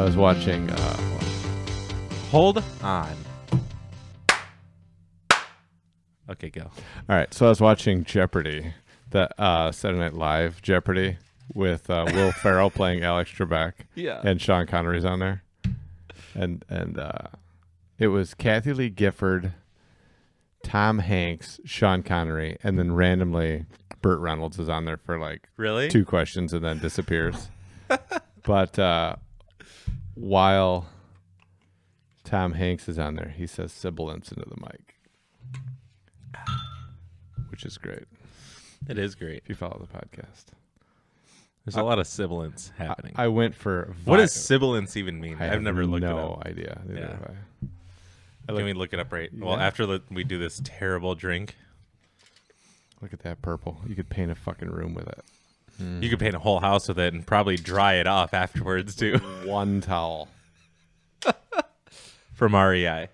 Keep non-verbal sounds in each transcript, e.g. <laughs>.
So I was watching. Uh, Hold on. Okay, go. all right, so I was watching Jeopardy, the uh, Saturday Night Live Jeopardy with uh, Will Ferrell playing Alex Trebek, <laughs> Yeah. and Sean Connery's on there, and and uh, it was Kathie Lee Gifford, Tom Hanks, Sean Connery, and then randomly Burt Reynolds is on there for like really? two questions and then disappears. <laughs> but uh, while Tom Hanks is on there, he says sibilance into the mic, which is great It is great. if you follow the podcast. There's a lot of sibilance happening. I went for what does sibilance even mean? I I've never looked no it up. idea. Neither Yeah. have I. I Can look, we look it up right? Well, after the, we do this terrible drink, look at that purple. You could paint a fucking room with it. You could paint a whole house with it and probably dry it off afterwards too. <laughs> One towel. <laughs> From REI.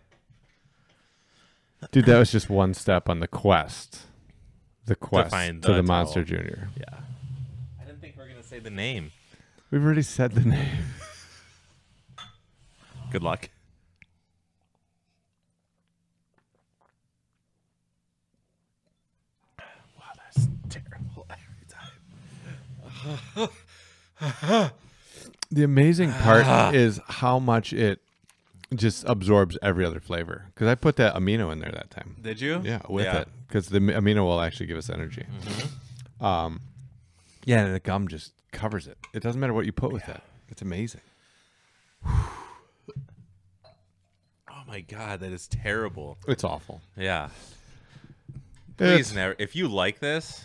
Dude, that was just one step on the quest. The quest find to the the Monster. Junior. Yeah. I didn't think we were gonna say the name. We've already said the name. <laughs> Good luck. Wow, that's terrible every time. The amazing part Ah. is how much it just absorbs every other flavor. Because I put that amino in there that time. Did you? Yeah, with it. Because the amino will actually give us energy. Mm-hmm. Um, yeah, and the gum just covers it. It doesn't matter what you put with it. It's amazing. <sighs> Oh my god, that is terrible. It's awful. Yeah. It's, Please never. If you like this,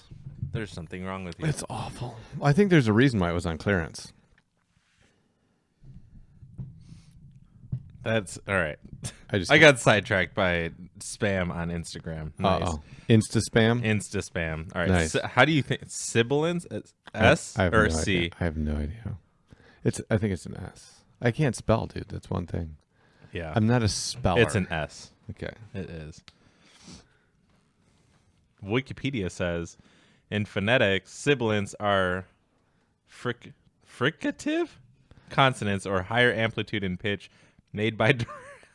there's something wrong with you. it's awful. I think there's a reason why it was on clearance. That's all right. I just <laughs> I got sidetracked by spam on Instagram. Nice. oh Insta spam. Insta spam. All right. Nice. S- how do you think sibilance? S I have or no C? Idea. I have no idea. It's. I think it's an S. I can't spell, dude. That's one thing. Yeah. I'm not a speller. it's an S. okay. It is. Wikipedia says, in phonetics, sibilants are fric- fricative consonants or higher amplitude and pitch made by dir-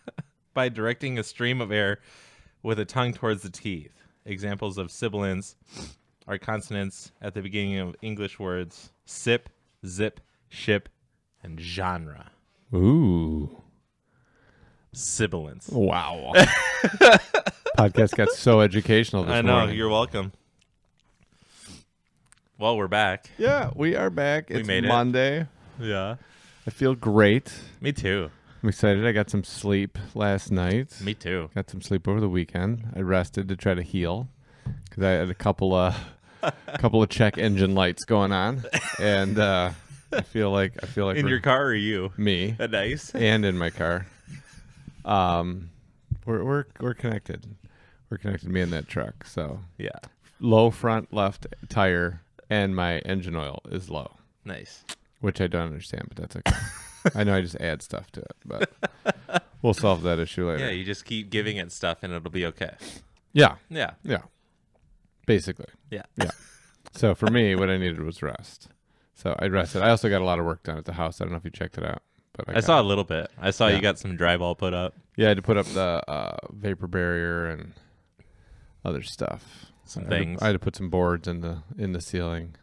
<laughs> by directing a stream of air with a tongue towards the teeth. Examples of sibilants are consonants at the beginning of English words sip, zip, ship, and genre. Ooh. Sibilants. Wow. <laughs> Podcast got so educational this I know. morning. You're welcome. Well, we're back. Yeah, we are back. We It's made it. Monday. Yeah. I feel great. Me too. I'm excited. I got some sleep last night. Me too. Got some sleep over the weekend. I rested to try to heal because I had a couple of <laughs> couple of check engine lights going on, and uh, I feel like I feel like In your car or you? me A <laughs> nice. and in my car. Um, we're we're we're connected. We're connected. Me and that truck. So Yeah. low front left tire, and my engine oil is low, Nice. which I don't understand, but that's okay. I know I just add stuff to it, but <laughs> we'll solve that issue later. Yeah, you just keep giving it stuff and it'll be okay. yeah, Yeah. yeah. Basically, Yeah. yeah. So for me, what I needed was rest. So I rested. I also got a lot of work done at the house. I don't know if you checked it out, but I, I saw it. a little bit. I saw Yeah. you got some drywall put up. Yeah, I had to put up the uh, vapor barrier and other stuff. Some I had to- things. I had to put some boards in the in the ceiling.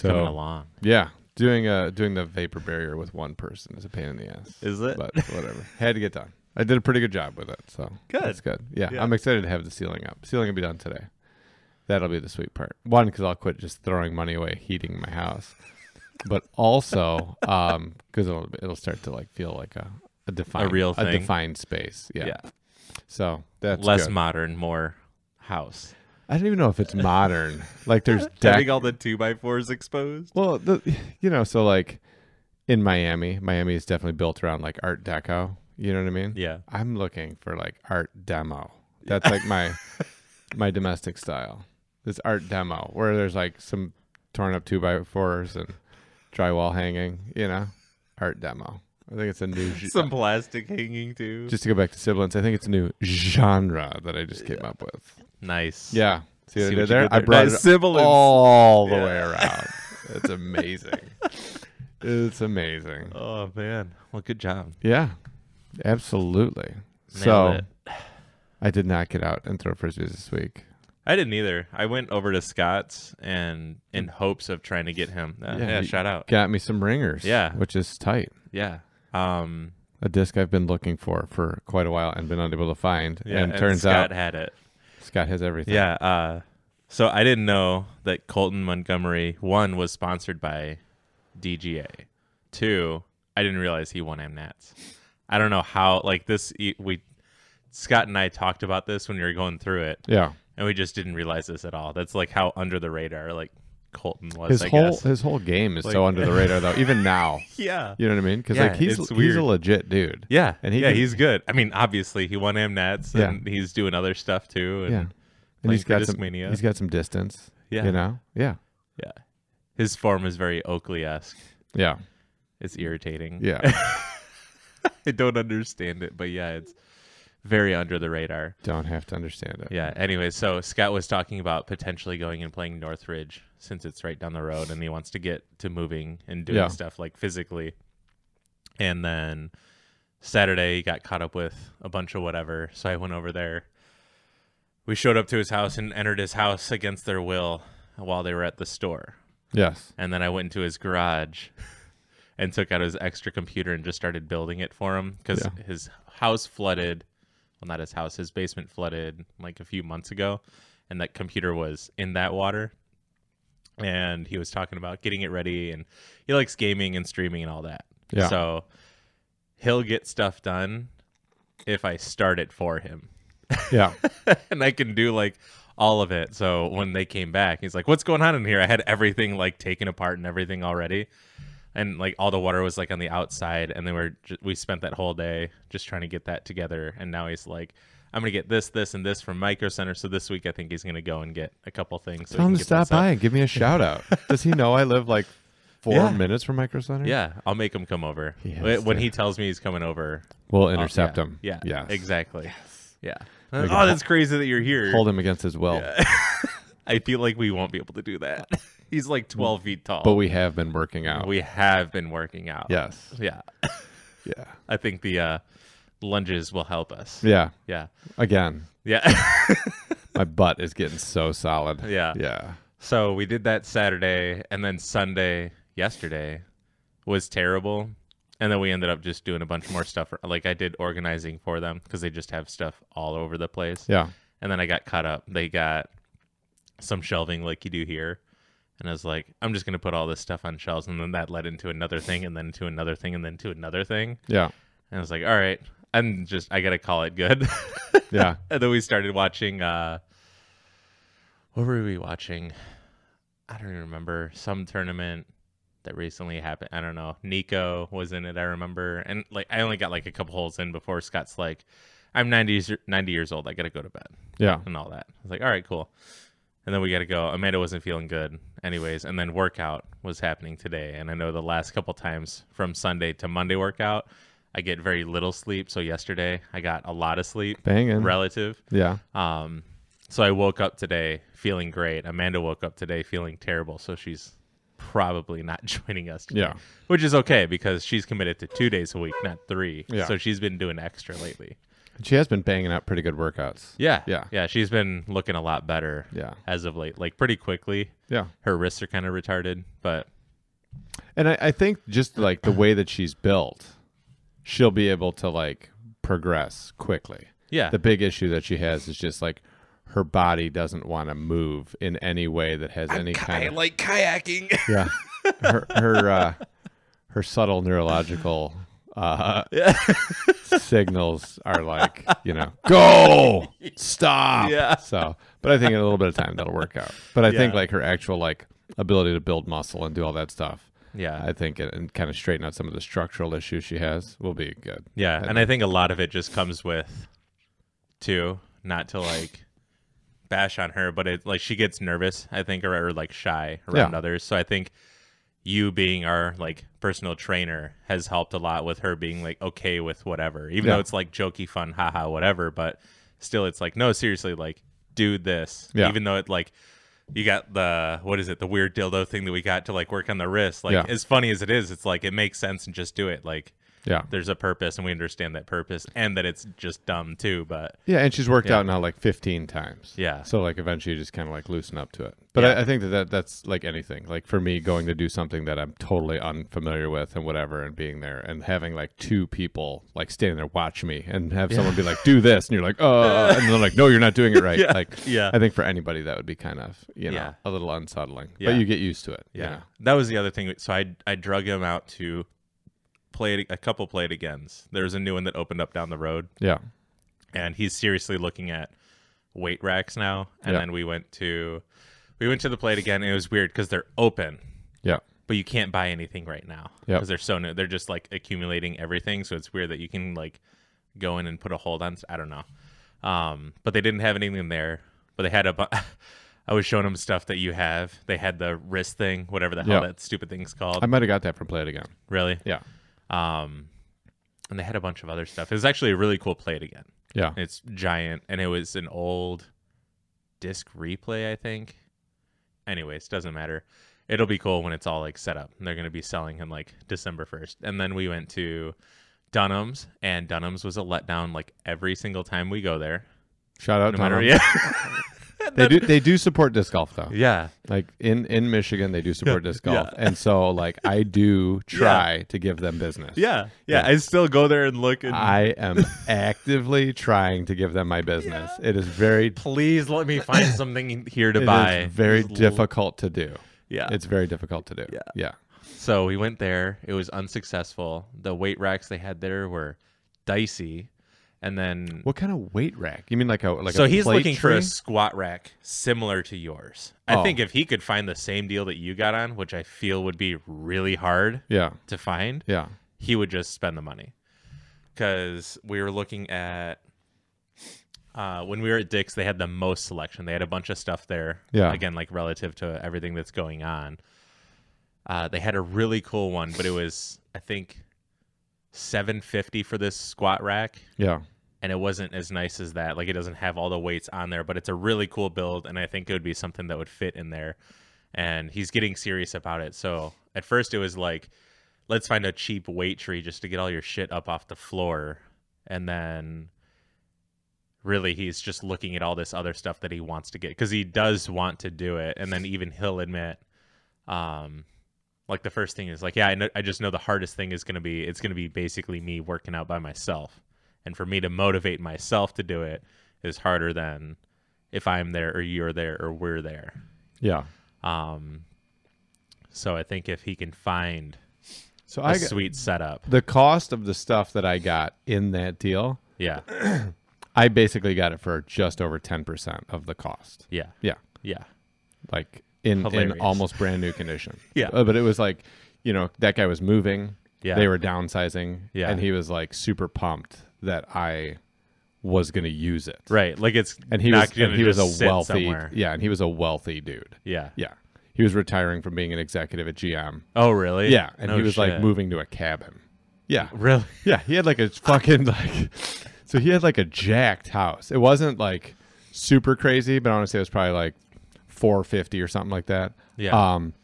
Coming So along. yeah, doing uh doing the vapor barrier with one person is a pain in the ass. Is it? But whatever, <laughs> had to get done. I did a pretty good job with it, so Good. That's good. Yeah, Yeah. I'm excited to have the ceiling up. Ceiling will be done today. That'll be the sweet part. One, because I'll quit just throwing money away heating my house, but also <laughs> um because it'll it'll start to like feel like a a defined a real a defined space. Yeah. yeah. So that's Less good. modern, more house. I don't even know if it's modern. like there's deck. <laughs> Having all the two by fours exposed. well, the you know, so like in Miami, Miami is definitely built around like Art Deco. You know what I mean? Yeah. I'm looking for like art demo. <laughs> That's like my my domestic style. This art demo where there's like some torn up two by fours and drywall hanging. You know, art demo. I think it's a new. <laughs> Some plastic hanging too. just to go back to sibilance, I think it's a new genre that I just came up with. Nice. Yeah, see what I did what you there? I brought Nice it sibilance. all the Yeah. way around. It's amazing. <laughs> It's amazing. Oh man. Well, good job. Yeah, absolutely. Nailed so it. I did not get out and throw frisbees this week. I didn't either. I went over to Scott's and in hopes of trying to get him. Uh, Yeah, yeah, shout out. Got me some ringers. Yeah. which is tight. Yeah. Um. A disc I've been looking for for quite a while and been unable to find. Yeah. and turns out Scott out had it. Scott has everything. Yeah. Uh. So I didn't know that Colton Montgomery one was sponsored by DGA. Two, I didn't realize he won MNATs. I don't know how. Like this, we Scott and I talked about this when we were going through it, yeah. and we just didn't realize this at all. That's like how under the radar like Colton was. His I whole guess. his whole game is so under the radar though. Even now, <laughs> yeah. you know what I mean? Because Yeah, like he's he's weird. a legit dude. Yeah, And he yeah, can- he's good. I mean, obviously he won MNATs, Yeah. and he's doing other stuff too. And Yeah. And he's got some he's got some distance. Yeah. You know? Yeah. yeah, his form is very Oakley esque. Yeah. It's irritating. Yeah. <laughs> I don't understand it, but yeah, it's very under the radar. Don't have to understand it. Yeah. Anyway, so Scott was talking about potentially going and playing Northridge since it's right down the road, and he wants to get to moving and doing Yeah. stuff like physically. And then Saturday, he got caught up with a bunch of whatever, so I went over there. We showed up to his house and entered his house against their will while they were at the store. Yes. And then I went into his garage and took out his extra computer and just started building it for him because Yeah. his house flooded. Well, not his house, his basement flooded like a few months ago. And that computer was in that water. And he was talking about getting it ready. And he likes gaming and streaming and all that. Yeah. So he'll get stuff done if I start it for him <laughs> Yeah. <laughs> and I can do like all of it. So when they came back, he's like, "What's going on in here?" I had everything like taken apart and everything already, and like all the water was like on the outside, and then we're ju- we spent that whole day just trying to get that together. And now he's like, "I'm gonna get this, this, and this from Micro Center." So this week, I think he's gonna go and get a couple things. So Tell him to stop by and give me a <laughs> shout out. Does he know I live like four Yeah. minutes from Micro Center? Yeah, I'll make him come over. He when he tells me he's coming over, We'll intercept yeah, him. Yeah, Yes. exactly. Yeah. We Oh, that's crazy that you're here. Hold him against his will. <laughs> I feel like we won't be able to do that. <laughs> He's like 12 feet tall. But we have been working out. we have been working out. yes. Yeah. Yeah. I think the uh, lunges will help us. Yeah. Yeah. Again, Yeah. <laughs> my butt is getting so solid. Yeah. Yeah. so we did that Saturday, and then Sunday, yesterday, was terrible. And then we ended up just doing a bunch more stuff. Like I did organizing for them because they just have stuff all over the place. Yeah. And then I got caught up. They got some shelving like you do here. And I was like, I'm just going to put all this stuff on shelves. And then that led into another thing, and then to another thing, and then to another thing. Yeah. And I was like, all right, I'm just, I got to call it good. <laughs> Yeah. <laughs> and then we started watching, uh, what were we watching? I don't even remember. Some tournament that recently happened. I don't know. Nico was in it, I remember. And like, I only got like a couple holes in before Scott's like, I'm 90 90 years old. I got to go to bed Yeah. and all that. I was like, all right, cool. And then we got to go. Amanda wasn't feeling good, anyways. And then workout was happening today. And I know the last couple times from Sunday to Monday workout, I get very little sleep. So yesterday I got a lot of sleep Banging. relative. Yeah. Um, so I woke up today feeling great. Amanda woke up today feeling terrible. So she's probably not <laughs> joining us today, Yeah. which is okay because she's committed to two days a week, not three. Yeah. So she's been doing extra lately. She has been banging out pretty good workouts. Yeah. Yeah. Yeah. She's been looking a lot better Yeah. as of late, like pretty quickly. Yeah. Her wrists are kind of retarded, but And I, I think just like the way that she's built, she'll be able to like progress quickly. yeah. The big issue that she has is just like her body doesn't want to move in any way that has any kind of like kayaking. <laughs> yeah. Her her uh, her subtle neurological uh, <laughs> signals are like you know go stop Yeah. So, but I think in a little bit of time that'll work out. But I think like her actual like ability to build muscle and do all that stuff. Yeah. I think it, and kind of straighten out some of the structural issues she has will be good. Yeah, and I think a lot of it just comes with too, not to like bash on her, but it like she gets nervous, I think, or, or like shy around Yeah. others. So I think you being our like personal trainer has helped a lot with her being like okay with whatever, even Yeah. though it's like jokey, fun, haha, whatever. But still, it's like no, seriously, like do this, Yeah. even though it like you got the what is it? The weird dildo thing that we got to like work on the wrist. Like Yeah. as funny as it is, it's like it makes sense and just do it. Like Yeah. there's a purpose and we understand that purpose and that it's just dumb too. But Yeah, and she's worked Yeah. out now like 15 times. Yeah. So like eventually you just kind of like loosen up to it. But Yeah. I, I think that, that that's like anything. Like for me, going to do something that I'm totally unfamiliar with and whatever, and being there and having like two people like standing there watch me and have someone be like, "Do this," and you're like, "Oh," and they're like, "No, you're not doing it right." <laughs> Yeah. Like, Yeah. I think for anybody that would be kind of you know Yeah. a little unsettling, Yeah. but you get used to it. you yeah, know? that was the other thing. So I I drug him out to play it, a couple play it agains. There's a new one that opened up down the road. yeah, and he's seriously looking at weight racks now. And Yeah. then we went to we went to the Play It Again. It was weird because they're open, yeah, but you can't buy anything right now Yep. because they're so new. They're just like accumulating everything. So it's weird that you can like go in and put a hold on. I don't know. Um, but they didn't have anything there. But they had a. Bu- <laughs> I was showing them stuff that you have. They had the wrist thing, whatever the hell that stupid thing's called. I might have got that from Play It Again. really? Yeah, Um, and they had a bunch of other stuff. It was actually a really cool Play It Again. yeah, It's giant, and it was an old disc replay, I think. Anyways, doesn't matter. It'll be cool when it's all like set up. And they're gonna be selling in like December first. And then we went to Dunham's, and Dunham's was a letdown like every single time we go there. Shout out No to matter, <laughs> yeah, <laughs> They do they do support disc golf though. yeah, Like in in Michigan, they do support disc golf, Yeah. and so like I do <laughs> try to give them business. yeah, yeah. Yeah. I still go there and look. And I am actively trying to give them my business. It is very please let me find <laughs> something here to it buy. very Just l- difficult to do. Yeah, It's very difficult to do. Yeah. yeah, So we went there. It was unsuccessful. The weight racks they had there were dicey, and then What kind of weight rack? You mean like a like so a he's plate looking for a squat rack similar to yours. I Oh. think if he could find the same deal that you got on, which I feel would be really hard Yeah, to find, yeah, he would just spend the money. Because we were looking at uh, when we were at Dick's, they had the most selection. They had a bunch of stuff there. Yeah. Again, like relative to everything that's going on. Uh, they had a really cool one, but it was I think seven fifty for this squat rack, yeah. And it wasn't as nice as that. Like it doesn't have all the weights on there, but it's a really cool build, and I think it would be something that would fit in there. And he's getting serious about it. So at first it was like, let's find a cheap weight tree just to get all your shit up off the floor, and then really he's just looking at all this other stuff that he wants to get because he does want to do it and then even he'll admit um like the first thing is like yeah I, know, I just know the hardest thing is going to be it's going to be basically me working out by myself and for me to motivate myself to do it is harder than if i'm there or you're there or we're there Yeah. um so i think if he can find So a I got, sweet setup the cost of the stuff that I got in that deal, yeah I basically got it for just over ten percent of the cost. yeah Yeah. yeah like in, in almost brand new condition. <laughs> Yeah. Uh, but it was like, you know, that guy was moving. Yeah. They were downsizing. Yeah. And he was like super pumped that I was going to use it. right like it's And he not was and he was a wealthy somewhere. yeah, and he was a wealthy dude. yeah Yeah. He was retiring from being an executive at GM. oh really Yeah, and No he was like moving to a cabin. Yeah. really Yeah, he had like a fucking like so he had like a jacked house. It wasn't like super crazy, but I want to say it was probably like 450 or something like that. Yeah. Um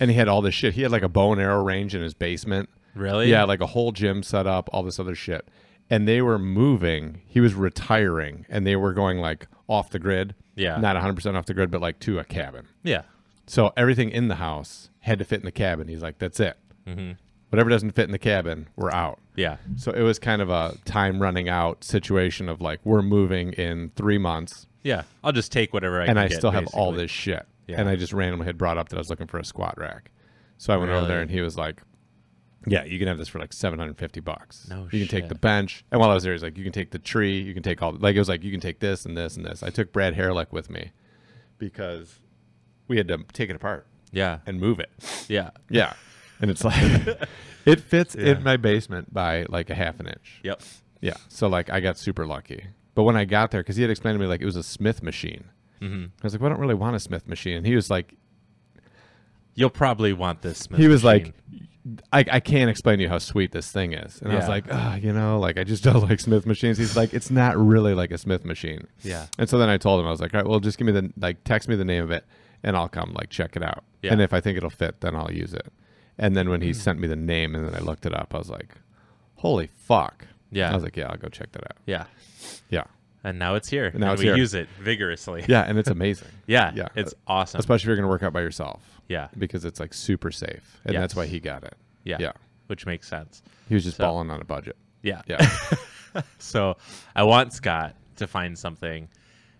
and he had all this shit. He had like a bow and arrow range in his basement. really Yeah, like a whole gym set up, all this other shit. And they were moving. He was retiring and they were going like off the grid. Yeah. Not 100% off the grid, but like to a cabin. yeah So everything in the house had to fit in the cabin. He's like, that's it. Mhm. Whatever doesn't fit in the cabin, we're out. yeah So it was kind of a time running out situation of like we're moving in three months, Yeah, I'll just take whatever I get. and I get, still have all this shit. Yeah. And I just randomly had brought up that I was looking for a squat rack, so I went over there and he was like, "Yeah, you can have this for like seven hundred fifty bucks. No you can take shit. the bench." And while I was there, he's like, "You can take the tree, you can take all like it was like you can take this and this and this." I took Brad Harelick with me because we had to take it apart Yeah, and move it. yeah, Yeah, and it's like <laughs> it fits in my basement by like a half an inch. yep. Yeah. So like I got super lucky. But when I got there, because he had explained to me like it was a Smith machine. hmm I was like, well, I don't really want a Smith machine. And he was like, You'll probably want this. Smith he was machine. like, I, I can't explain to you how sweet this thing is. And I was like, ah, you know, like I just don't <laughs> like Smith machines. He's like, it's not really like a Smith machine. yeah, And so then I told him, I was like, all right, well, just give me the like, text me the name of it, and I'll come like check it out. Yeah. And if I think it'll fit, then I'll use it. And then when he Mm. sent me the name and then I looked it up, I was like, holy fuck. Yeah. I was like, yeah, I'll go check that out. Yeah. Yeah. And now it's here. now and we here. use it vigorously. Yeah. And it's <laughs> amazing. Yeah. Yeah. It's awesome. Especially if you're going to work out by yourself yeah. because it's like super safe. And that's why he got it. Yeah. Yeah. Which makes sense. He was just So- balling on a budget. Yeah. Yeah. <laughs> <laughs> So I want Scott to find something,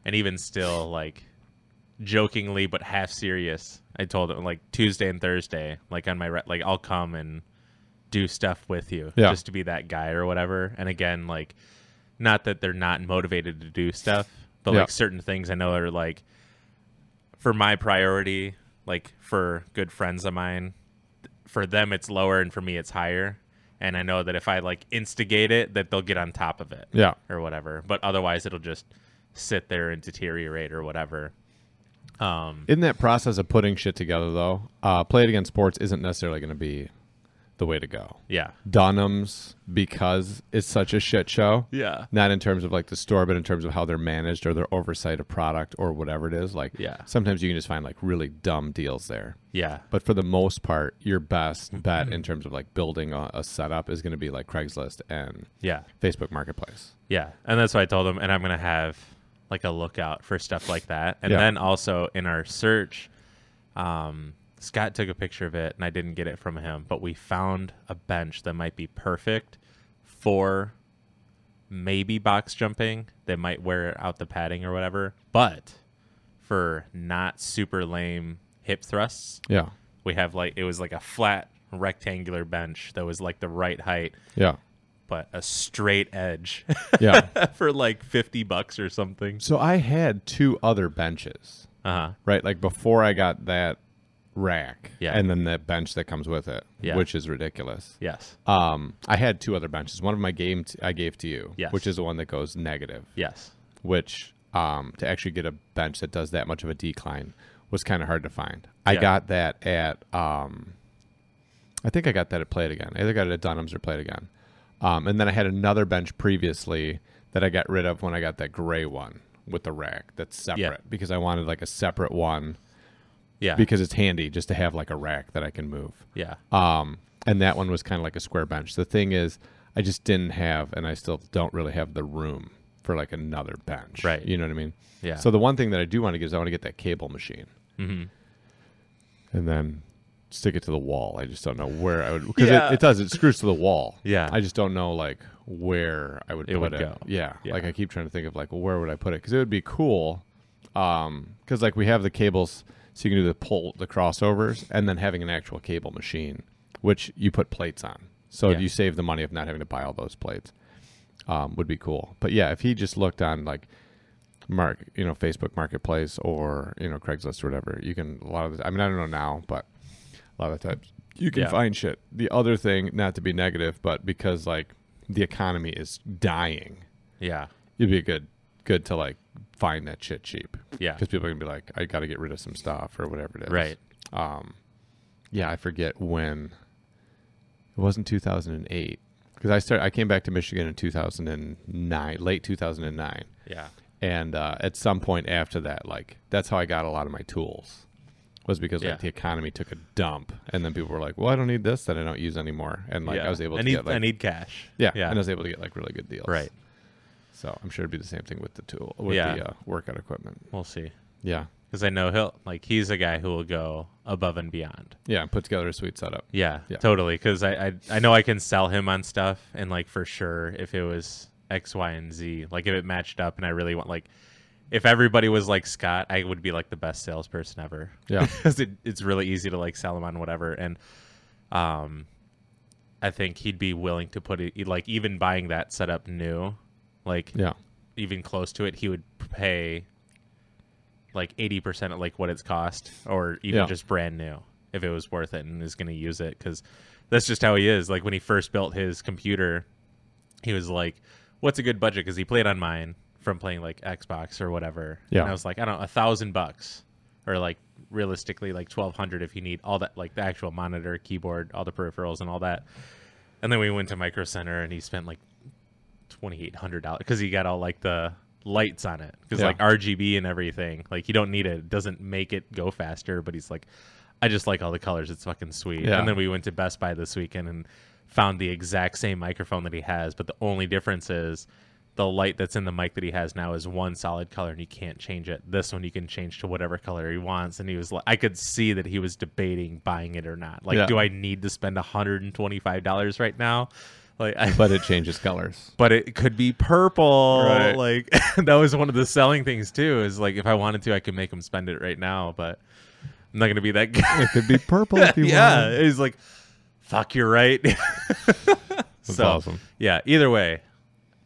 and even still, like jokingly but half serious, I told him like Tuesday and Thursday, like on my re- like I'll come and do stuff with you, Yeah. just to be that guy or whatever. And again, like not that they're not motivated to do stuff, but Yeah. like certain things I know are like for my priority, like for good friends of mine, for them it's lower and for me it's higher. And I know that if I like instigate it, that they'll get on top of it yeah. or whatever. But otherwise, it'll just sit there and deteriorate or whatever. Um, In that process of putting shit together, though, uh, Play It Again Sports isn't necessarily going to be the way to go. yeah, Dunham's, because it's such a shit show, yeah, not in terms of like the store, but in terms of how they're managed or their oversight of product or whatever it is. Like, Yeah. sometimes you can just find like really dumb deals there. yeah, But for the most part, your best bet in terms of like building a, a setup is going to be like Craigslist and yeah, Facebook Marketplace. yeah. And that's why I told them, and I'm gonna have like a lookout for stuff like that. And Yeah. then also in our search, um, Scott took a picture of it, and I didn't get it from him, but we found a bench that might be perfect for maybe box jumping. They might wear out the padding or whatever, but for not super lame hip thrusts, Yeah. we have like it was like a flat rectangular bench that was like the right height, Yeah. but a straight edge <laughs> Yeah. for like 50 bucks or something. so I had two other benches. Uh huh. right? Like before I got that rack, Yeah. and then the bench that comes with it, Yeah. which is ridiculous. Yes. Um, I had two other benches. One of my game t- I gave to you, Yes. which is the one that goes negative. Yes. Which um, to actually get a bench that does that much of a decline was kind of hard to find. I Yeah. got that at um, I think I got that at Play It Again. I either got it at Dunham's or Play It Again. Um, and then I had another bench previously that I got rid of when I got that gray one with the rack that's separate Yeah. because I wanted like a separate one Yeah. because it's handy just to have like a rack that I can move. yeah. Um, and that one was kind of like a square bench. The thing is, I just didn't have, and I still don't really have the room for like another bench. Right. You know what I mean? Yeah. So the one thing that I do want to get is I want to get that cable machine hmm and then stick it to the wall. I just don't know where I would because Yeah. it, it does it screws to the wall. Yeah. I just don't know like where I would It put would it. go. Yeah. Yeah. Like I keep trying to think of like well, where would I put it because it would be cool. Um, because like we have the cables so you can do the pull the crossovers and then having an actual cable machine which you put plates on. So Yeah. you save the money of not having to buy all those plates. Um, would be cool. But yeah, if he just looked on like Mark, you know, Facebook Marketplace or you know Craigslist or whatever, you can a lot of the. I mean, I don't know now, but a lot of times you can Yeah. find shit. The other thing, not to be negative, but because like the economy is dying, Yeah. it'd be good good to like find that shit cheap Yeah. because people are gonna be like, I got to get rid of some stuff or whatever it is. Right. Um, yeah, I forget when. It wasn't 2008 because I started. I came back to Michigan in 2009, late 2009, Yeah. and uh, at some point after that, like that's how I got a lot of my tools. Was because Yeah. like the economy took a dump, and then people were like, "Well, I don't need this that I don't use anymore," and like yeah. I was able I to need, get like I need cash. yeah, Yeah. and I was able to get like really good deals. right. So I'm sure it'd be the same thing with the tool with Yeah. the uh, workout equipment. We'll see. Yeah, Because I know he'll like he's a guy who will go above and beyond. yeah, put together a sweet setup. Yeah, Yeah. totally. Because I, I I know I can sell him on stuff, and like for sure, if it was X, Y, and Z, like if it matched up, and I really want like, if everybody was like Scott, I would be like the best salesperson ever. Yeah. <laughs> because it, it's really easy to like sell him on whatever, and um, I think he'd be willing to put it like even buying that setup new, like Yeah, even close to it, he would pay like eighty percent of like what it's cost, or even Yeah. just brand new if it was worth it and is going to use it because that's just how he is. Like when he first built his computer, he was like, "What's a good budget?" Because he played on mine from playing like Xbox or whatever. Yeah. and I was like, I don't know, a thousand bucks, or like realistically like twelve hundred if you need all that, like the actual monitor, keyboard, all the peripherals, and all that. And then we went to Micro Center and he spent like twenty eight hundred dollars because he got all like the lights on it because Yeah. like RGB and everything. Like you don't need it. It doesn't make it go faster. But he's like, I just like all the colors. It's fucking sweet. Yeah. And then we went to Best Buy this weekend and found the exact same microphone that he has, but the only difference is the light that's in the mic that he has now is one solid color and you can't change it. This one you can change to whatever color he wants. And he was like, I could see that he was debating buying it or not. Like, Yeah. do I need to spend $125 right now? Like, I, but it changes colors. <laughs> but it could be purple. Right. Like <laughs> that was one of the selling things too. Is like if I wanted to, I could make him spend it right now, but I'm not gonna be that <laughs> guy. It could be purple if you yeah, want. he's like, "Fuck, you're right." That's so awesome. yeah, either way,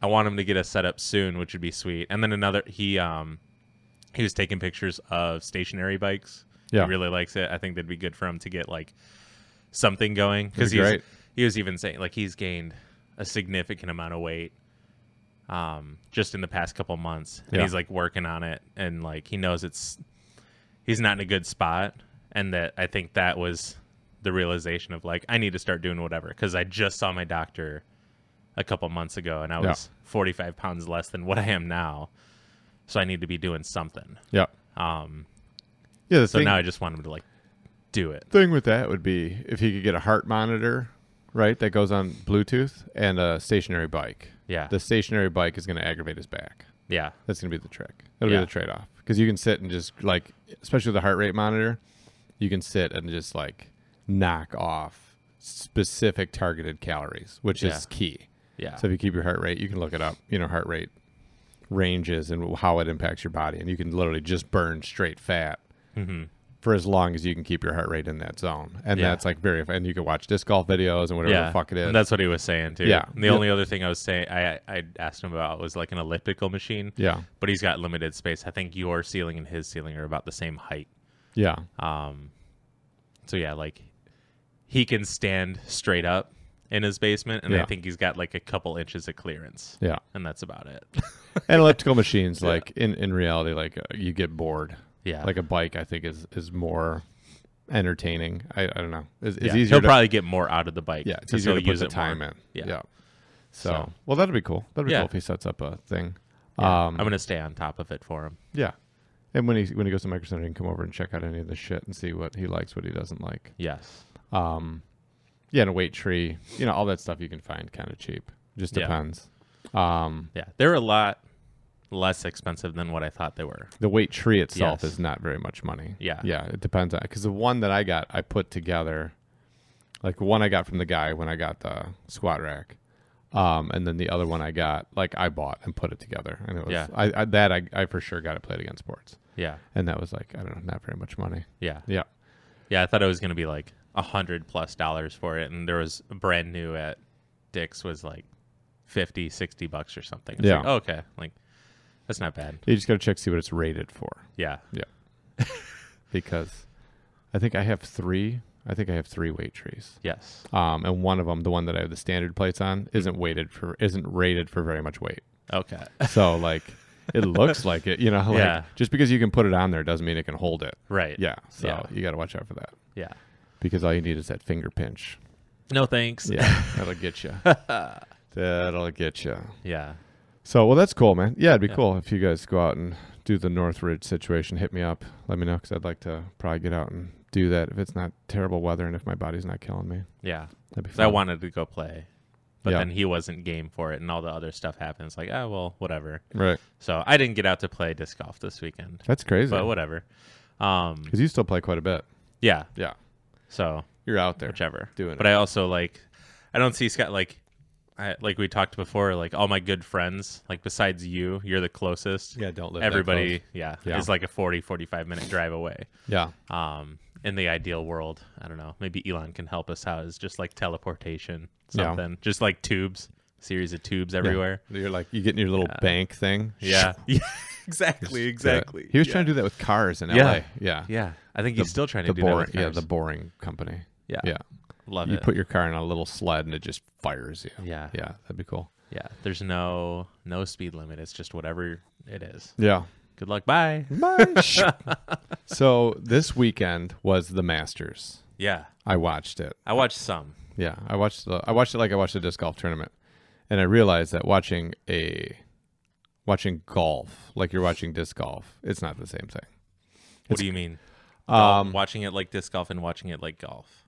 I want him to get a setup soon, which would be sweet. And then another, he um, he was taking pictures of stationary bikes. Yeah. he really likes it. I think that'd be good for him to get like something going because be he's great. He was even saying like he's gained a significant amount of weight um just in the past couple months and Yeah. he's like working on it and like he knows it's he's not in a good spot and that I think that was the realization of like I need to start doing whatever because I just saw my doctor a couple months ago and I Yeah. was 45 pounds less than what I am now so I need to be doing something Yeah. um Yeah. So thing, now I just want him to like do it thing with that would be if he could get a heart monitor, right, that goes on Bluetooth and a stationary bike. yeah The stationary bike is going to aggravate his back. yeah That's going to be the trick. That'll Yeah. be the trade off because you can sit and just like, especially with the heart rate monitor, you can sit and just like knock off specific targeted calories, which Yeah. is key. yeah So if you keep your heart rate, you can look it up. You know, heart rate ranges and how it impacts your body, and you can literally just burn straight fat hmm for as long as you can keep your heart rate in that zone. And Yeah. that's like very. And you can watch disc golf videos and whatever yeah, the fuck it is. And that's what he was saying too. Yeah. And the Yeah. only other thing I was saying, I I asked him about was like an elliptical machine, yeah, but he's got limited space. I think your ceiling and his ceiling are about the same height. yeah, Um, so yeah, like he can stand straight up in his basement, and. I think he's got like a couple inches of clearance, yeah. and that's about it. <laughs> And elliptical machines, like in in reality, like uh, you get bored. Yeah, Like a bike, I think is is more entertaining. I, I don't know. It's, it's yeah. easier. He'll to, probably get more out of the bike. yeah, it's easier to put use the it time more. in. Yeah. Yeah. So, So- well, that'd be cool. That'd be Yeah. cool if he sets up a thing. Um, I'm gonna stay on top of it for him. Yeah. And when he when he goes to Micro Center, he can come over and check out any of the shit and see what he likes, what he doesn't like. Yes. Um, yeah, and a weight tree, you know, all that stuff you can find kind of cheap. Just depends. Um, Yeah, there are a lot less expensive than what I thought they were. the weight tree itself Yes. is not very much money. Yeah. Yeah, it depends on because the one that I got, I put together, like one I got from the guy when I got the squat rack. Um, and then the other one I got, like I bought and put it together, and it was Yeah. I, I that I, I for sure got it Play It Again Sports, Yeah. and that was like I don't know, not very much money. Yeah. Yeah, Yeah, I thought it was going to be like a hundred plus dollars for it. And there was brand new at Dick's was like 50, 60 bucks or something. It's Yeah. like, oh, okay. Like, that's not bad. you just got to check see what it's rated for. Yeah. Yeah. <laughs> because I think I have three. I think I have three weight trees. Yes. Um, and one of them, the one that I have the standard plates on, isn't weighted for isn't rated for very much weight. Okay. So like, it looks <laughs> like it, you know. Like, Yeah. Just because you can put it on there doesn't mean it can hold it. right. Yeah. So Yeah. you got to watch out for that Yeah. because all you need is that finger pinch. No thanks. Yeah, that'll get you. <laughs> that'll get you. Yeah. So well, that's cool, man. Yeah, it'd be Yeah. cool if you guys go out and do the Northridge situation. Hit me up. Let me know because I'd like to probably get out and do that if it's not terrible weather and if my body's not killing me. Yeah. That'd be 'Cause fun. I wanted to go play, but Yeah. then he wasn't game for it, and all the other stuff happens. Like, oh well, whatever. Right. So I didn't get out to play disc golf this weekend, That's crazy. but whatever. Um, Because you still play quite a bit. yeah. Yeah. So You're out there whichever. doing But it. I also like, I don't see Scott like, I like we talked before. Like all my good friends, like besides you, you're the closest. yeah, don't live that Everybody, yeah, Yeah. is like a 40, 45 minute drive away. Yeah. Um, in the ideal world, I don't know. Maybe Elon can help us out. Is just like teleportation, Yeah. something, just like tubes, series of tubes everywhere. You're like you get in your little Yeah. bank thing. <laughs> Yeah, <laughs> yeah, exactly, do exactly. He was yeah. trying to do that with cars in LA. Yeah. Yeah, I think he's still trying The to do that. boring, With yeah, the boring company. yeah, Yeah. Love You it. put your car in a little sled and it just fires you. yeah, Yeah, that'd be cool. yeah. There's no no speed limit. It's just whatever it is. Yeah. Good luck. Bye. <laughs> <laughs> so this weekend was the Masters. Yeah, I watched it. I watched some. Yeah, I watched the I watched it like I watched a disc golf tournament, and I realized that watching a watching golf like you're watching disc golf. It's not the same thing. What do you mean? Um, watching it like disc golf and watching it like golf.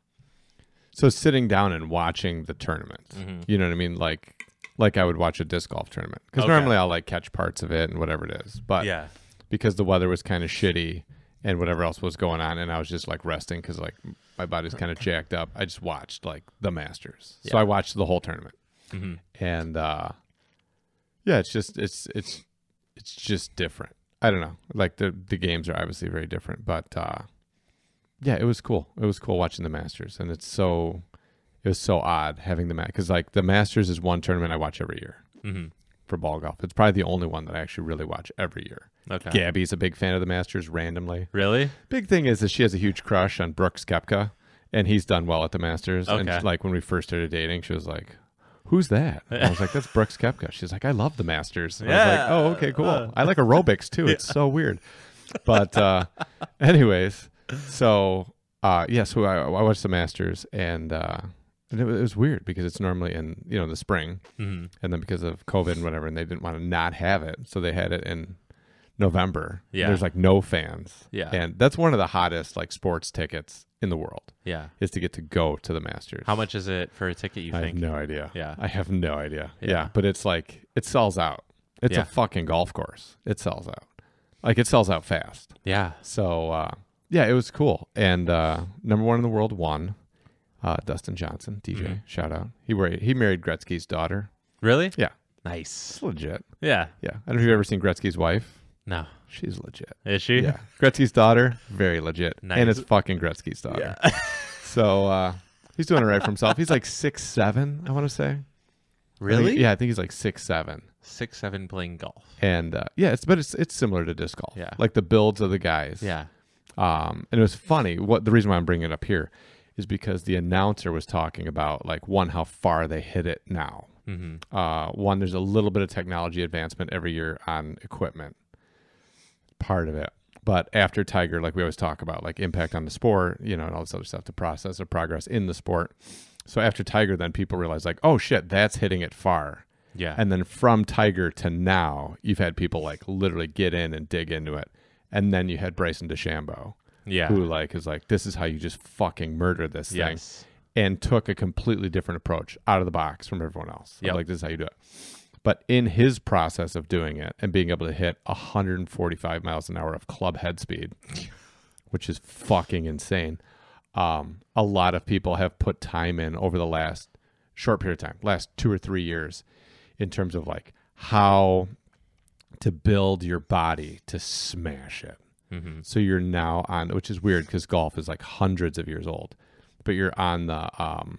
So sitting down and watching the tournament, Mm-hmm. you know what I mean? Like, like I would watch a disc golf tournament because Okay. normally I'll like catch parts of it and whatever it is. But yeah. because the weather was kind of shitty and whatever else was going on, and I was just like resting because like my body's kind of jacked up. I just watched like the Masters, so I watched the whole tournament, Mhm. and uh, yeah, it's just it's it's it's just different. I don't know, like the the games are obviously very different, but uh, yeah, it was cool. It was cool watching the Masters, and it's so it was so odd having the match because like the Masters is one tournament I watch every year hmm for ball golf. It's probably the only one that I actually really watch every year. Okay. Gabby's a big fan of the Masters randomly. Really? Big thing is that she has a huge crush on Brooks Koepka, and he's done well at the Masters. Okay. And like when we first started dating, she was like, "Who's that?" And I was like, "That's Brooks Koepka." She's like, "I love the Masters." And I was like, Yeah. "Oh, okay, cool. Uh. I like aerobics too. It's <laughs> so weird." But uh, anyways, so uh, yeah, so I, I watched the Masters, and uh, and it was, it was weird because it's normally in you know the spring, hmm and then because of COVID and whatever, and they didn't want to not have it, so they had it in November. Yeah. there's like no fans. Yeah. and that's one of the hottest like sports tickets in the world Yeah. is to get to go to the Masters. How much is it for a ticket? You I think? have no idea. Yeah. I have no idea. Yeah. Yeah. but it's like it sells out. It's Yeah. a fucking golf course. It sells out. Like it sells out fast. Yeah. So uh, yeah, it was cool. And uh, number one in the world won. Uh, Dustin Johnson, DJ, Mhm. shout out. He married he married Gretzky's daughter. Really? Yeah. Nice. It's legit. Yeah. Yeah. I don't know if you've ever seen Gretzky's wife. No. She's legit. Is she? Yeah. Gretzky's daughter, very legit. And it's fucking Gretzky's daughter. Yeah. <laughs> So uh, he's doing it right for himself. He's like six seven, I want to say. I really? think- yeah, I think he's like six seven. Six seven playing golf. And uh, yeah, it's but it's it's similar to disc golf. Yeah. Like the builds of the guys. Yeah. Um, and it was funny. What the reason why I'm bringing it up here is because the announcer was talking about like one how far they hit it now. Mm-hmm. Uh, one, there's a little bit of technology advancement every year on equipment, part of it. But after Tiger, like we always talk about, like impact on the sport, you know, and all this other stuff, the process of progress in the sport. So after Tiger, then people realize, like, oh shit, that's hitting it far. Yeah. And then from Tiger to now, you've had people like literally get in and dig into it. And then you had Bryson DeChambeau, yeah. who like is like, this is how you just fucking murder this thing and took a completely different approach out of the box from everyone else. Yeah, Like this is how you do it. But in his process of doing it and being able to hit 145 miles an hour of club head speed, <laughs> which is fucking insane, um, a lot of people have put time in over the last short period of time, last two or three years, in terms of like how to build your body to smash it. Mm-hmm. So you're now on, which is weird because golf is like hundreds of years old, but you're on the um,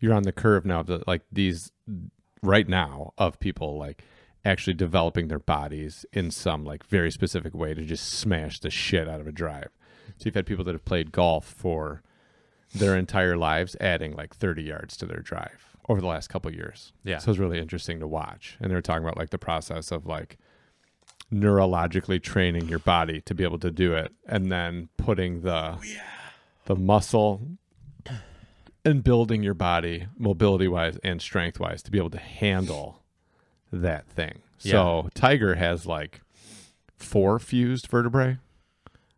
you're on the curve now of the like these right now of people like actually developing their bodies in some like very specific way to just smash the shit out of a drive. So you've had people that have played golf for their entire lives, adding like 30 yards to their drive over the last couple years. Yeah. So it's really interesting to watch. And they were talking about like the process of like neurologically training your body to be able to do it and then putting the the muscle and building your body mobility wise and strength wise to be able to handle that thing. So Tiger has like four fused vertebrae.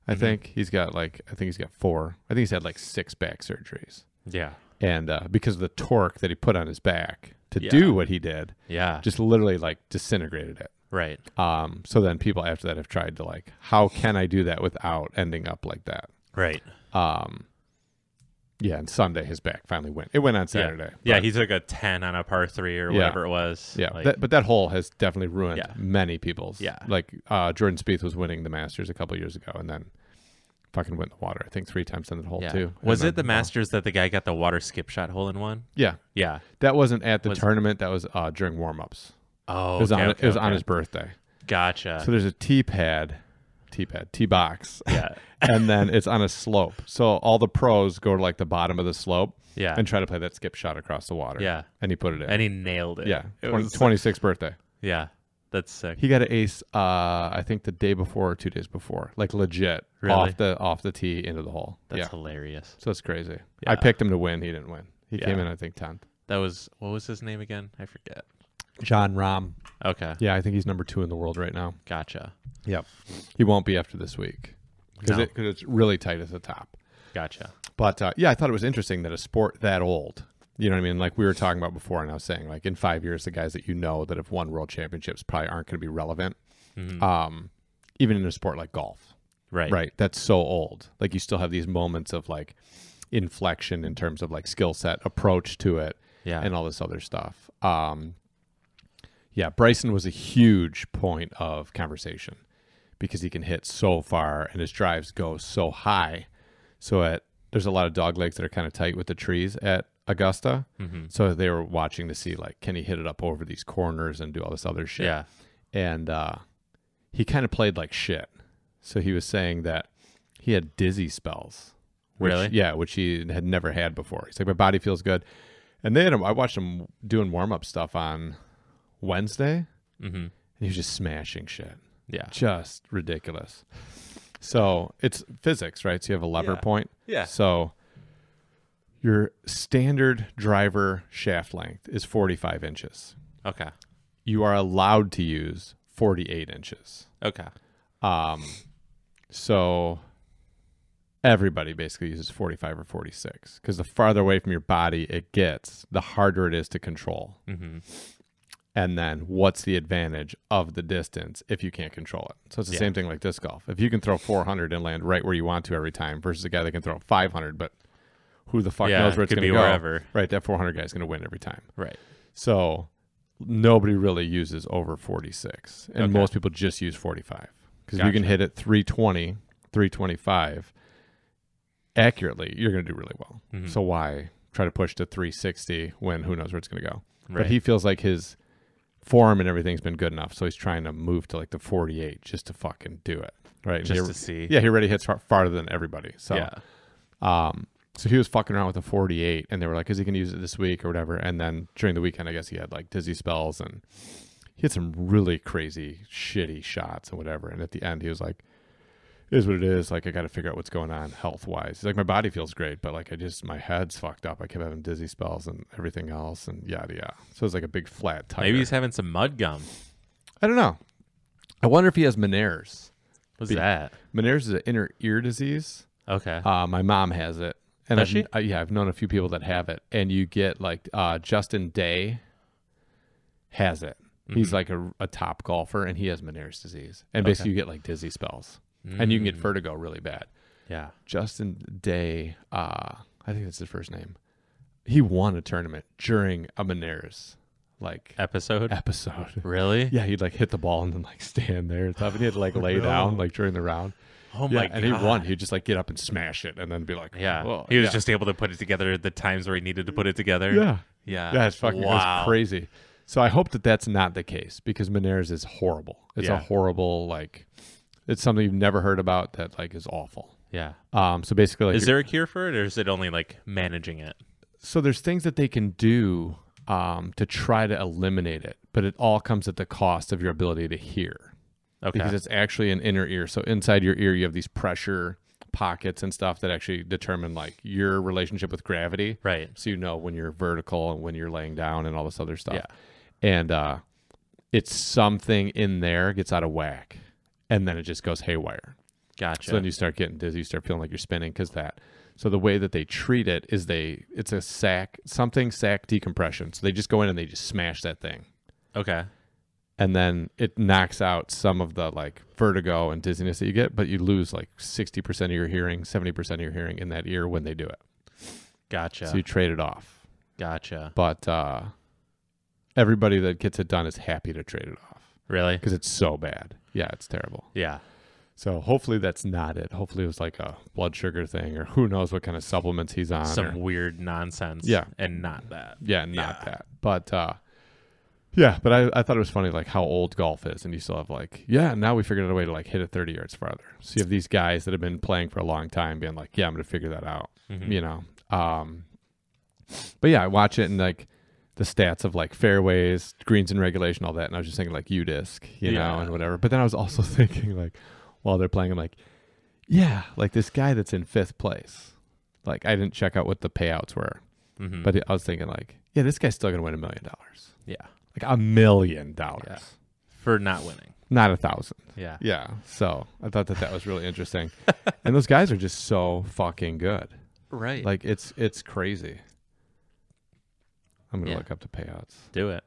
I Mhm. think he's got like I think he's got four. I think he's had like six back surgeries. Yeah. And uh, because of the torque that he put on his back to Yeah. do what he did, Yeah. just literally like disintegrated it. right. Um, so then people after that have tried to like, how can I do that without ending up like that? Right. Um, yeah, and Sunday his back finally went. It went on Saturday. Yeah. but- He took a 10 on a par three or Yeah. whatever it was. yeah. Like, that, but that hole has definitely ruined Yeah. many people's. Yeah. like uh, Jordan Spieth was winning the Masters a couple years ago, and then fucking went in the water. I think three times in the hole yeah. too. Was it the Masters that the guy got the water skip shot hole in one? Yeah, Yeah. that wasn't at the Was- tournament. That was uh, during warm ups. Oh, it was okay, on. okay, it was on his birthday. Gotcha. So there's a tee pad, tee pad, tee box, yeah. <laughs> and then it's on a slope. So all the pros go to like the bottom of the slope Yeah. and try to play that skip shot across the water. Yeah. and he put it in. And he nailed it. yeah, It 20, was- 26th birthday. Yeah. That's sick. He got an ace. Uh, I think the day before or two days before, like legit Really? off the off the tee into the hole. That's yeah, hilarious. so it's crazy. Yeah. I picked him to win. He didn't win. He came in I think tenth. That was what was his name again? I forget. Jon Rahm. Okay. Yeah, I think he's number two in the world right now. Gotcha. Yep. He won't be after this week because No. it, 'cause it's really tight at the top. Gotcha. But uh, yeah, I thought it was interesting that a sport that old, you know what I mean? Like we were talking about before, and I was saying, like in five years, the guys that you know that have won world championships probably aren't going to be relevant. Mhm. Um, even in a sport like golf, right. right? That's so old. Like you still have these moments of like inflection in terms of like skill set, approach to it, Yeah. and all this other stuff. Um, yeah, Bryson was a huge point of conversation because he can hit so far and his drives go so high. So at there's a lot of dog legs that are kind of tight with the trees at Augusta. hmm So they were watching to see like can he hit it up over these corners and do all this other shit. Yeah. And uh, he kind of played like shit. So he was saying that he had dizzy spells. Which, Really? Yeah, which he had never had before. He's like, my body feels good. And then I watched him doing warm up stuff on Wednesday, hmm and he was just smashing shit. Yeah. Just ridiculous. So it's physics, right? So you have a lever Yeah. point. Yeah. So your standard driver shaft length is 45 inches. Okay. You are allowed to use 48 inches. Okay. Um, so everybody basically uses 45 or 46 because the farther away from your body it gets, the harder it is to control. hmm And then what's the advantage of the distance if you can't control it? So it's the Yeah. same thing like disc golf. If you can throw 400 and land right where you want to every time versus a guy that can throw 500, but who the fuck Yeah, knows where it's going to be go? wherever. Right, that 400 guy is going to win every time. Right. So nobody really uses over 46, and Okay. most people just use 45 because if you can hit it 320, 325 accurately, you're going to do really well. Mhm. So why try to push to 360 when who knows where it's going to go? Right. But he feels like his form and everything's been good enough, so he's trying to move to like the 48 just to fucking do it. Right? Just to see. yeah, he already hits far, farther than everybody. So Yeah. um, so he was fucking around with a 48, and they were like, "Is he gonna use it this week or whatever?" And then during the weekend, I guess he had like dizzy spells, and he had some really crazy, shitty shots and whatever. And at the end, he was like, "It "Is what it is. Like I got to figure out what's going on health wise." He's like, "My body feels great, but like I just my head's fucked up. I kept having dizzy spells and everything else, and yada yada." So it's like a big flat tire. Maybe he's having some mud gum. I don't know. I wonder if he has Meniere's. What's Be- that? Meniere's is an inner ear disease. Okay. Uh, my mom has it. And I've, she? uh, yeah, I've known a few people that have it. And you get like uh, Justin Day has it. He's Mhm. like a, a top golfer and he has Meniere's disease. And Okay. basically, you get like dizzy spells and you can get Mm. vertigo really bad. Yeah. Justin Day, uh, I think that's his first name. He won a tournament during a Meniere's like Episode. episode. Really? Yeah, he'd like hit the ball and then like stand there and stuff. And he had to like lay <laughs> No. down like during the round. Oh yeah, my and god. he won. He'd just like get up and smash it and then be like, Yeah. "Whoa." he was Yeah. just able to put it together at the times where he needed to put it together. yeah. Yeah. That's fucking wow. crazy. So I hope that that's not the case because Meniere's is horrible. It's a horrible like it's something you've never heard about that like is awful. Yeah. Um so basically like is there a cure for it or is it only like managing it? so there's things that they can do um to try to eliminate it, but it all comes at the cost of your ability to hear. Okay. Because it's actually an inner ear. So inside your ear you have these pressure pockets and stuff that actually determine like your relationship with gravity. right. so you know when you're vertical and when you're laying down and all this other stuff. Yeah. And uh it's something in there gets out of whack and then it just goes haywire. Gotcha. So then you start getting dizzy, you start feeling like you're spinning cuz that. So the way that they treat it is they it's a sac something sac decompression. So they just go in and they just smash that thing. okay. And then it knocks out some of the like vertigo and dizziness that you get, but you lose like 60% of your hearing, 70% of your hearing in that ear when they do it. Gotcha. So you trade it off. gotcha. but uh, everybody that gets it done is happy to trade it off Really? because it's so bad. Yeah, it's terrible. Yeah. So hopefully that's not it. Hopefully it was like a blood sugar thing, or who knows what kind of supplements he's on. Some or- weird nonsense. Yeah. And not that. yeah, not Yeah. that. But uh, yeah, but I, I thought it was funny like how old golf is, and you still have like yeah. Now we figured out a way to like hit it thirty yards farther. So you have these guys that have been playing for a long time, being like, yeah, I'm gonna figure that out. Mhm. you know. Um, but yeah, I watch it and like the stats of like fairways, greens and regulation, all that, and I was just thinking like UDisc, you know, and whatever. But then I was also <laughs> thinking like while they're playing, I'm like, yeah, like this guy that's in fifth place. Like I didn't check out what the payouts were, Mhm. but I was thinking like, yeah, this guy's still gonna win a million dollars. yeah. Like a million dollars, for not winning. not a thousand. Yeah. Yeah. So I thought that that was really interesting, <laughs> and those guys are just so fucking good. Right. Like it's it's crazy. I'm gonna Yeah. look up the payouts. do it.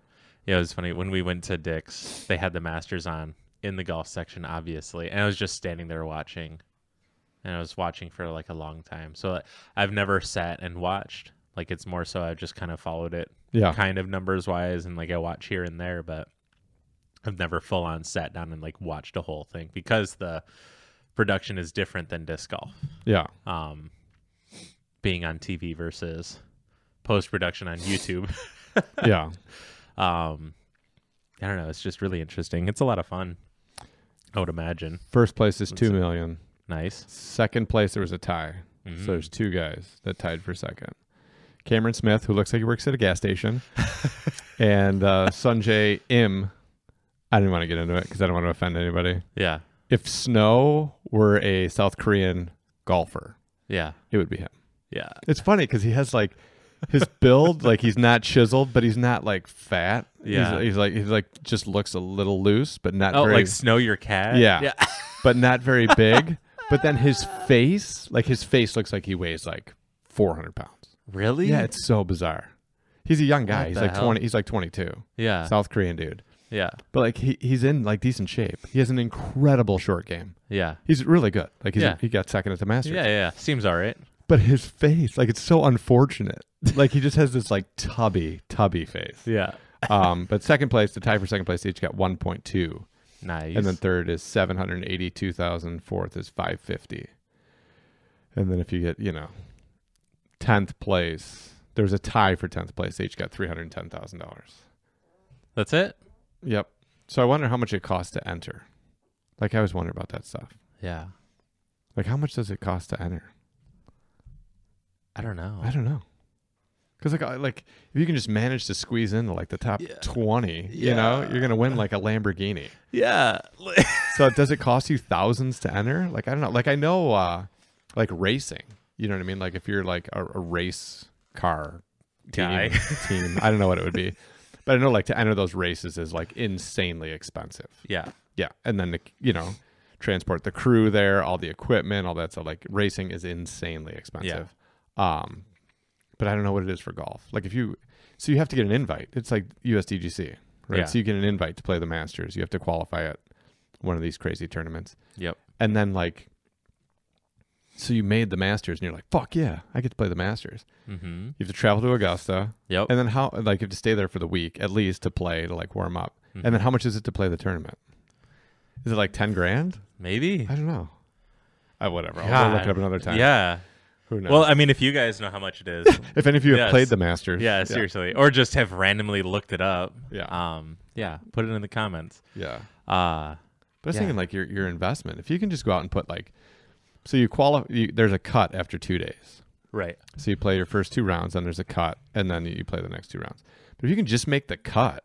Yeah, it was funny when we went to Dick's. They had the Masters on in the golf section, obviously, and I was just standing there watching, and I was watching for like a long time. So I've never sat and watched. Like it's more so I've just kind of followed it, Yeah. kind of numbers wise, and like I watch here and there, but I've never full on sat down and like watched a whole thing because the production is different than disc golf. Yeah. Um, being on TV versus post production on YouTube. <laughs> Yeah. Um, I don't know. It's just really interesting. It's a lot of fun. I would imagine. First place is two million. Nice. Second place there was a tie. Mhm. So there's two guys that tied for second. Cameron Smith, who looks like he works at a gas station, <laughs> and uh, Sungjae Im. I didn't want to get into it because I don't want to offend anybody. yeah, If Snow were a South Korean golfer, yeah, it would be him. yeah, It's funny because he has like his build, like he's not chiseled, but he's not like fat. Yeah. he's, he's like he's like just looks a little loose, but not Oh, very, like Snow Your Cat. Yeah. yeah, <laughs> but not very big. but then his face, like his face, looks like he weighs like 400 pounds. Really? Yeah, it's so bizarre. He's a young guy. What he's like hell? 20. He's like 22. yeah, South Korean dude. yeah, But like he, he's in like decent shape. He has an incredible short game. yeah, He's really good. Like he's Yeah. he got second at the Masters. yeah, yeah. Seems all right. But his face, like it's so unfortunate. <laughs> like he just has this like tubby, tubby face. Yeah, <laughs> Um, but second place, the tie for second place, they each got 1.2, nice. and then third is 782,000. Fourth is 550. And then if you get, you know, tenth place, there's a tie for tenth place. They each got three hundred ten thousand dollars. that's it. Yep. So I wonder how much it costs to enter. Like I always wonder about that stuff. Yeah, Like how much does it cost to enter? I don't know. I don't know. Because like I- like if you can just manage to squeeze into like the top Yeah. twenty, you know, you're gonna win like a Lamborghini. yeah, so does it cost you thousands to enter? Like I don't know. Like I know, uh like racing. You know what I mean? Like if you're like a, a race car team, Guy. <laughs> team, I don't know what it would be, but I know like to enter those races is like insanely expensive. yeah, Yeah, and then to, you know transport the crew there, all the equipment, all that. So like racing is insanely expensive. Yeah. Um, but I don't know what it is for golf. Like if you, so you have to get an invite. It's like USDGC, right? Yeah. So you get an invite to play the Masters. You have to qualify at one of these crazy tournaments, yep, and then like, so you made the Masters, and you're like, fuck yeah, I get to play the Masters. mm-hmm. You have to travel to Augusta, yep. and then how like you have to stay there for the week at least to play to like warm up, Mhm. and then how much is it to play the tournament? Is it like ten grand? Maybe. I don't know. I whatever. I'll look it up another time. Yeah. Who knows? Well, I mean, if you guys know how much it is, <laughs> if any of you have played the Masters, yeah, seriously, or just have randomly looked it up, Yeah. um, yeah, put it in the comments. yeah. Uh But I was Yeah. thinking like your your investment. If you can just go out and put like, so you qualify. You, there's a cut after two days. right, So you play your first two rounds, then there's a cut, and then you play the next two rounds. But if you can just make the cut,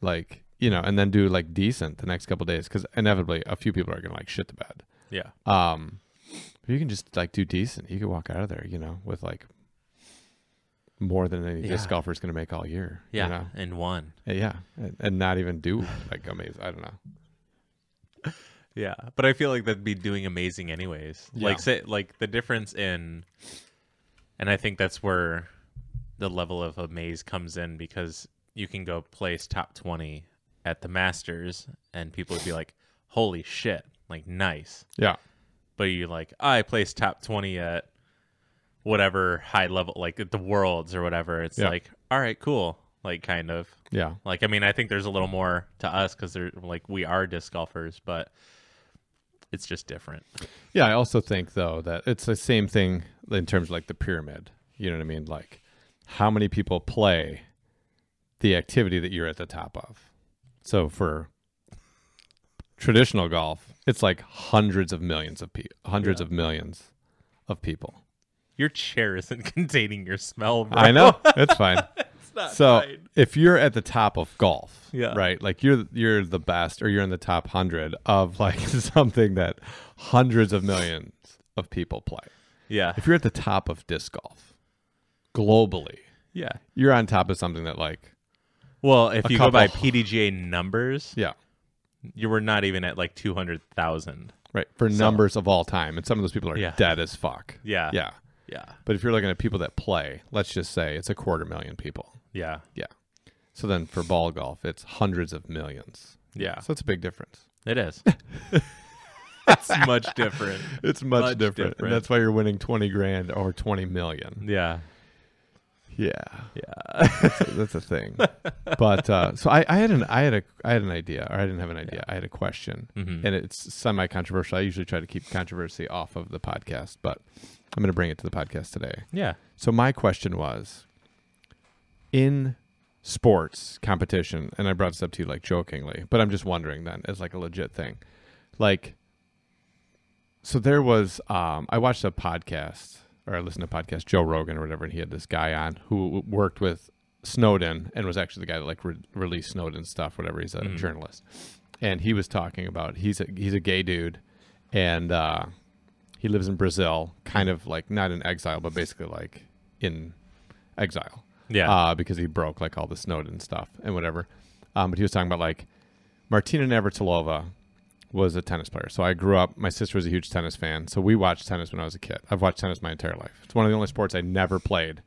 like you know, and then do like decent the next couple days, because inevitably a few people are gonna like shit the bed. yeah, Um, if you can just like do decent, you can walk out of there, you know, with like more than any disc Yeah. golfer's gonna make all year. yeah, You know? and one, Yeah, and, and not even do like amazing. I don't know. Yeah. But I feel like that'd be doing amazing anyways. Yeah. Like say, like the difference in, and I think that's where the level of amaze comes in because you can go place top twenty at the Masters, and people would be like, "Holy shit!" Like nice. Yeah, but you like I placed top twenty at whatever high level, like at the Worlds or whatever. It's Yeah. like, all right, cool, like kind of yeah, like. I mean, I think there's a little more to us because they're like we are disc golfers, but it's just different. yeah. I also think though that it's the same thing in terms of like the pyramid. You know what I mean? Like how many people play the activity that you're at the top of. So for traditional golf, it's like hundreds of millions of people, hundreds Yeah. of millions of people. Your chair isn't <laughs> containing your smell, bro. I know it's fine. <laughs> not So if you're at the top of golf, Yeah. right, like you're you're the best, or you're in the top hundred of like <laughs> something that hundreds of millions of people play. Yeah, If you're at the top of disc golf globally, yeah, you're on top of something that like Well, if you go by. PDGA numbers, Yeah. you were not even at like 200,000. Right. For So- numbers of all time. And some of those people are Yeah. dead as fuck. Yeah. Yeah. Yeah. But if you're looking at people that play, let's just say it's a quarter million people. Yeah. Yeah. So then for ball golf, it's hundreds of millions. Yeah. So it's a big difference. It is. <laughs> it's much different. It's much, Much different. different. That's why you're winning 20 grand or 20 million. Yeah. Yeah. Yeah. That's a, that's a thing. <laughs> but uh, so I, I had an I had a I had an idea, or I didn't have an idea. I had a question, Mhm. and it's semi controversial. I usually try to keep controversy off of the podcast, but I'm going to bring it to the podcast today. Yeah. So my question was, in sports competition, and I brought this up to you like jokingly, but I'm just wondering then as like a legit thing, like. So there was, um, I watched a podcast or I listened to a podcast, Joe Rogan or whatever, and he had this guy on who worked with Snowden and was actually the guy that like re- released Snowden stuff, whatever. He's a Mhm. journalist, and he was talking about he's a he's a gay dude, and uh, he lives in Brazil, kind of like not in exile, but basically like in exile Yeah. uh, because he broke like all the Snowden stuff and whatever. Um, but he was talking about like Martina Navratilova was a tennis player. So I grew up. My sister was a huge tennis fan, so we watched tennis when I was a kid. I've watched tennis my entire life. It's one of the only sports I never played,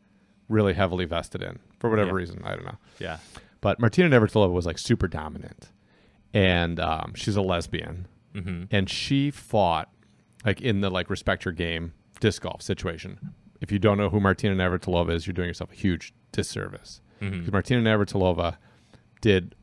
really heavily vested in for whatever Yeah. reason. I don't know. yeah. But Martina Navratilova was like super dominant, and um, she's a lesbian Mm-hmm. and she fought like in the like respect your game disc golf situation. If you don't know who Martina Navratilova is, you're doing yourself a huge disservice. Mm-hmm. Because Martina Navratilova did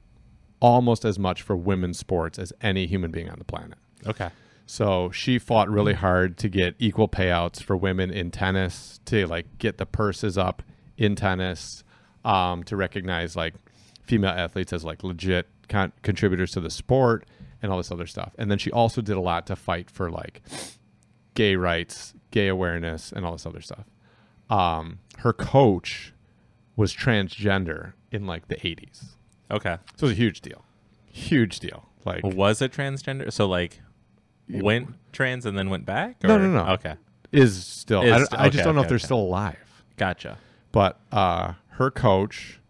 almost as much for women's sports as any human being on the planet. Okay. So she fought really hard to get equal payouts for women in tennis, to like get the purses up in tennis, um, to recognize like female athletes as like legit con- contributors to the sport and all this other stuff. And then she also did a lot to fight for like gay rights, gay awareness, and all this other stuff. Um, her coach was transgender in like the 80s. Okay. So it was a huge deal. Huge deal. Like Was it transgender? So like went trans and then went back? No, or- no, no. Okay. is still Is I, I just okay, don't know okay, if they're okay. still alive. Gotcha. but uh, her coach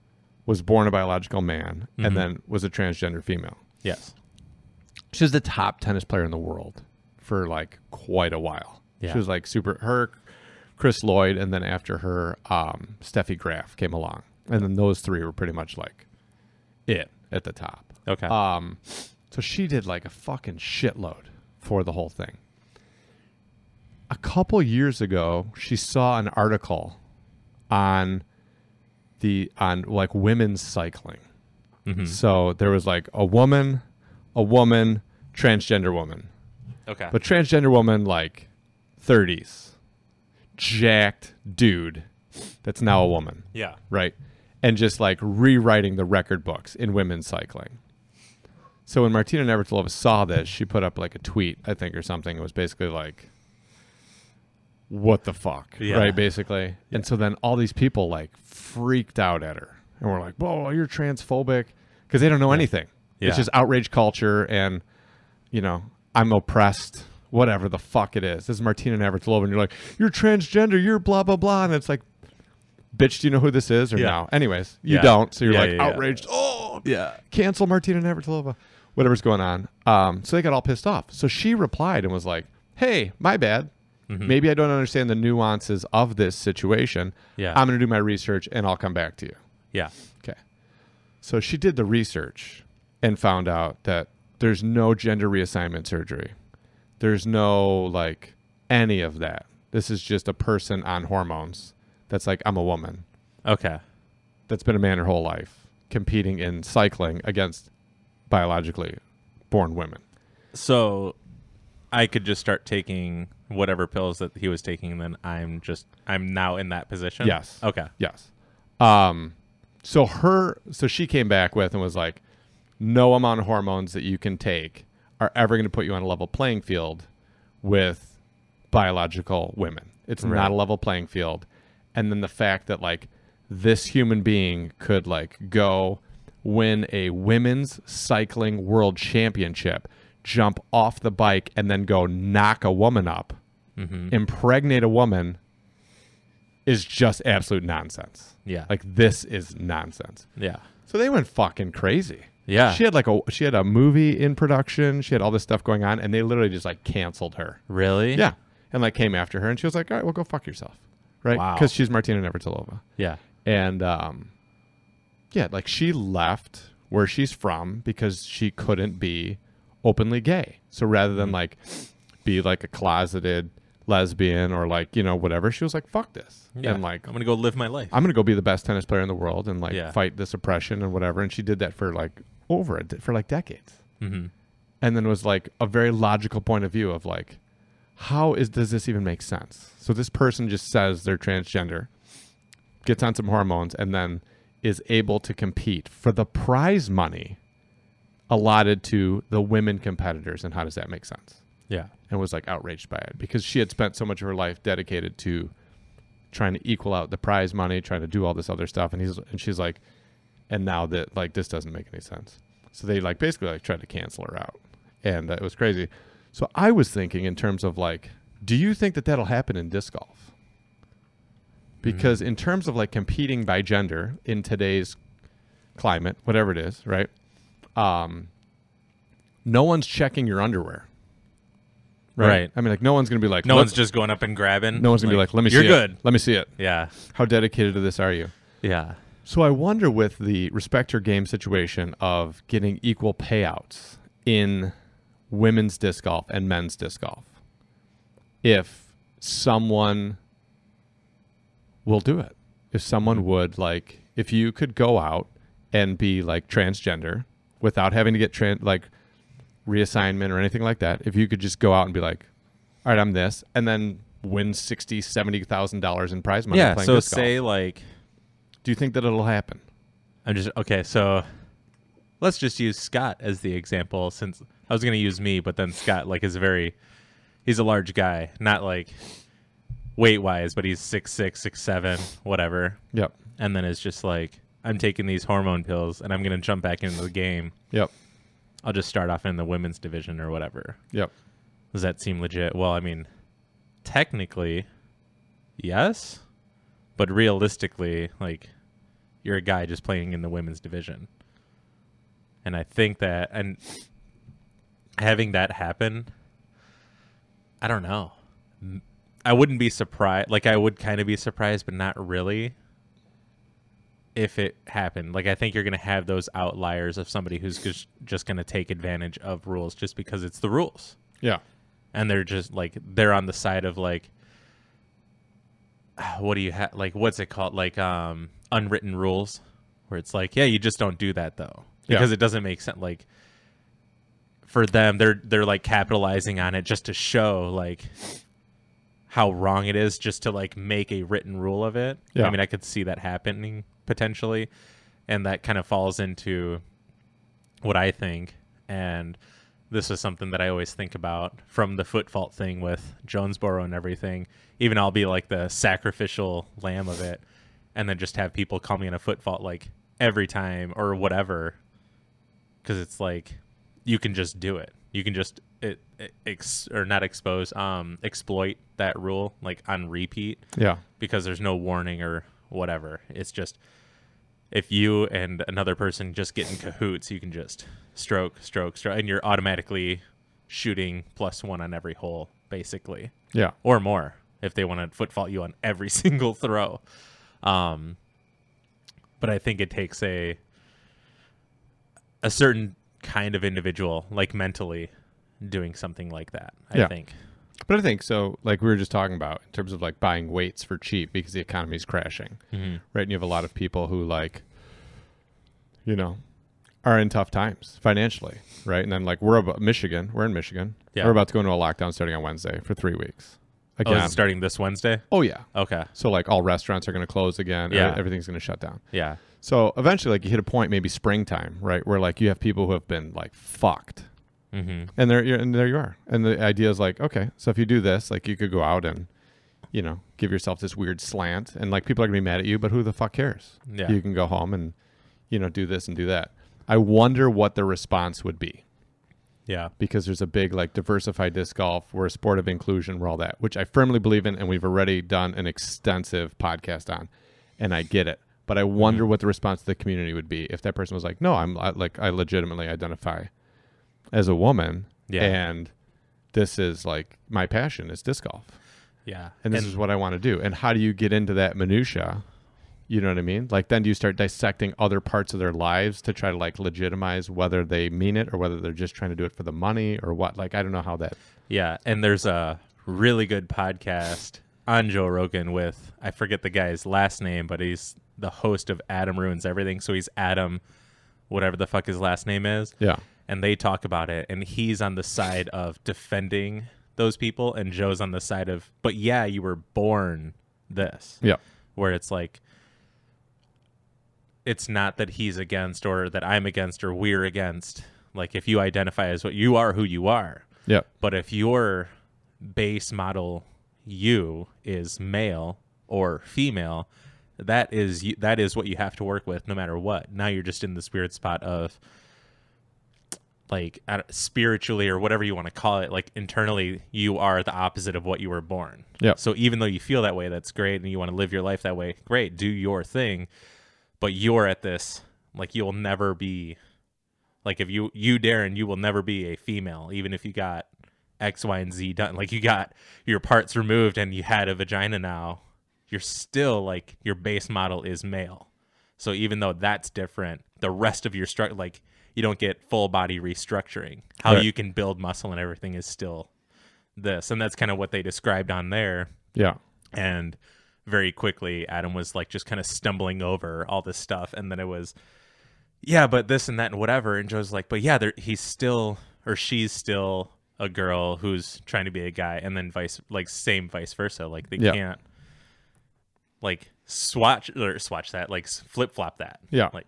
was born a biological man Mhm. and then was a transgender female. Yes. She's the top tennis player in the world for like quite a while. Yeah. She was like super. Her, Chris Lloyd, and then after her, um, Steffi Graf came along, and then those three were pretty much like it at the top. Okay. Um, so she did like a fucking shitload for the whole thing. A couple years ago, she saw an article on the on like women's cycling. Mhm. So there was like a woman, a woman, transgender woman, Okay. but transgender woman like 30s, jacked dude that's now a woman yeah. right? And just like rewriting the record books in women's cycling. So when Martina Navratilova saw this, she put up like a tweet, I think, or something. It was basically like, "What the fuck?" Yeah. Right? Basically. And so then all these people like freaked out at her and were like, "Whoa, you're transphobic," because they don't know anything. Yeah. It's just outrage culture, and you know, I'm oppressed. Whatever the fuck it is. This is Martina Navratilova, and you're like, "You're transgender. You're blah blah blah," and it's like, bitch, do you know who this is or Yeah. no? Anyways, you Yeah. don't. So you're Yeah, like outraged. Oh, Yeah. cancel Martina Navratilova. Whatever's going on. Um, so they got all pissed off. So she replied and was like, hey, my bad. Mhm. Maybe I don't understand the nuances of this situation. Yeah. I'm going to do my research and I'll come back to you. Yeah. Okay. So she did the research and found out that there's no gender reassignment surgery. There's no like any of that. This is just a person on hormones that's like, I'm a woman Okay. that's been a man her whole life competing in cycling against biologically born women. So I could just start taking whatever pills that he was taking, and then I'm just I'm now in that position. Yes. Okay. Yes. Um, so her, so she came back with and was like, no amount of hormones that you can take are ever going to put you on a level playing field with biological women. It's Right. not a level playing field. And then the fact that like this human being could like go win a women's cycling world championship, jump off the bike and then go knock a woman up, Mm-hmm. impregnate a woman is just absolute nonsense. Yeah. Like this is nonsense. yeah. So they went fucking crazy. Yeah. She had like a she had a movie in production. She had all this stuff going on, and they literally just like canceled her. really? Yeah, and like came after her, and she was like, "All right, well, go fuck yourself," right? Wow. Because she's Martina Navratilova, Yeah. and um, yeah, like she left where she's from because she couldn't be openly gay. So rather than like be like a closeted lesbian or like you know whatever, she was like, "Fuck this," Yeah. and like I'm gonna go live my life. I'm gonna go be the best tennis player in the world and like Yeah. fight this oppression and whatever. And she did that for like over it for like decades, mm-hmm. and then was like a very logical point of view of like, how is does this even make sense? So this person just says they're transgender, gets on some hormones, and then is able to compete for the prize money allotted to the women competitors. And how does that make sense? Yeah. and was like outraged by it because she had spent so much of her life dedicated to trying to equal out the prize money, trying to do all this other stuff, and he's and she's like, and now that like this doesn't make any sense, so they like basically like tried to cancel her out, and uh, it was crazy. So I was thinking in terms of like, do you think that that'll happen in disc golf? Because in terms of like competing by gender in today's climate, whatever it is, right? Um, no one's checking your underwear. Right. I mean, like, no one's going to be like, No one's just going up and grabbing. no one's going to be like, let me see. You're good. it. Let me see it. Yeah. How dedicated to this are you? Yeah. So I wonder with the respect your game situation of getting equal payouts in women's disc golf and men's disc golf, if someone will do it, if someone would like, if you could go out and be like transgender without having to get tran like reassignment or anything like that, if you could just go out and be like, all right, I'm this, and then win sixty, seventy thousand dollars in prize money. Yeah. playing So disc golf. say like Do you think that it'll happen? I'm just okay. So let's just use Scott as the example, since I was going to use me, but then Scott like is very he's a large guy, not like weight wise, but he's six six, six seven, whatever. Yep. And then it's just like I'm taking these hormone pills, and I'm going to jump back into the game. Yep. I'll just start off in the women's division or whatever. Yep. Does that seem legit? Well, I mean, technically, yes, but realistically, like, you're a guy just playing in the women's division, and I think that and having that happen, I don't know. I wouldn't be surprised. Like, I would kind of be surprised, but not really. If it happened, like I think you're gonna have those outliers of somebody who's just just gonna take advantage of rules just because it's the rules Yeah. and they're just like they're on the side of like <sighs> what do you have like what's it called like um unwritten rules where it's like yeah you just don't do that though Yeah. because it doesn't make sense like for them they're they're like capitalizing on it just to show like how wrong it is just to like make a written rule of it Yeah. i mean i could see that happening potentially and that kind of falls into what I think, and this is something that I always think about from the foot fault thing with Jonesboro and everything. Even I'll be like the sacrificial lamb of it, and then just have people call me in a foot fault like every time or whatever, because it's like you can just do it. You can just it, it ex, or not expose um exploit that rule like on repeat Yeah. because there's no warning or whatever. It's just if you and another person just get in cahoots, you can just stroke, stroke, stroke, and you're automatically shooting plus one on every hole, basically, Yeah. or more if they want to foot fault you on every <laughs> single throw. Um, but I think it takes a a certain kind of individual, like mentally, doing something like that. I Yeah. think. But I think so, like we were just talking about, in terms of like buying weights for cheap because the economy is crashing, Mhm. right? And you have a lot of people who like, you know, are in tough times financially, right? And then like we're about Michigan, we're in Michigan, Yeah. we're about to go into a lockdown starting on Wednesday for three weeks. Oh, Again, it starting this Wednesday? oh yeah. Okay. So like all restaurants are going to close again. Yeah. everything's going to shut down. Yeah. So eventually, like you hit a point, maybe springtime, right, where like you have people who have been like fucked, Mm-hmm. and there, you're, and there you are. And the idea is like, okay, so if you do this, like you could go out and, you know, give yourself this weird slant, and like people are gonna be mad at you, but who the fuck cares? Yeah. You can go home and, you know, do this and do that. I wonder what the response would be Yeah. because there's a big like diversified disc golf, we're a sport of inclusion, we're all that, which I firmly believe in, and we've already done an extensive podcast on, and I get it. But I Mm-hmm. wonder what the response to the community would be if that person was like, "No, I'm I, like I legitimately identify as a woman, Yeah. and this is like my passion is disc golf, yeah. and this is what I want to do." And how do you get into that minutia? You know what I mean? Like then do you start dissecting other parts of their lives to try to like legitimize whether they mean it or whether they're just trying to do it for the money or what? Like I don't know how that. Yeah, and there's a really good podcast on Joe Rogan with I forget the guy's last name, but he's the host of Adam Ruins Everything. So he's Adam, whatever the fuck his last name is, Yeah. and they talk about it, and he's on the side of defending those people, and Joe's on the side of, but yeah, you were born this, Yeah. where it's like. It's not that he's against or that I'm against or we're against. Like if you identify as what you are, who you are. Yeah. But if your base model you is male or female, that is that is what you have to work with no matter what. Now you're just in this weird spot of like spiritually or whatever you want to call it, like internally you are the opposite of what you were born. Yeah. So even though you feel that way, that's great and you want to live your life that way, great, do your thing. But you're at this like you'll never be like if you you Darren, you will never be a female, even if you got X, Y, and Z done. Like you got your parts removed and you had a vagina now, you're still like your base model is male. So even though that's different, the rest of your structure, like you don't get full body restructuring. How Right. you can build muscle and everything is still this, and that's kind of what they described on there Yeah. and very quickly adam was like just kind of stumbling over all this stuff and then it was yeah but this and that and whatever and joe's like but yeah there, he's still or she's still a girl who's trying to be a guy and then vice like same vice versa like they Yeah. can't like swatch or swatch that like flip flop that Yeah. like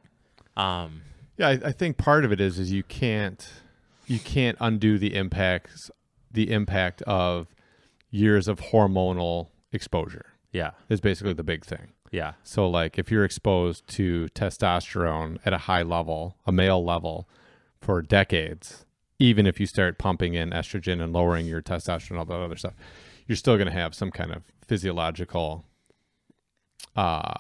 um Yeah, I, I think part of it is is you can't you can't undo the impacts the impact of years of hormonal exposure yeah is basically the big thing. yeah So like if you're exposed to testosterone at a high level, a male level for decades, even if you start pumping in estrogen and lowering your testosterone and all that other stuff, you're still going to have some kind of physiological uh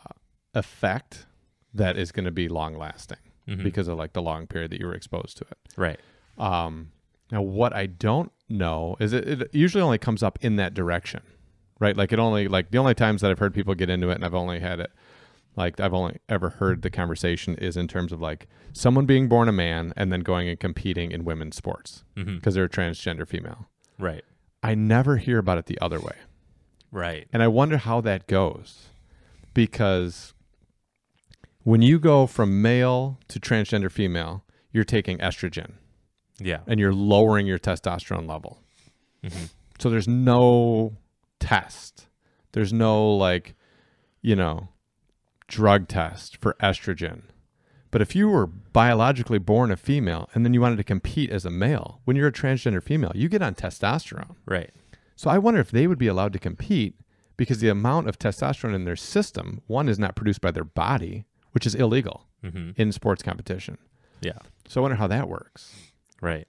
effect that is going to be long lasting Mhm. because of like the long period that you were exposed to it. right Um, now, what I don't know is it, it usually only comes up in that direction, right? Like it only like the only times that I've heard people get into it, and I've only had it like I've only ever heard the conversation is in terms of like someone being born a man and then going and competing in women's sports because they're a transgender female. right I never hear about it the other way, right and I wonder how that goes because when you go from male to transgender female, you're taking estrogen yeah and you're lowering your testosterone level. Mhm. So there's no test. There's no like, you know, drug test for estrogen. But if you were biologically born a female and then you wanted to compete as a male, when you're a transgender female, you get on testosterone. right So I wonder if they would be allowed to compete because the amount of testosterone in their system, one is not produced by their body, which is illegal hmm in sports competition. yeah So I wonder how that works. right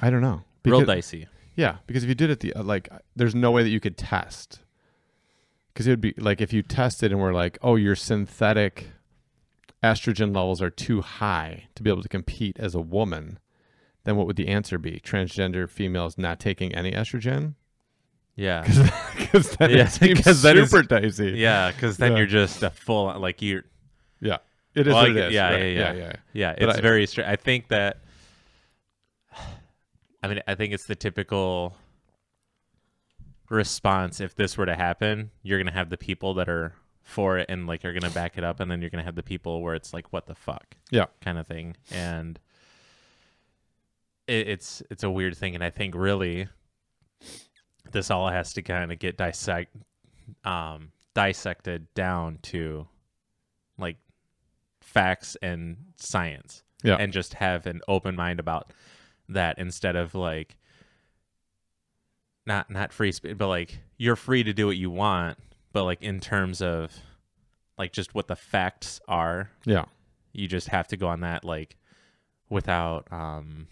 I don't know. real dicey Yeah, because if you did it the uh, like, there's no way that you could test. Because it would be like if you tested and we're like, oh, your synthetic estrogen levels are too high to be able to compete as a woman, then what would the answer be? Transgender females not taking any estrogen? yeah <laughs> Because then Yeah, <laughs> seems because that is- super dicey. Yeah, because then Yeah. you're just a full like you're yeah, it is Well, it is. yeah, right? yeah, yeah. yeah, yeah. It's I- very straight. I think that. I mean, I think it's the typical response. If this were to happen, you're gonna have the people that are for it and like are gonna back it up, and then you're gonna have the people where it's like, "What the fuck?" Yeah. kind of thing, and it, it's it's a weird thing, and I think really this all has to kind of get dissect um dissected down to like facts and science Yeah. and just have an open mind about that instead of like not not free speech but like you're free to do what you want but like in terms of like just what the facts are yeah, you just have to go on that like without um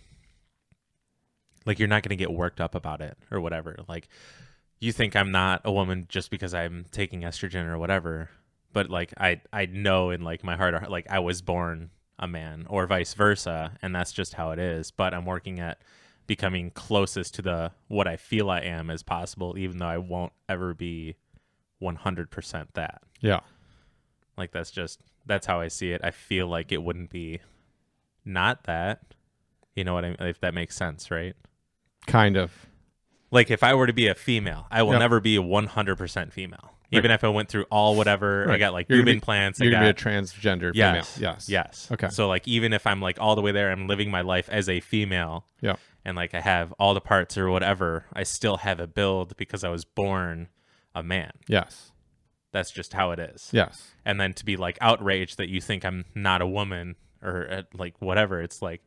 like you're not going to get worked up about it or whatever. Like you think i'm not a woman just because i'm taking estrogen or whatever but like I I know in like my heart like I was born a man or vice versa and that's just how it is but I'm working at becoming closest to the what I feel I am as possible even though I won't ever be 100% that Yeah. like that's just that's how I see it I feel like it wouldn't be not that you know what I mean if that makes sense right Kind of. like if I were to be a female, I will Yep. never be 100% female. Even if I went through all whatever, I got like You're boob implants, I You're got gonna be a transgender yes, female. Yes. yes, Okay. So like even if I'm like all the way there, I'm living my life as a female, Yeah. and like I have all the parts or whatever, I still have a build because I was born a man. Yes. That's just how it is. Yes. And then to be like outraged that you think I'm not a woman or uh, like whatever, it's like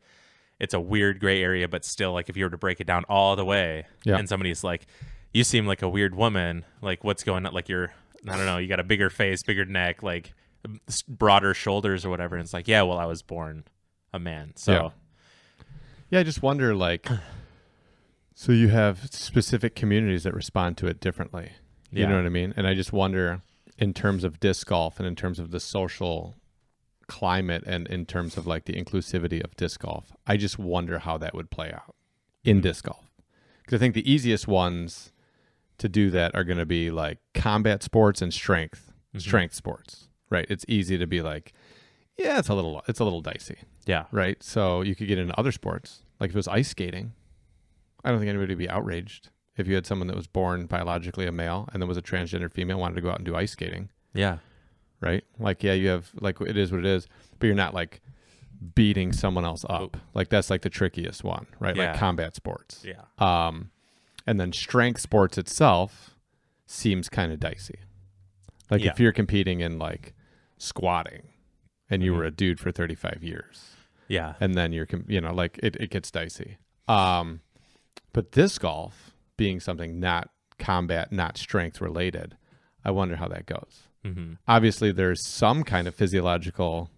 it's a weird gray area, but still like if you were to break it down all the way, Yeah. and somebody's like, you seem like a weird woman, like what's going on? Like you're, I don't know, you got a bigger face, bigger neck, like broader shoulders or whatever. And it's like, yeah, well, I was born a man, so Yeah. Yeah, I just wonder like <sighs> so you have specific communities that respond to it differently. You Yeah. know what I mean? And I just wonder in terms of disc golf and in terms of the social climate and in terms of like the inclusivity of disc golf, I just wonder how that would play out in hmm. disc golf. Cuz I think the easiest ones to do that are going to be like combat sports and strength, strength sports. Right? It's easy to be like yeah, it's a little it's a little dicey yeah, right? So you could get into other sports. Like if it was ice skating, I don't think anybody would be outraged if you had someone that was born biologically a male and then was a transgender female wanted to go out and do ice skating, yeah, right? Like yeah, you have like it is what it is, but you're not like beating someone else up. Like that's like the trickiest one, right? Yeah. Like combat sports. yeah, Um and then strength sports itself seems kind of dicey. Like Yeah. if you're competing in like squatting and you Mhm. were a dude for 35 years yeah, and then you're you know like it, it gets dicey. Um but disc golf being something not combat not strength related i wonder how that goes. Hmm obviously there's some kind of physiological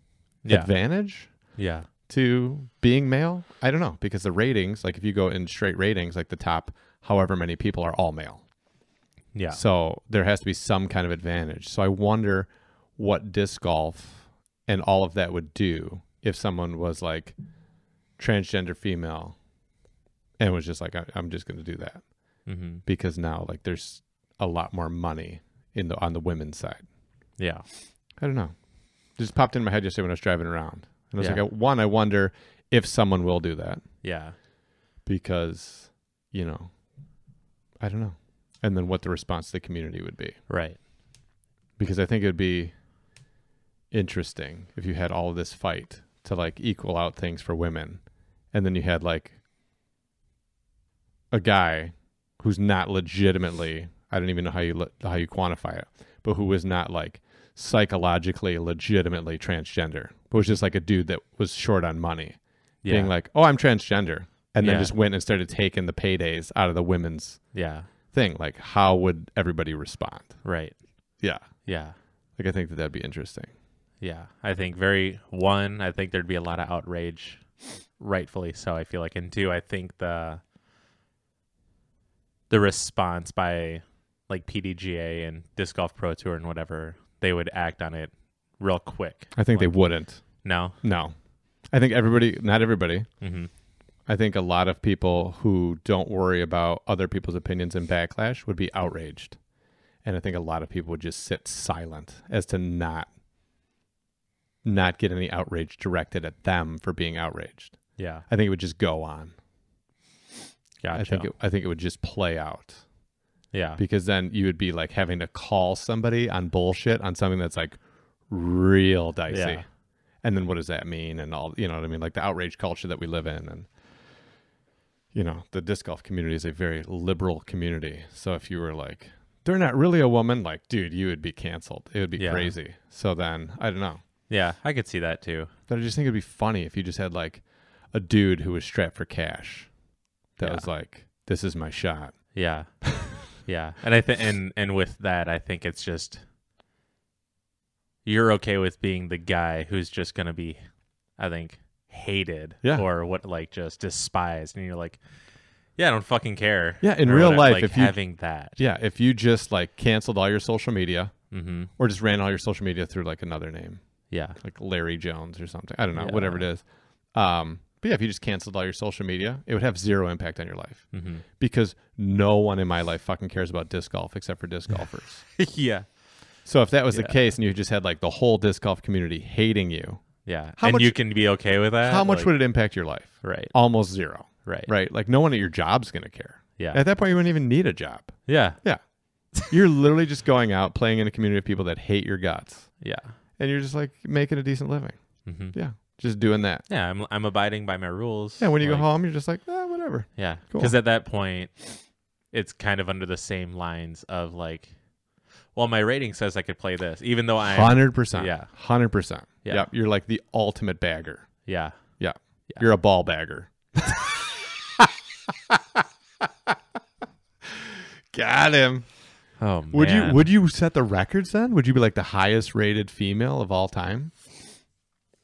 yeah, advantage yeah, to being male. I don't know because the ratings like if you go in straight ratings like the top however many people are all male yeah, so there has to be some kind of advantage. So I wonder what disc golf and all of that would do if someone was like transgender female and was just like, I, I'm just going to do that hmm because now like there's a lot more money in the on the women's side. yeah, I don't know. It just popped in my head yesterday when I was driving around, and I was Yeah. like, one, I wonder if someone will do that yeah, because you know, I don't know, and then what the response to the community would be. right, because I think it would be interesting if you had all of this fight to like equal out things for women, and then you had like a guy who's not legitimately I don't even know how you le- how you quantify it, but who was not like psychologically legitimately transgender, but was just like a dude that was short on money, yeah, being like, "Oh, I'm transgender," and then Yeah. just went and started taking the paydays out of the women's yeah, thing. Like, how would everybody respond? right, Yeah, yeah. like I think that that'd be interesting. Yeah, I think very one. I think there'd be a lot of outrage, rightfully so. I feel like, and two, I think the the response by like PDGA and Disc Golf Pro Tour and whatever, they would act on it real quick. I think they wouldn't. No, No. I think everybody, not everybody, hmm I think a lot of people who don't worry about other people's opinions and backlash would be outraged. And I think a lot of people would just sit silent as to not not get any outrage directed at them for being outraged. yeah, I think it would just go on. gotcha. I think it, I think it would just play out yeah, because then you would be like having to call somebody on bullshit on something that's like real dicey. Yeah. And then what does that mean? And all, you know what I mean? Like the outrage culture that we live in. And, you know, the disc golf community is a very liberal community. So if you were like, they're not really a woman, like, dude, you would be canceled. It would be Yeah. crazy. So then, I don't know. yeah. I could see that too. But I just think it'd be funny if you just had like a dude who was strapped for cash that Yeah. was like, this is my shot. Yeah, <laughs> yeah. And I think, and and with that, I think it's just you're okay with being the guy who's just gonna be, I think, hated Yeah. or what like just despised, and you're like, yeah, I don't fucking care. Yeah, in real life, like if you having that, Yeah, if you just like canceled all your social media Mm-hmm. or just ran all your social media through like another name, Yeah. like Larry Jones or something. I don't know, Yeah. whatever it is. Um, but yeah, if you just canceled all your social media, it would have zero impact on your life Mm-hmm. because no one in my life fucking cares about disc golf except for disc golfers. <laughs> yeah. So if that was the case and you just had like the whole disc golf community hating you, Yeah. How and much- you can be okay with that. how much Like- would it impact your life? Right. Almost zero. Right. Right? Like no one at your job's going to care. Yeah. At that point you wouldn't even need a job. Yeah. Yeah. you're literally just going out playing in a community of people that hate your guts Yeah. and you're just like making a decent living. hmm Yeah. Just doing that. Yeah. I'm I'm abiding by my rules. Yeah, when you Like, go home you're just like, "Ah, whatever." Yeah. Cool. Because at that point, it's kind of under the same lines of like, well, my rating says I could play this, even though I. 100%. Yeah. 100%. Yeah. Yep, you're like the ultimate bagger. Yeah. Yeah. Yeah. You're a ball bagger. <laughs> Got him. Oh man. Would you would you set the records then? Would you be like the highest rated female of all time?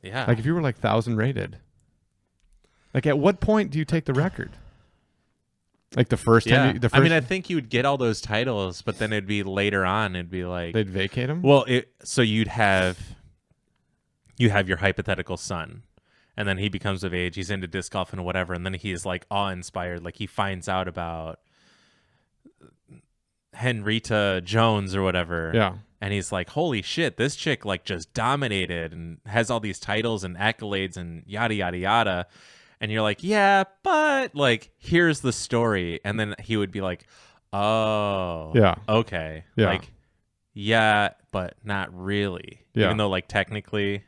Yeah. Like if you were like thousand rated. Like at what point do you take the record? Like the first yeah. time you, the first I mean, I think you would get all those titles, but then it'd be later on. It'd be like, they'd vacate them? well, it. So you'd have, you have your hypothetical son, and then he becomes of age. He's into disc golf and whatever, and then he's like awe inspired. Like he finds out about Henrietta Jones or whatever. yeah. and he's like, "Holy shit, this chick like just dominated and has all these titles and accolades and yada yada yada." And you're like, "Yeah, but like here's the story." And then he would be like, "Oh. Yeah. Okay. Yeah. Like yeah, but not really. Yeah. Even though like technically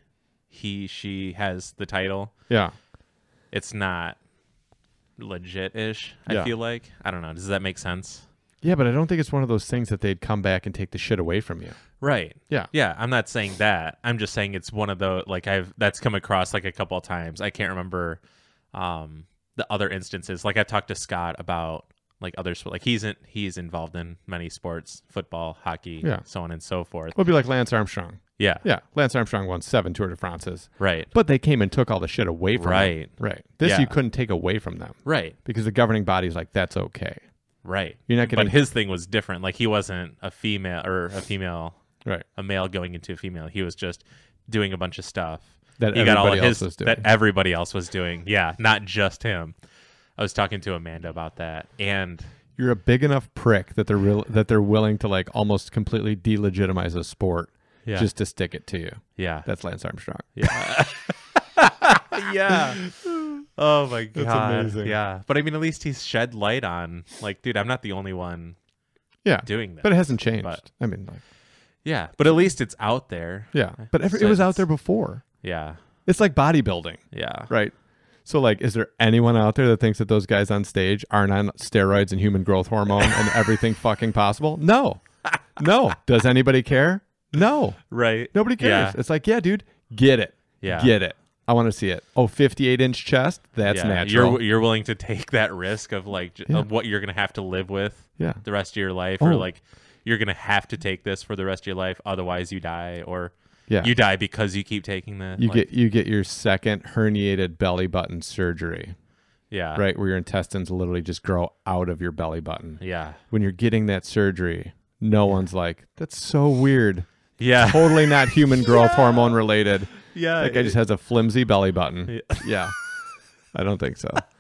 he she has the title, Yeah. it's not legit-ish, I Yeah. feel like. I don't know. Does that make sense? Yeah, but I don't think it's one of those things that they'd come back and take the shit away from you. Right. Yeah. Yeah, I'm not saying that. I'm just saying it's one of the like I've that's come across like a couple of times. I can't remember um the other instances. Like I talked to Scott about like other sport like he's in he's involved in many sports, football, hockey, Yeah. so on and so forth. It would be like Lance Armstrong. Yeah. Yeah. Lance Armstrong won seven Tour de France's, Right. but they came and took all the shit away from him. Right. Right. This Yeah. you couldn't take away from them Right. because the governing body's like, that's okay. Right. You're not getting But his thing was different. Like he wasn't a female or a female right. a male going into a female. He was just doing a bunch of stuff That he got all his else was doing. that everybody else was doing. Yeah, not just him. I was talking to Amanda about that, and You're a big enough prick that they're real that they're willing to like almost completely delegitimize a sport yeah, just to stick it to you. yeah, That's Lance Armstrong. yeah, <laughs> <laughs> yeah. Oh my god, That's amazing. yeah. But I mean, at least he's shed light on like, dude, I'm not the only one Yeah. doing that. But it hasn't changed. But- I mean, like, yeah, but at least it's out there. yeah. But every, it was out there before. Yeah, It's like bodybuilding, yeah, right? So, like, is there anyone out there that thinks that those guys on stage aren't on steroids and human growth hormone and <laughs> everything fucking possible? No. No. Does anybody care? No. right. Nobody cares. Yeah. It's like, yeah, dude, get it. Yeah. Get it. I want to see it. Oh, 58 inch chest? That's yeah. natural. You're you're willing to take that risk of like Yeah. of what you're gonna have to live with yeah. the rest of your life, Oh. or like you're gonna have to take this for the rest of your life, otherwise you die, or Yeah. you die because you keep taking this. you Like, get you get your second herniated belly button surgery, yeah, right? Where your intestines literally just grow out of your belly button. yeah, When you're getting that surgery, no one's like, "That's so weird." yeah, <laughs> Totally not human <laughs> growth hormone related. yeah. That guy just has a flimsy belly button. Yeah. Yeah. I don't think so. <laughs>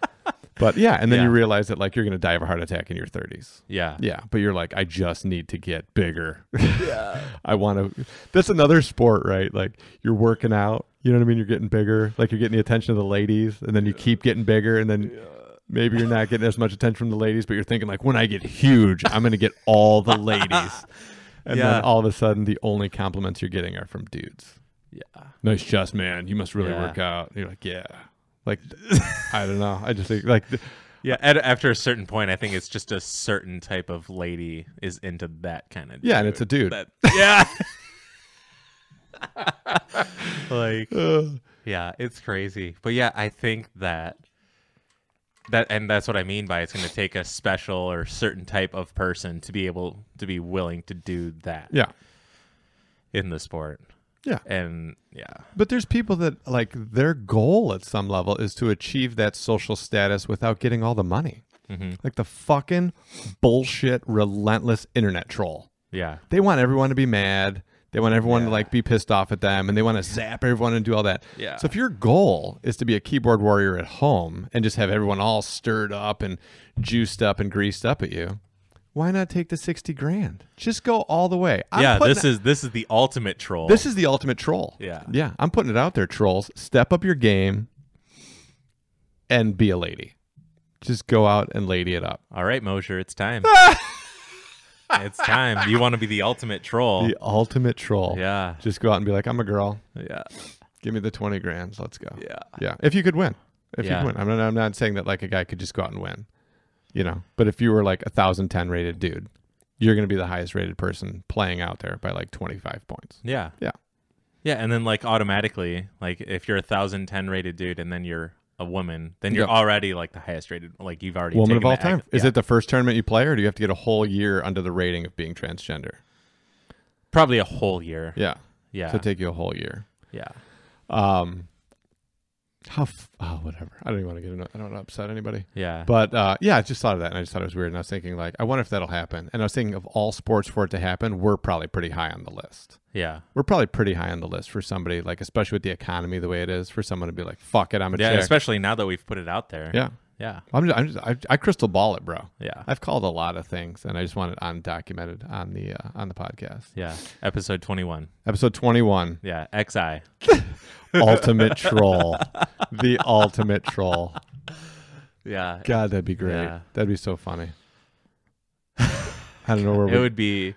But yeah, and then Yeah. you realize that like you're going to die of a heart attack in your 30s. yeah, Yeah, but you're like, I just need to get bigger. yeah, <laughs> I want to. That's another sport, right? Like you're working out. You know what I mean? You're getting bigger. Like you're getting the attention of the ladies, and then you keep getting bigger, and then maybe you're not getting as much attention from the ladies, but you're thinking like, when I get huge, I'm going to get all the ladies. <laughs> And Yeah. then all of a sudden, the only compliments you're getting are from dudes. yeah. Nice chest, man. You must really Yeah. work out. And you're like, yeah. Like, <laughs> I don't know. I just think like, Yeah, at, after a certain point, I think it's just a certain type of lady is into that kind of. yeah, and it's a dude. That, yeah. <laughs> like, yeah, it's crazy. But yeah, I think that that and that's what I mean by it's going to take a special or certain type of person to be able to be willing to do that yeah, in the sport. Yeah. And yeah. But there's people that like their goal at some level is to achieve that social status without getting all the money. hmm Like the fucking bullshit, relentless internet troll. Yeah. They want everyone to be mad. They want everyone to like be pissed off at them and they want to zap everyone and do all that. Yeah. So if your goal is to be a keyboard warrior at home and just have everyone all stirred up and juiced up and greased up at you, why not take the 60 grand? Just go all the way. I'm yeah, this is this is the ultimate troll. this is the ultimate troll. Yeah. Yeah. I'm putting it out there, trolls. Step up your game and be a lady. Just go out and lady it up. All right, Mosher, it's time. <laughs> it's time. You want to be the ultimate troll. The ultimate troll. Yeah. Just go out and be like, I'm a girl. Yeah. Give me the 20 grand. Let's go. Yeah. Yeah. If you could win. If Yeah. you could win. I'm not, I'm not saying that like a guy could just go out and win, you know, but if you were like a 1,010 rated dude, you're going to be the highest rated person playing out there by like 25 points. Yeah. Yeah. Yeah, and then like automatically, like if you're a thousand ten rated dude and then you're a woman, then you're Yeah. already like the highest rated. Like you've already Woman of all time. ac- Is it the first tournament you play or do you have to get a whole year under the rating of being transgender? probably a whole year? Yeah. Yeah. So take you a whole year. yeah. Um, how, f- oh, whatever. I don't even want to get into I don't want to upset anybody. Yeah. But uh, yeah, I just thought of that and I just thought it was weird. And I was thinking, like, I wonder if that'll happen. And I was thinking of all sports for it to happen, we're probably pretty high on the list. yeah. We're probably pretty high on the list for somebody, like, especially with the economy the way it is, for someone to be like, fuck it, I'm a Yeah, chick. especially now that we've put it out there. yeah. Yeah. I'm just, I'm just I, I crystal ball it, bro. Yeah. I've called a lot of things and I just want it undocumented on the uh, on the podcast. Yeah. Episode 21. Episode 21, Yeah. XI. <laughs> ultimate <laughs> troll. The ultimate troll. Yeah. God, that'd be great. Yeah. That'd be so funny. I don't know where <laughs> it we would be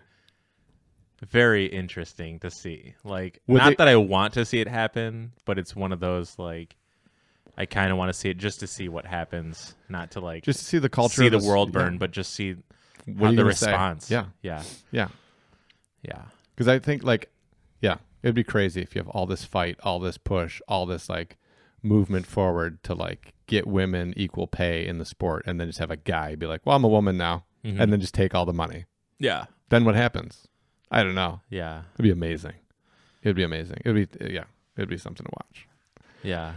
very interesting to see. Like, Would not they- that I want to see it happen, but it's one of those like I kind of want to see it just to see what happens, not to like just to see the culture see of the world yeah. burn, but just see What how are you the gonna say? response. Yeah, yeah, yeah. yeah, Because I think like, yeah, it'd be crazy if you have all this fight, all this push, all this like movement forward to like get women equal pay in the sport, and then just have a guy be like, "Well, I'm a woman now," Mhm. and then just take all the money. yeah, Then what happens? I don't know. yeah, It'd be amazing. It'd be amazing. It'd be yeah. It'd be something to watch. yeah,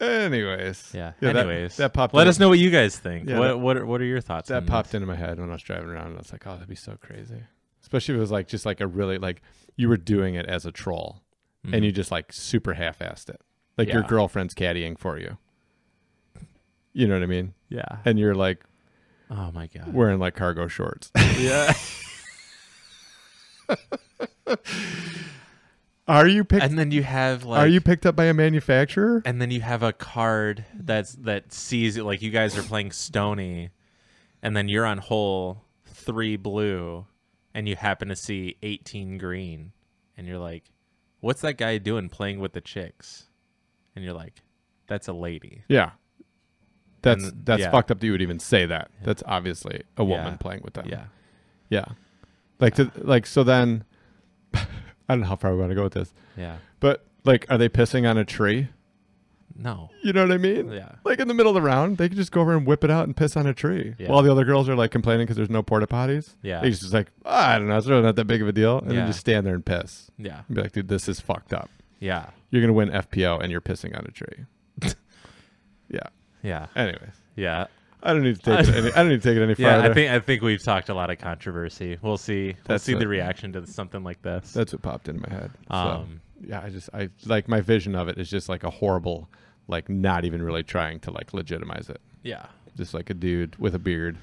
Anyways, yeah. that- Anyways, that, popped. let in- us know what you guys think. Yeah, what that- what are, what are your thoughts? That popped this? into my head when I was driving around. And I was like, "Oh, that'd be so crazy." Especially if it was like just like a really like you were doing it as a troll. Mhm. and you just like super half-assed it like your girlfriend's caddying for you you know what i mean yeah. and you're like Oh my god. wearing like cargo shorts yeah. <laughs> <laughs> are you picked and then you have like are you picked up by a manufacturer? and then you have a card that's that sees it like you guys are playing stony and then you're on hole three blue and you happen to see 18 green and you're like what's that guy doing playing with the chicks? And you're like that's a lady. Yeah. That's And- that's yeah. fucked up that you would even say that. That's obviously a woman Yeah. playing with them. Yeah. Yeah. Like to like so then i don't know how far we want to go with this yeah but like are they pissing on a tree no you know what i mean yeah Like in the middle of the round, they could just go over and whip it out and piss on a tree. Yeah. While the other girls are like complaining because there's no porta potties. yeah They just like, "Ah, I don't know, it's really not that big of a deal. And Yeah. then just stand there and piss. yeah And be like, dude, this is fucked up. yeah You're going to win FPO and you're pissing on a tree. <laughs> yeah. yeah Anyways, yeah I don't need to take <laughs> it any, I don't need to take it any yeah farther. i think i think we've talked a lot of controversy we'll see we'll That's see the reaction to something like this That's what popped in my head. So, um yeah, I just, I like my vision of it is just like a horrible, like not even really trying to like legitimize it. yeah Just like a dude with a beard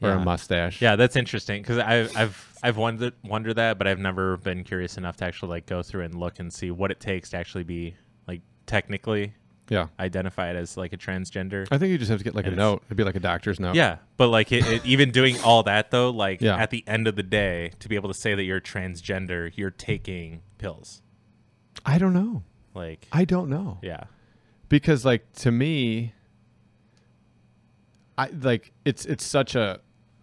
or Yeah. a mustache. Yeah, that's interesting because I've I've I've wondered wondered that, but I've never been curious enough to actually like go through and look and see what it takes to actually be like technically Yeah. identified as like a transgender. I think you just have to get like a it's- note. It'd be like a doctor's note. Yeah, but like it, it, even doing all that though, like Yeah. at the end of the day, to be able to say that you're transgender, you're taking pills. I don't know. Like, I don't know. yeah, Because like to me I like it's it's such a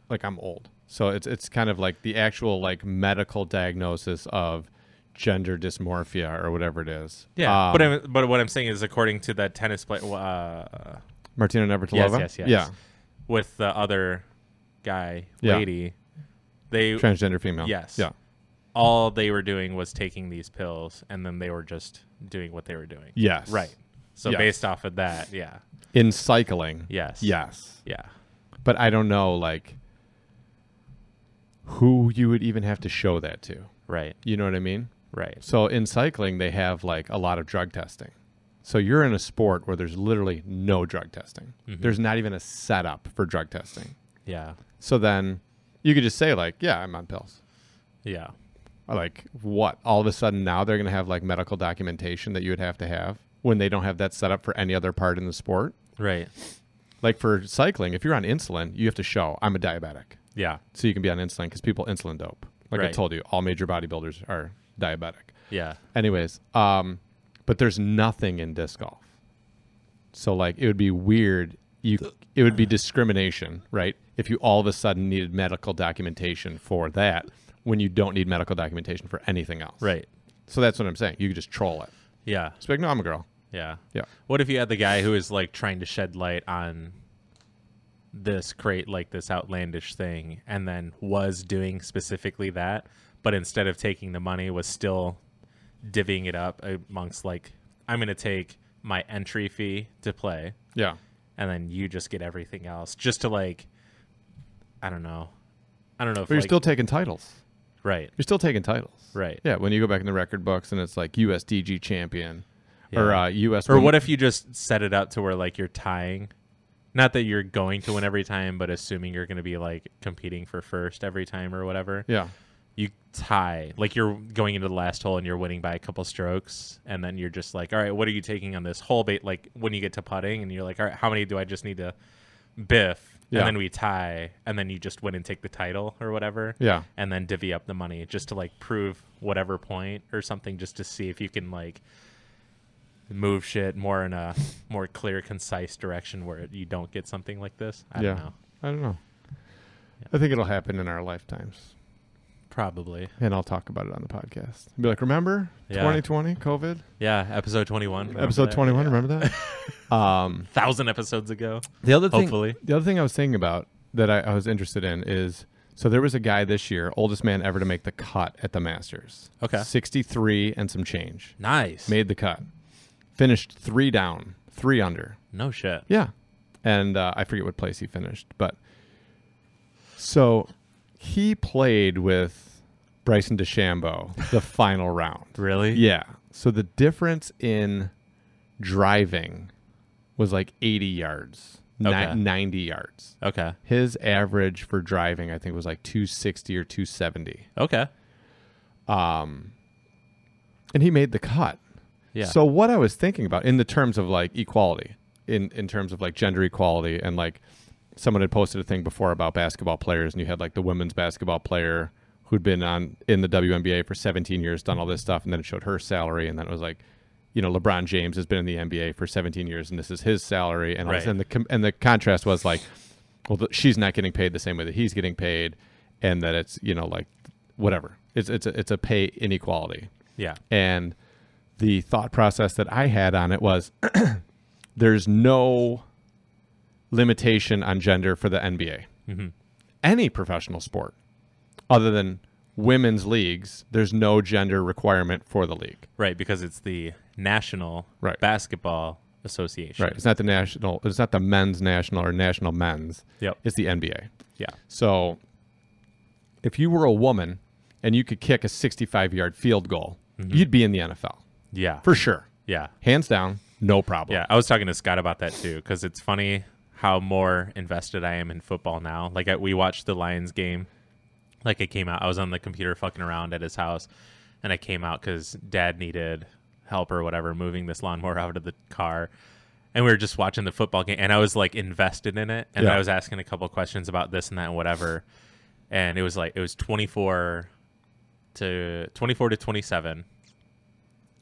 like I'm old. So it's it's kind of like the actual like medical diagnosis of gender dysmorphia or whatever it is. yeah. Um, but I'm, but what I'm saying is, according to that tennis player uh, Martina Navratilova. Yes, yes, yes. Yeah. with the other guy, Yeah. lady, they Transgender female. Yes. Yeah. all they were doing was taking these pills and then they were just doing what they were doing. Yes. Right. So Yes. based off of that, yeah. In cycling. Yes. Yes. Yeah. But I don't know like who you would even have to show that to. Right. You know what I mean? Right. So in cycling, they have like a lot of drug testing. So you're in a sport where there's literally no drug testing. Mhm. There's not even a setup for drug testing. Yeah. So then you could just say like, yeah, I'm on pills. Yeah. Or, Like what? All of a sudden now they're going to have like medical documentation that you would have to have when they don't have that set up for any other part in the sport. Right. Like for cycling, if you're on insulin, you have to show I'm a diabetic. Yeah. So you can be on insulin because people insulin dope. Like I told you, all major bodybuilders are diabetic. Yeah. Anyways, um, but there's nothing in disc golf. So like it would be weird. You it would be discrimination, right? If you all of a sudden needed medical documentation for that when you don't need medical documentation for anything else. Right. So that's what I'm saying. You could just troll it. Yeah. It's like, no, I'm a girl. Yeah. Yeah. What if you had the guy who is like trying to shed light on this create like this outlandish thing and then was doing specifically that, but instead of taking the money was still divvying it up amongst like I'm going to take my entry fee to play Yeah. and then you just get everything else just to like I don't know. I don't know if But you're like- still taking titles. right. You're still taking titles. Right. Yeah. When you go back in the record books and it's like USDG champion or uh, US. Or what if you just set it up to where like you're tying? Not that you're going to win every time, but assuming you're going to be like competing for first every time or whatever. Yeah. You tie like you're going into the last hole and you're winning by a couple strokes, and then you're just like, all right, what are you taking on this hole bait? Like when you get to putting, and you're like, all right, how many do I just need to biff? Yeah. And then we tie, and then you just win and take the title or whatever. Yeah. And then divvy up the money just to like prove whatever point or something, just to see if you can like move shit more in a more clear, concise direction where you don't get something like this. I Yeah. don't know. I don't know. I think it'll happen in our lifetimes. Probably. and I'll talk about it on the podcast. Be like, remember Yeah. 2020 COVID Yeah. Episode 21. Remember episode that? 21? Yeah. Remember that? <laughs> um, Thousand episodes ago. the other thing, Hopefully. the other thing I was thinking about that I, I was interested in is so there was a guy this year, oldest man ever to make the cut at the Masters. Okay. 63 and some change. Nice. Made the cut. Finished three down, three under. No shit. Yeah. And uh, I forget what place he finished, but so he played with Bryson DeChambeau the <laughs> final round. Really? Yeah. So the difference in driving was like 80 yards, ni- Okay. 90 yards. Okay. His average for driving, I think, was like 260 or 270. Okay. Um, and he made the cut. Yeah. So what I was thinking about in the terms of like equality, in in terms of like gender equality, and like someone had posted a thing before about basketball players, and you had like the women's basketball player who'd been on in the WNBA for 17 years, done all this stuff, and then it showed her salary, and then it was like, you know, LeBron James has been in the NBA for 17 years, and this is his salary, and Right. and the and the contrast was like, well, the, she's not getting paid the same way that he's getting paid, and that it's you know like whatever, it's it's a, it's a pay inequality. yeah. And the thought process that I had on it was <clears throat> there's no limitation on gender for the NBA. hmm Any professional sport, other than women's leagues, there's no gender requirement for the league. Right, because it's the National Right. Basketball Association. Right. It's not the national, it's not the men's national or national men's. Yep. It's the NBA. Yeah. So if you were a woman and you could kick a 65 yard field goal, Mhm. you'd be in the NFL Yeah. for sure. yeah. Hands down, no problem. Yeah, I was talking to Scott about that too because it's funny how more invested I am in football now. Like I, we watched the Lions game, like it came out. I was on the computer fucking around at his house, and I came out because Dad needed help or whatever moving this lawnmower <laughs> out of the car, and we were just watching the football game, and I was like invested in it, and Yeah. I was asking a couple questions about this and that and whatever, and it was like it was twenty four to twenty four to twenty seven,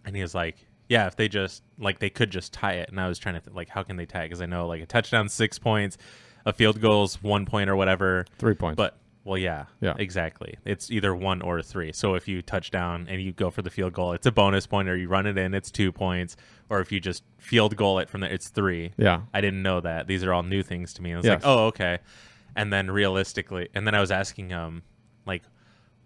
and he was like, "Yeah, if they just like they could just tie it." And I was trying to th- like, how can they tie? Because I know like a touchdown six points, a field goal's one point or whatever. Three points. But well, yeah, Yeah. exactly. It's either one or three. So if you touch down and you go for the field goal, it's a bonus point, or you run it in, it's two points. Or if you just field goal it from there, it's three. yeah. I didn't know that. These are all new things to me. I was Yes. like, oh, okay. And then realistically, and then I was asking um, like,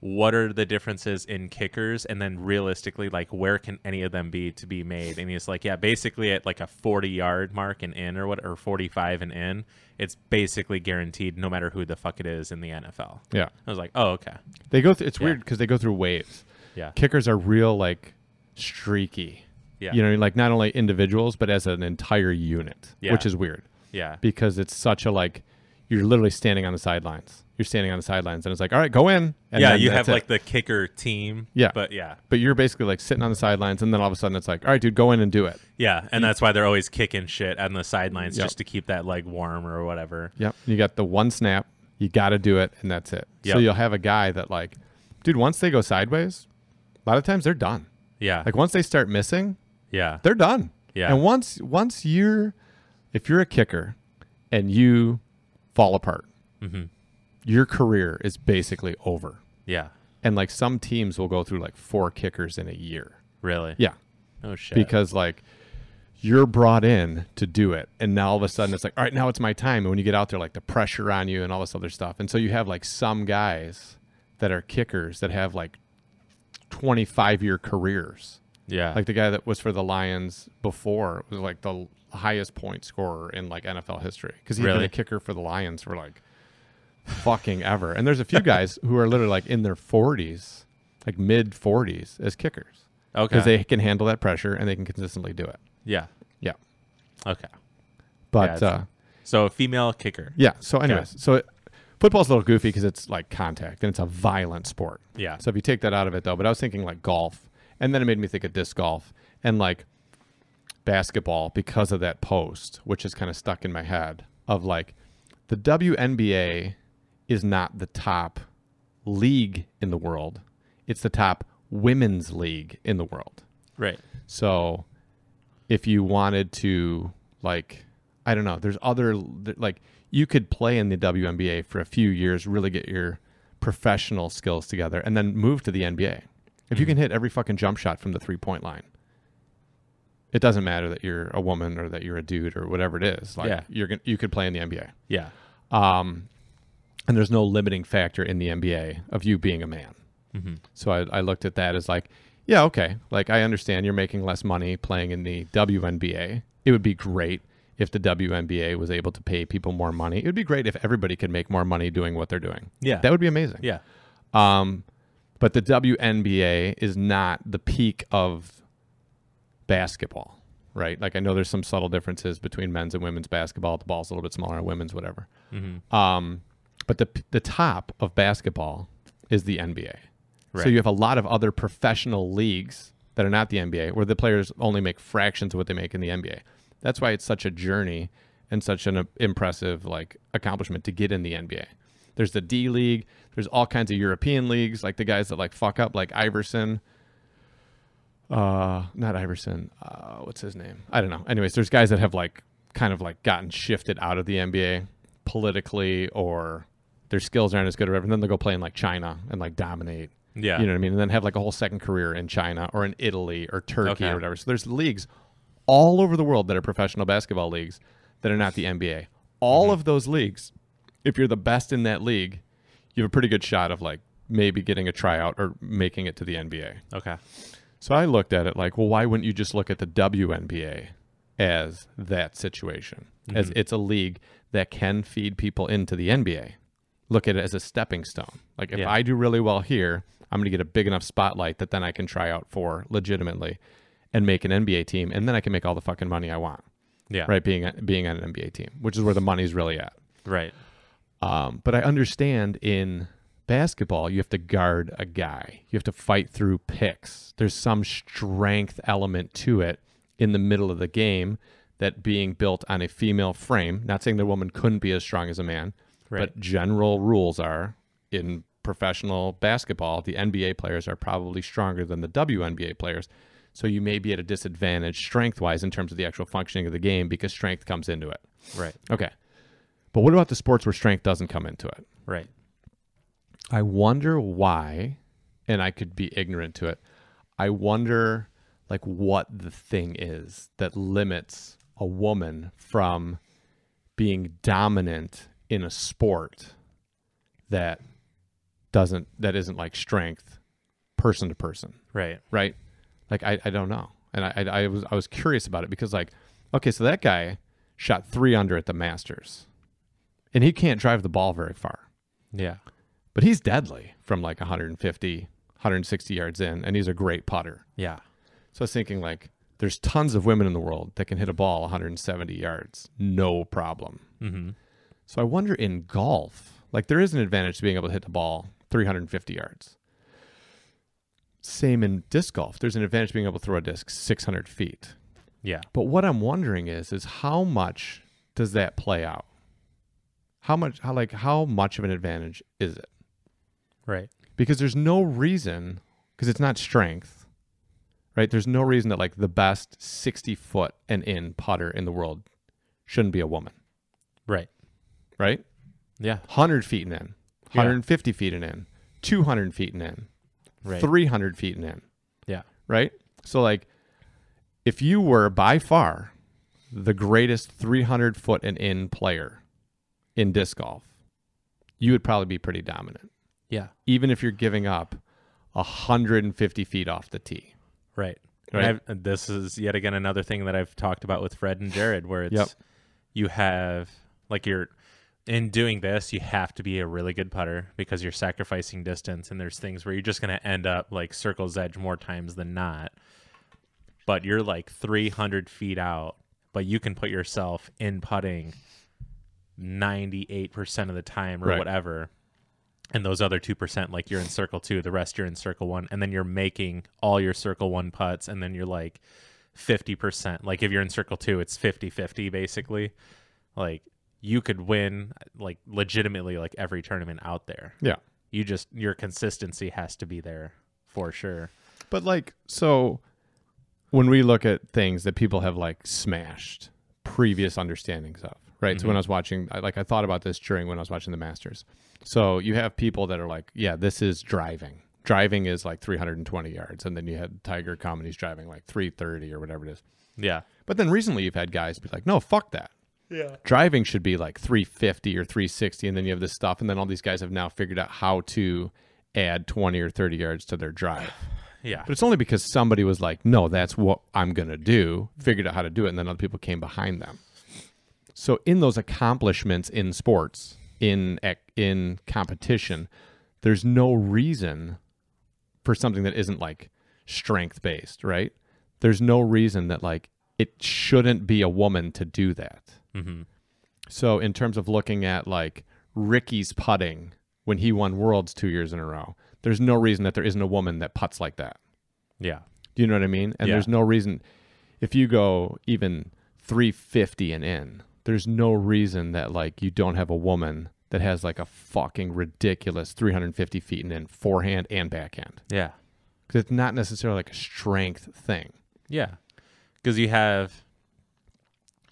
what are the differences in kickers and then realistically like where can any of them be to be made and he's like yeah basically at like a 40 yard mark and in or what or 45 and in it's basically guaranteed no matter who the fuck it is in the NFL Yeah. I was like oh okay They go through. It's Yeah. weird because they go through waves. yeah Kickers are real like streaky. yeah You know, like not only individuals but as an entire unit, Yeah. which is weird yeah because it's such a like you're literally standing on the sidelines. You're standing on the sidelines, and it's like, all right, go in. And yeah then you have it. like the kicker team Yeah. but yeah but you're basically like sitting on the sidelines, and then all of a sudden it's like, all right, dude, go in and do it. yeah and that's why they're always kicking shit on the sidelines Yep. just to keep that leg warm or whatever Yep. You got the one snap, you got to do it, and that's it. So you'll have a guy that like, dude, once they go sideways, a lot of times they're done. yeah Like once they start missing, yeah they're done. Yeah. And once once you're, if you're a kicker, and you fall apart, Mhm. Your career is basically over. yeah And like some teams will go through like four kickers in a year. really Yeah. oh shit Because like you're brought in to do it. And now all of a sudden it's like, all right, now it's my time. And when you get out there, like the pressure on you and all this other stuff. And so you have like some guys that are kickers that have like 25 year careers. yeah Like the guy that was for the Lions before was like the highest point scorer in like NFL history because he's been a kicker for the Lions for like fucking ever. And there's a few guys who are literally like in their 40s, like mid 40s as kickers okay because they can handle that pressure and they can consistently do it. yeah Yeah. okay But it's- uh, So a female kicker. yeah. So, anyways, so it, football's a little goofy because it's like contact and it's a violent sport. Yeah. So if you take that out of it though, but I was thinking like golf, and then it made me think of disc golf and like basketball because of that post, which is kind of stuck in my head of like the WNBA is not the top league in the world; it's the top women's league in the world. Right. So if you wanted to like I don't know, there's other like you could play in the WNBA for a few years, really get your professional skills together and then move to the NBA. If you can hit every fucking jump shot from the three-point line. It doesn't matter that you're a woman or that you're a dude or whatever it is. Like Yeah. you're gonna, you could play in the NBA. Yeah. Um and there's no limiting factor in the NBA of you being a man. Mhm. So I, I looked at that as like, yeah, okay. Like I understand you're making less money playing in the WNBA. It would be great if the WNBA was able to pay people more money. It would be great if everybody could make more money doing what they're doing. Yeah. That would be amazing. Yeah. Um, but the WNBA is not the peak of basketball, right? Like I know there's some subtle differences between men's and women's basketball. The ball's a little bit smaller, women's, whatever. Mhm. Um, but the the top of basketball is the NBA. So you have a lot of other professional leagues that are not the NBA, where the players only make fractions of what they make in the NBA. That's why it's such a journey and such an impressive like accomplishment to get in the NBA. There's the D League. There's all kinds of European leagues, like the guys that like fuck up, like Iverson. Uh, not Iverson. Uh, what's his name? I don't know. Anyways, there's guys that have like kind of like gotten shifted out of the NBA politically, or their skills aren't as good, or whatever. And then they'll go play in like China and like dominate. Yeah. You know what I mean? And then have like a whole second career in China or in Italy or Turkey Okay. or whatever. So there's leagues all over the world that are professional basketball leagues that are not the NBA. All mm-hmm. of those leagues, if you're the best in that league, you have a pretty good shot of like maybe getting a tryout or making it to the NBA. Okay. So I looked at it like, well, why wouldn't you just look at the WNBA as that situation? As mm-hmm. it's a league that can feed people into the NBA. Look at it as a stepping stone. Like if Yeah. I do really well here, I'm going to get a big enough spotlight that then I can try out for legitimately and make an NBA team and then I can make all the fucking money I want. Yeah. Right, being being on an NBA team, which is where the money's really at. Right. Um, but I understand in basketball, you have to guard a guy. You have to fight through picks. There's some strength element to it in the middle of the game that being built on a female frame. Not saying the woman couldn't be as strong as a man, Right. but general rules are in professional basketball, the NBA players are probably stronger than the WNBA players. So you may be at a disadvantage strength wise in terms of the actual functioning of the game because strength comes into it. Right. Okay. But what about the sports where strength doesn't come into it? Right. I wonder why, and I could be ignorant to it. I wonder like what the thing is that limits a woman from being dominant in a sport that doesn't that isn't like strength person to person Right. right? Like I, I don't know, and I, I I was I was curious about it because like okay, so that guy shot three under at the Masters, and he can't drive the ball very far, Yeah. but he's deadly from like 150, 160 yards in, and he's a great putter. Yeah. So I was thinking like there's tons of women in the world that can hit a ball 170 yards, no problem. Mm-hmm. So I wonder in golf, like there is an advantage to being able to hit the ball 350 yards. Same in disc golf. There's an advantage to being able to throw a disc 600 feet. Yeah. But what I'm wondering is, is how much does that play out? How much, how like, how much of an advantage is it? Right. Because there's no reason, because it's not strength, right? There's no reason that like the best 60 foot and in putter in the world shouldn't be a woman, Right. Right? Yeah. 100 feet and in, Yeah. 150 feet and in, 200 feet and in, Right. 300 feet and in, Yeah. right? So, like, if you were by far the greatest 300 foot and in player in disc golf, you would probably be pretty dominant, Yeah. even if you're giving up 150 feet off the tee. Right. Right. This is yet again another thing that I've talked about with Fred and Jared, where it's Yep. you have like you're in doing this, you have to be a really good putter because you're sacrificing distance, and there's things where you're just going to end up like circle's edge more times than not. But you're like 300 feet out, but you can put yourself in putting 98% of the time or Right. whatever and those other 2% like you're in circle 2 the rest you're in circle 1 and then you're making all your circle 1 putts and then you're like 50% like if you're in circle 2 it's 50-50 basically like you could win like legitimately like every tournament out there Yeah. you just your consistency has to be there for sure But, like, so when we look at things that people have like smashed previous understandings of, right? So when mm-hmm. I was watching, I, like, I thought about this during when I was watching the Masters. So you have people that are like, yeah, this is driving. Driving is like 320 yards. And then you had Tiger come and he's driving like 330 or whatever it is. yeah But then recently you've had guys be like, no, fuck that. Yeah Driving should be like 350 or 360. And then you have this stuff. And then all these guys have now figured out how to add 20 or 30 yards to their drive. <sighs> yeah But it's only because somebody was like, no, that's what I'm going to do, figured out how to do it, and then other people came behind them. So in those accomplishments in sports, in in competition, there's no reason for something that isn't like strength based, right? There's no reason that like it shouldn't be a woman to do that. Mm-hmm. So in terms of looking at like Ricky's putting when he won worlds 2 years in a row, there's no reason that there isn't a woman that puts like that. yeah Do you know what I mean? And Yeah. there's no reason if you go even 350 and in, there's no reason that like you don't have a woman that has like a fucking ridiculous 350 feet and in forehand and backhand. yeah Because it's not necessarily like a strength thing. Yeah. Because you have,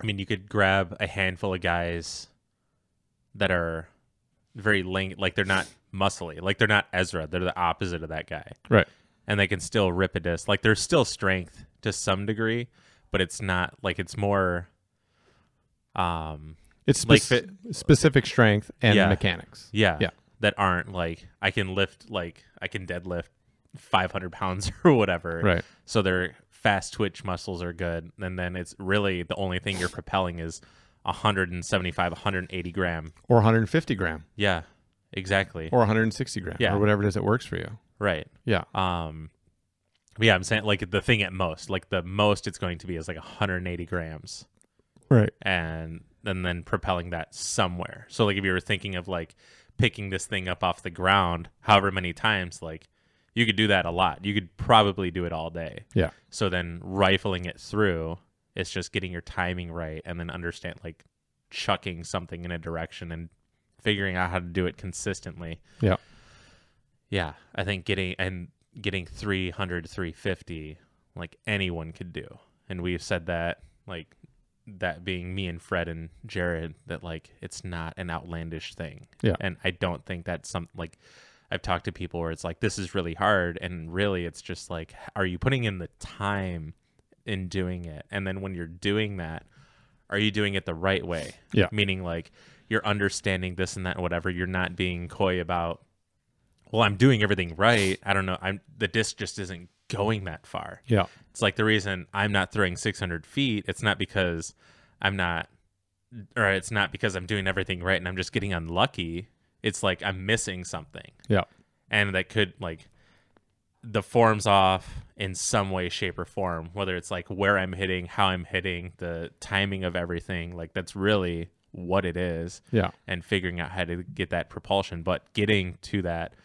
I mean, you could grab a handful of guys that are very link, like they're not muscly, like they're not Ezra. They're the opposite of that guy. Right. And they can still rip a disc. Like there's still strength to some degree, but it's not like it's more, um, It's Like spec- specific strength and Yeah. mechanics. yeah, Yeah. that aren't like I can lift, like I can deadlift 500 pounds <laughs> or whatever. Right. So their fast twitch muscles are good, and then it's really the only thing you're propelling is 175, 180 gram. Or 150 gram Yeah, exactly. or 160 gram Yeah. or whatever it is that works for you. right. Yeah. Um, but yeah, I'm saying like the thing at most, like the most it's going to be is like 180 grams, Right. and and then propelling that somewhere. So like if you were thinking of like picking this thing up off the ground, however many times, like you could do that a lot. You could probably do it all day. Yeah. So then rifling it through, it's just getting your timing right and then understand like chucking something in a direction and figuring out how to do it consistently. Yeah. Yeah. I think getting and getting 300 350 like anyone could do. And we've said that like that being me and Fred and Jared that like it's not an outlandish thing. Yeah. And I don't think that's some like I've talked to people where it's like this is really hard and really it's just like are you putting in the time in doing it? And then when you're doing that, are you doing it the right way? Yeah. Meaning like you're understanding this and that and whatever. You're not being coy about well, I'm doing everything right. I don't know. I'm the disc just isn't going that far. Yeah. It's like the reason I'm not throwing 600 feet. It's not because I'm not, or it's not because I'm doing everything right and I'm just getting unlucky. It's like I'm missing something, Yeah. and that could like the form's off in some way, shape, or form. Whether it's like where I'm hitting, how I'm hitting, the timing of everything. Like that's really what it is Yeah. and figuring out how to get that propulsion but getting to that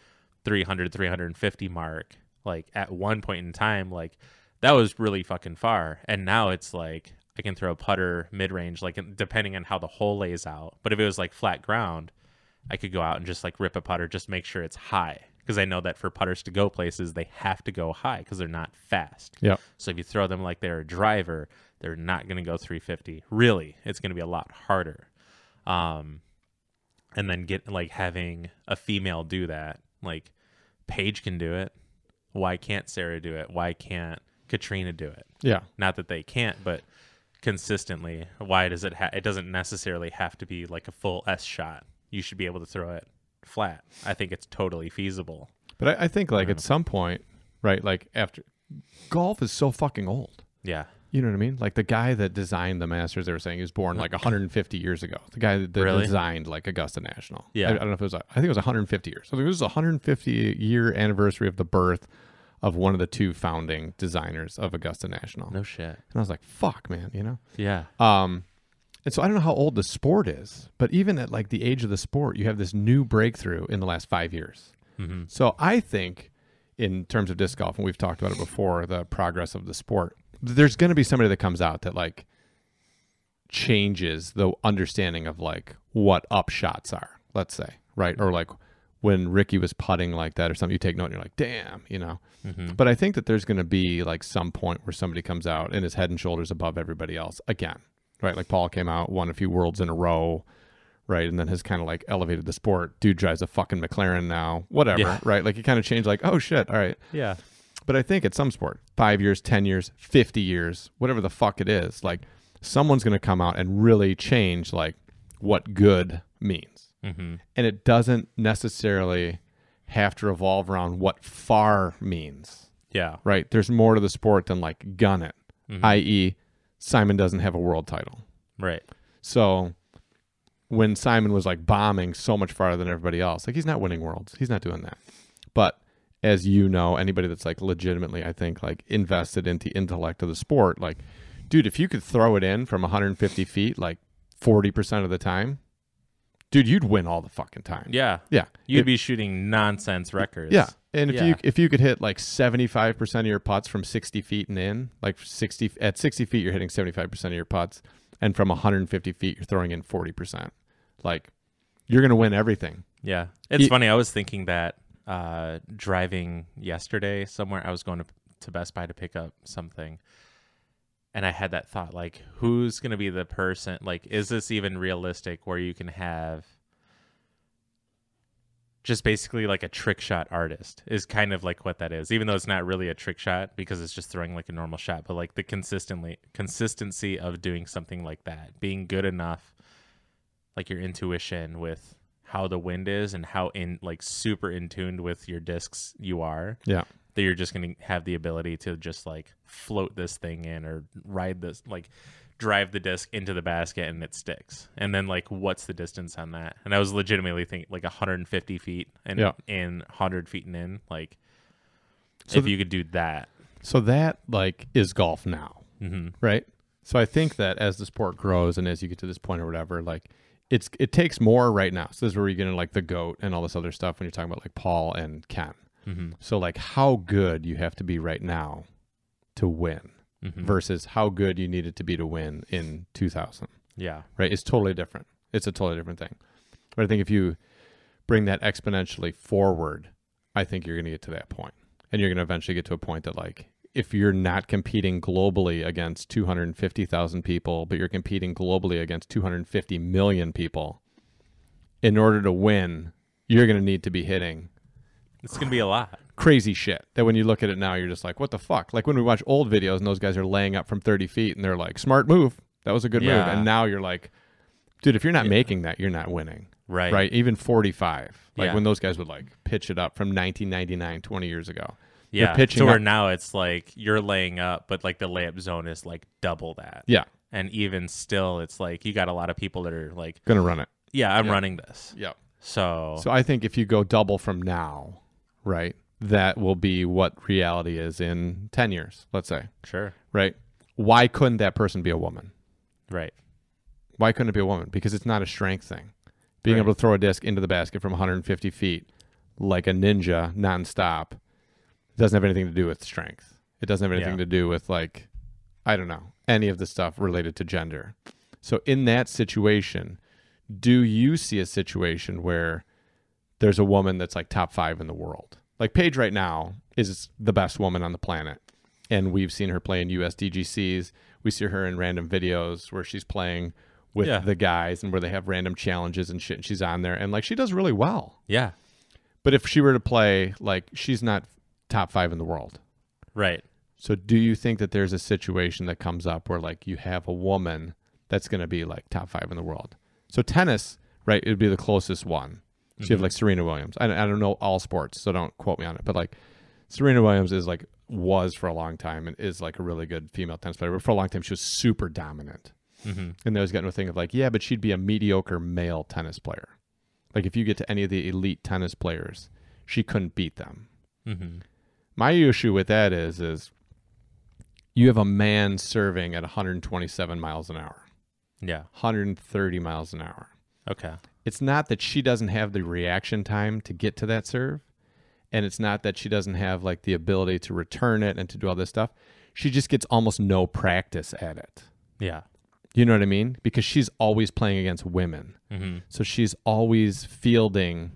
300 350 mark like at one point in time like that was really fucking far and now it's like i can throw a putter mid-range like depending on how the hole lays out but if it was like flat ground i could go out and just like rip a putter just make sure it's high because i know that for putters to go places they have to go high because they're not fast Yeah. so if you throw them like they're a driver, they're not going to go 350. Really, it's going to be a lot harder. Um, and then get like having a female do that. Like Paige can do it. Why can't Sarah do it? Why can't Catrina do it? Yeah. Not that they can't, but consistently. Why does it? Ha- it doesn't necessarily have to be like a full S shot. You should be able to throw it flat. I think it's totally feasible. But I, I think like at some point, right? Like after golf is so fucking old. Yeah. You know what I mean? Like the guy that designed the Masters, they were saying he was born like 150 years ago. The guy that, that Really? designed like Augusta National. Yeah. I, I don't know if it was. I think it was 150 years. So it was a 150 year anniversary of the birth of one of the two founding designers of Augusta National. No shit. And I was like, "Fuck, man," you know. Yeah. Um, and so I don't know how old the sport is, but even at like the age of the sport, you have this new breakthrough in the last five years. hmm So I think, in terms of disc golf, and we've talked about it before, the progress of the sport, there's going to be somebody that comes out that like changes the understanding of like what up shots are. Let's say, right, or like when Ricky was putting like that or something, you take note and you're like, damn, you know. hmm But I think that there's going to be like some point where somebody comes out and is head and shoulders above everybody else again, right? Like Paul came out, won a few worlds in a row, right? And then has kind of like elevated the sport. Dude drives a fucking McLaren now, whatever, Yeah. right? Like he kind of changed, like, oh shit, all right. Yeah. But I think at some sport, five years, 10 years, 50 years, whatever the fuck it is, like someone's going to come out and really change like what good means hmm and it doesn't necessarily have to revolve around what far means Yeah. right there's more to the sport than like gun it Mhm. i.e simon doesn't have a world title right. so when simon was like bombing so much farther than everybody else like he's not winning worlds he's not doing that but as you know anybody that's like legitimately i think like invested into intellect of the sport like dude if you could throw it in from 150 feet like 40% of the time dude you'd win all the fucking time Yeah. yeah You'd It- be shooting nonsense records. yeah and if Yeah. you if you could hit like 75% of your putts from 60 feet and in like 60 at 60 feet you're hitting 75% of your putts and from 150 feet you're throwing in 40% like you're gonna win everything Yeah. It's funny. I was thinking that uh, driving yesterday somewhere, I was going to, to Best Buy to pick up something. And I had that thought like, who's going to be the person? Like, is this even realistic where you can have just basically like a trick shot artist is kind of like what that is, even though it's not really a trick shot because it's just throwing like a normal shot, but like the consistently consistency of doing something like that, being good enough, like your intuition with how the wind is and how in like super in tuned with your discs you are yeah. that you're just going to have the ability to just like float this thing in or ride this like drive the disc into the basket and it sticks. And then like what's the distance on that? And i was legitimately thinking like 150 feet and Yeah. in 100 feet and in like So if th- you could do that. So that like is golf now hmm right? So i think that as the sport grows and as you get to this point or whatever like it's it takes more right now. So this is where you get into like the goat and all this other stuff when you're talking about like paul and ken. Hmm so like how good you have to be right now to win hmm versus how good you needed to be to win in 2000 yeah. Right? It's totally different. It's a totally different thing. But i think if you bring that exponentially forward i think you're going to get to that point. And you're going to eventually get to a point that like if you're not competing globally against 250,000 people but you're competing globally against 250 million people in order to win you're going to need to be hitting it's going to be a lot crazy shit that when you look at it now, you're just like, what the fuck? Like when we watch old videos and those guys are laying up from 30 feet and they're like, smart move. That was a good move. And now you're like, dude, if you're not Yeah. making that, you're not winning. Right. right? Even 45. Like Yeah. when those guys would like pitch it up from 1999, 20 years ago. Yeah. pitching so where up- now it's like you're laying up, but like the layup zone is like double that. Yeah, And even still, it's like you got a lot of people that are like, gonna run it. yeah, I'm Yeah. running this. Yeah. So, So I think if you go double from now, right, that will be what reality is in 10 years, let's say, sure. right? Why couldn't that person be a woman? Right. Why couldn't it be a woman? Because it's not a strength thing. Being Right. able to throw a disc into the basket from 150 feet like a ninja nonstop doesn't have anything to do with strength. It doesn't have anything Yeah. to do with like, I don't know, any of the stuff related to gender. So in that situation, do you see a situation where there's a woman that's like top five in the world? Like Paige right now is the best woman on the planet. And we've seen her play in USDGCs. We see her in random videos where she's playing with Yeah. the guys and where they have random challenges and shit. And she's on there and like she does really well. Yeah. But if she were to play, like she's not top five in the world. Right. So do you think that there's a situation that comes up where like you have a woman that's going to be like top five in the world? So tennis, right? It would be the closest one. You have like Serena Williams. I, I don't know all sports, so don't quote me on it. But like Serena Williams is like was for a long time and is like a really good female tennis player. But for a long time, she was super dominant. Mm-hmm. And there's gotten a thing of like, yeah, but she'd be a mediocre male tennis player. Like if you get to any of the elite tennis players, she couldn't beat them. Mm-hmm. My issue with that is is you have a man serving at 127 miles an hour, Yeah. 130 miles an hour. Okay. It's not that she doesn't have the reaction time to get to that serve, and it's not that she doesn't have like the ability to return it and to do all this stuff. She just gets almost no practice at it. Yeah. You know what I mean? Because she's always playing against women. Mm-hmm. So she's always fielding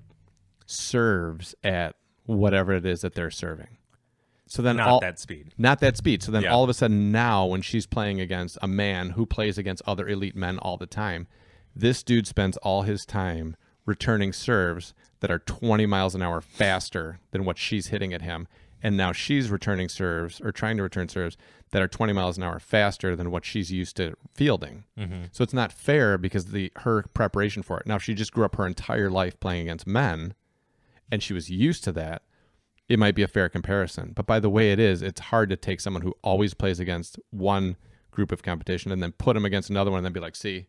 serves at whatever it is that they're serving. So then Not all, that speed. not that speed. So then Yeah. all of a sudden now when she's playing against a man who plays against other elite men all the time, this dude spends all his time returning serves that are 20 miles an hour faster than what she's hitting at him. And now she's returning serves or trying to return serves that are 20 miles an hour faster than what she's used to fielding. Mm-hmm. So it's not fair because the her preparation for it. Now if she just grew up her entire life playing against men and she was used to that, it might be a fair comparison. But by the way it is, it's hard to take someone who always plays against one group of competition and then put them against another one and then be like, see,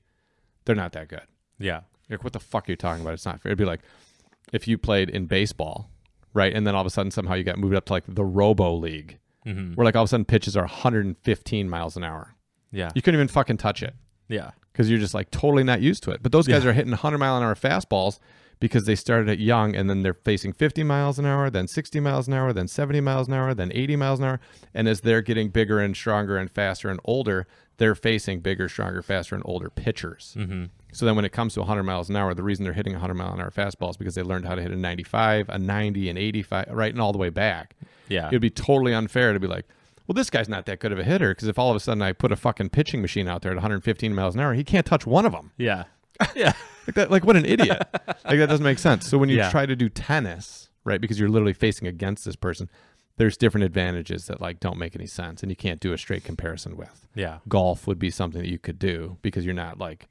they're not that good. Yeah. Like, what the fuck are you talking about? It's not fair. It'd be like if you played in baseball, right? And then all of a sudden somehow you got moved up to like the Robo League, Mm-hmm. where like all of a sudden pitches are 115 miles an hour. Yeah. You couldn't even fucking touch it Yeah. because you're just like totally not used to it. But those guys Yeah. are hitting 100 mile an hour fastballs because they started at young and then they're facing 50 miles an hour, then 60 miles an hour, then 70 miles an hour, then 80 miles an hour. And as they're getting bigger and stronger and faster and older, they're facing bigger, stronger, faster, and older pitchers. Mm-hmm. So then when it comes to 100 miles an hour, the reason they're hitting 100 mile an hour fastballs is because they learned how to hit a 95, a 90, an 85, right, and all the way back. Yeah. It'd be totally unfair to be like, well, this guy's not that good of a hitter because if all of a sudden I put a fucking pitching machine out there at 115 miles an hour, he can't touch one of them. yeah. <laughs> Yeah. Like that, like what an idiot. <laughs> like that doesn't make sense. So when you Yeah. try to do tennis, right, because you're literally facing against this person, there's different advantages that like don't make any sense, and you can't do a straight comparison with. Yeah. Golf would be something that you could do because you're not like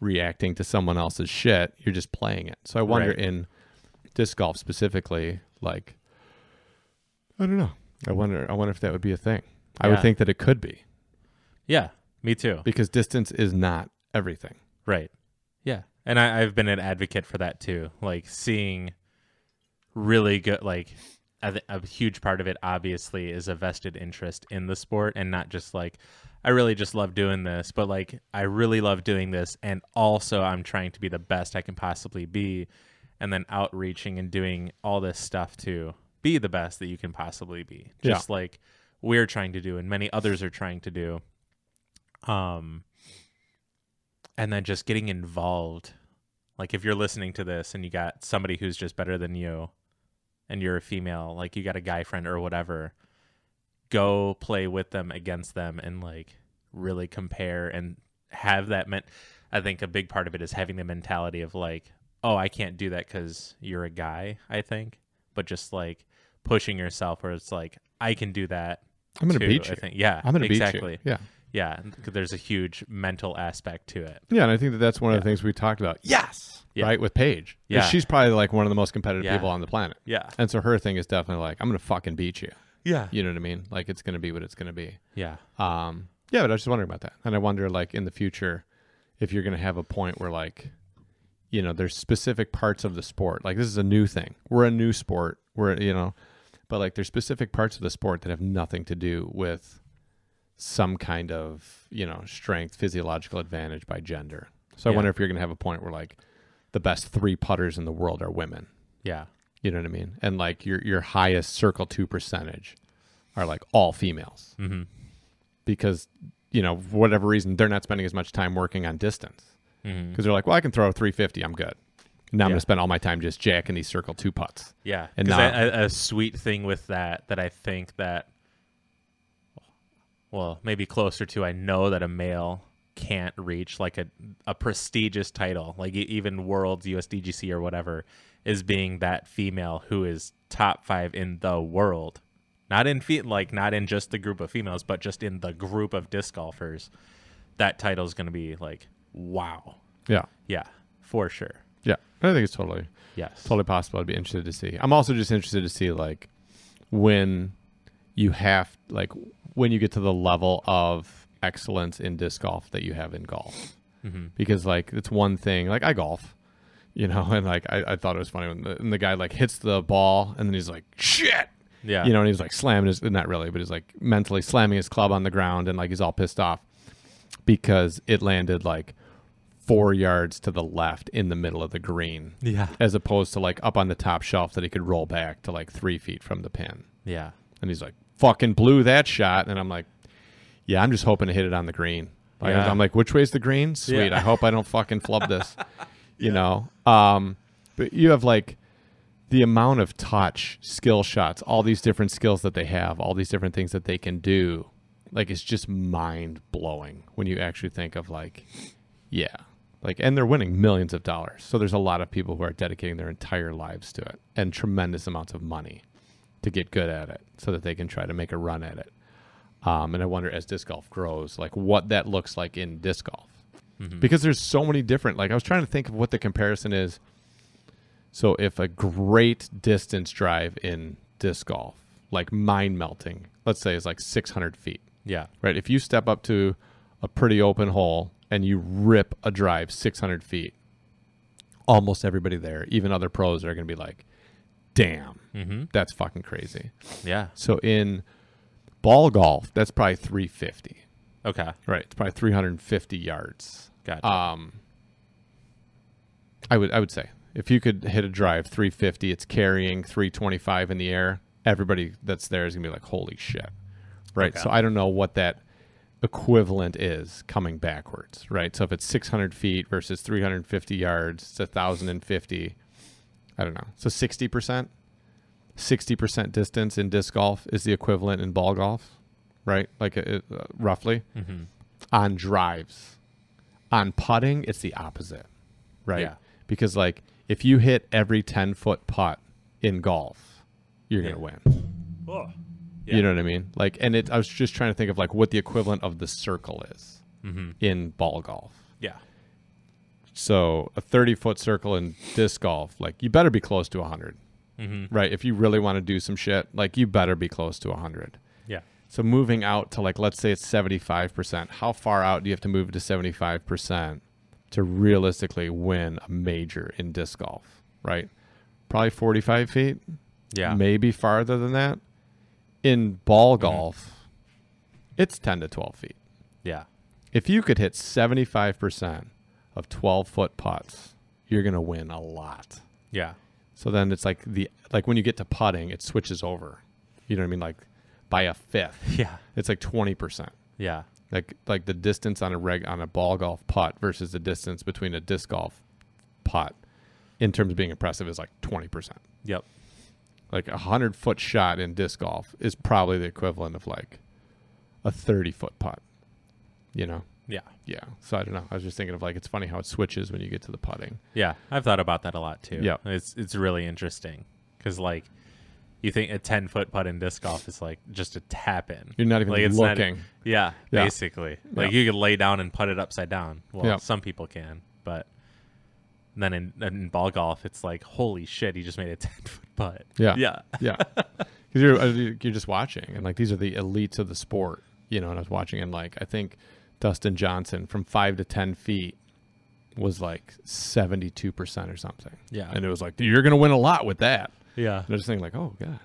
reacting to someone else's shit. You're just playing it. So I wonder Right. in disc golf specifically, like I don't know. I wonder. I wonder if that would be a thing. I would think that it could be Yeah. Me too. because distance is not everything. Right. Yeah. And I, I've been an advocate for that too. Like seeing really good, like thi- a huge part of it obviously is a vested interest in the sport and not just like, I really just love doing this, but like, I really love doing this. And also, I'm trying to be the best I can possibly be. And then outreaching and doing all this stuff to be the best that you can possibly be. Yeah. Just like we're trying to do and many others are trying to do. Um, and then just getting involved. Like if you're listening to this and you got somebody who's just better than you and you're a female, like you got a guy friend or whatever, go play with them against them and like really compare and have that meant I think a big part of it is having the mentality of like, oh, I can't do that cuz you're a guy, I think, but just like pushing yourself where it's like I can do that. I'm gonna too, beat you. I think. Yeah. I'm gonna exactly. beat you. Yeah. Yeah, there's a huge mental aspect to it. Yeah, and I think that that's one of the things we talked about. Yes. Yeah. right? With Paige. Yeah. She's probably like one of the most competitive Yeah. people on the planet. Yeah. And so her thing is definitely like, I'm gonna fucking beat you. Yeah. You know what I mean? Like it's gonna be what it's gonna be. Yeah. Um, yeah, but I was just wondering about that, and I wonder, like, in the future, if you're going to have a point where, like, you know, there's specific parts of the sport. Like, this is a new thing. We're a new sport. We're, you know, but like, there's specific parts of the sport that have nothing to do with some kind of, you know, strength, physiological advantage by gender. So I wonder if you're going to have a point where, like, the best three putters in the world are women. Yeah. You know what I mean? And like your your highest circle two percentage are like all females Mm-hmm. because you know for whatever reason they're not spending as much time working on distance Mm-hmm. because they're like, well, I can throw a 350, I'm good. Now I'm going to spend all my time just jacking these circle two putts. Yeah, And because now- a, a sweet thing with that that I think that, well, maybe closer to I know that a male can't reach like a a prestigious title, like even Worlds, USDGC, or whatever, is being that female who is top five in the world, not in fe- like not in just the group of females, but just in the group of disc golfers. That title is going to be like, wow, Yeah, yeah, for sure, yeah. I think it's totally yes, totally possible. I'd be interested to see. I'm also just interested to see like when you have like when you get to the level of excellence in disc golf that you have in golf. hmm because like it's one thing like i golf you know <laughs> and like i, I thought it was funny when the, and the guy like hits the ball and then he's like shit! Yeah, you know and he's like slamming his not really but he's like mentally slamming his club on the ground and like he's all pissed off because it landed like four yards to the left in the middle of the green. Yeah, as opposed to like up on the top shelf that he could roll back to like three feet from the pin. Yeah, and he's like fucking blew that shot. And i'm like yeah i'm just hoping to hit it on the green. Like, Yeah. i'm like which way's the green? Sweet. Yeah. i hope i don't fucking flub this <laughs> you know? Um but you have like the amount of touch skill shots all these different skills that they have all these different things that they can do. Like it's just mind blowing when you actually think of like yeah. Like and they're winning millions of dollars. So there's a lot of people who are dedicating their entire lives to it and tremendous amounts of money to get good at it so that they can try to make a run at it. Um, and i wonder as disc golf grows like what that looks like in disc golf. Mhm. because there's so many different like i was trying to think of what the comparison is. So if a great distance drive in disc golf like mind melting let's say is like 600 feet. Yeah, right? If you step up to a pretty open hole and you rip a drive 600 feet almost everybody there even other pros are going to be like damn. Mm-hmm. that's fucking crazy. Yeah. so in ball golf that's probably 350 Okay, right. It's probably 350 yards. Gotcha. um i would i would say if you could hit a drive 350 it's carrying 325 in the air everybody that's there is gonna be like holy shit. Right? Okay. so i don't know what that equivalent is coming backwards right? So if it's 600 feet versus 350 yards it's 1050 i don't know so 60% 60% distance in disc golf is the equivalent in ball golf right like uh, uh, roughly mm-hmm. on drives. On putting, it's the opposite, right? Yeah. Because like if you hit every ten foot putt in golf, you're Yeah. gonna win. Oh. You know what I mean? Like, and it. I was just trying to think of like what the equivalent of the circle is Mm-hmm. in ball golf. Yeah. So a thirty foot circle in disc golf, like you better be close to hundred, Mm-hmm. right? If you really want to do some shit, like you better be close to hundred. Yeah. So moving out to like let's say it's 75%. How far out do you have to move to 75% to realistically win a major in disc golf, right? Probably 45 feet, Yeah. maybe farther than that. In ball golf, it's 10 to 12 feet. Yeah. If you could hit 75% of 12 foot putts, you're going to win a lot. Yeah. So then it's like the like when you get to putting, it switches over. You know what I mean? Like by a fifth. <laughs> Yeah. It's like 20%. Yeah. like like the distance on a reg on a ball golf putt versus the distance between a disc golf putt in terms of being impressive is like 20% Yep. like a 100 foot shot in disc golf is probably the equivalent of like a 30 foot putt you know Yeah. so i don't know i was just thinking of like it's funny how it switches when you get to the putting Yeah. I've thought about that a lot too. Yeah. It's it's really interesting because like you think a ten foot putt in disc golf is like just a tap in. you're not even Like, it's not- looking Yeah, Yeah. basically. Like Yeah. you could lay down and put it upside down. Well, Yeah. some people can, but then in, in ball golf, it's like, holy shit, he just made a <laughs> 10 foot putt. Yeah. Yeah. Yeah, <laughs> because you're uh, you're just watching, and like these are the elites of the sport, you know. And I was watching, and like I think Dustin Johnson from five to ten feet was like seventy two percent or something. Yeah. and it was like you're gonna win a lot with that. Yeah. And I was thinking like, oh god,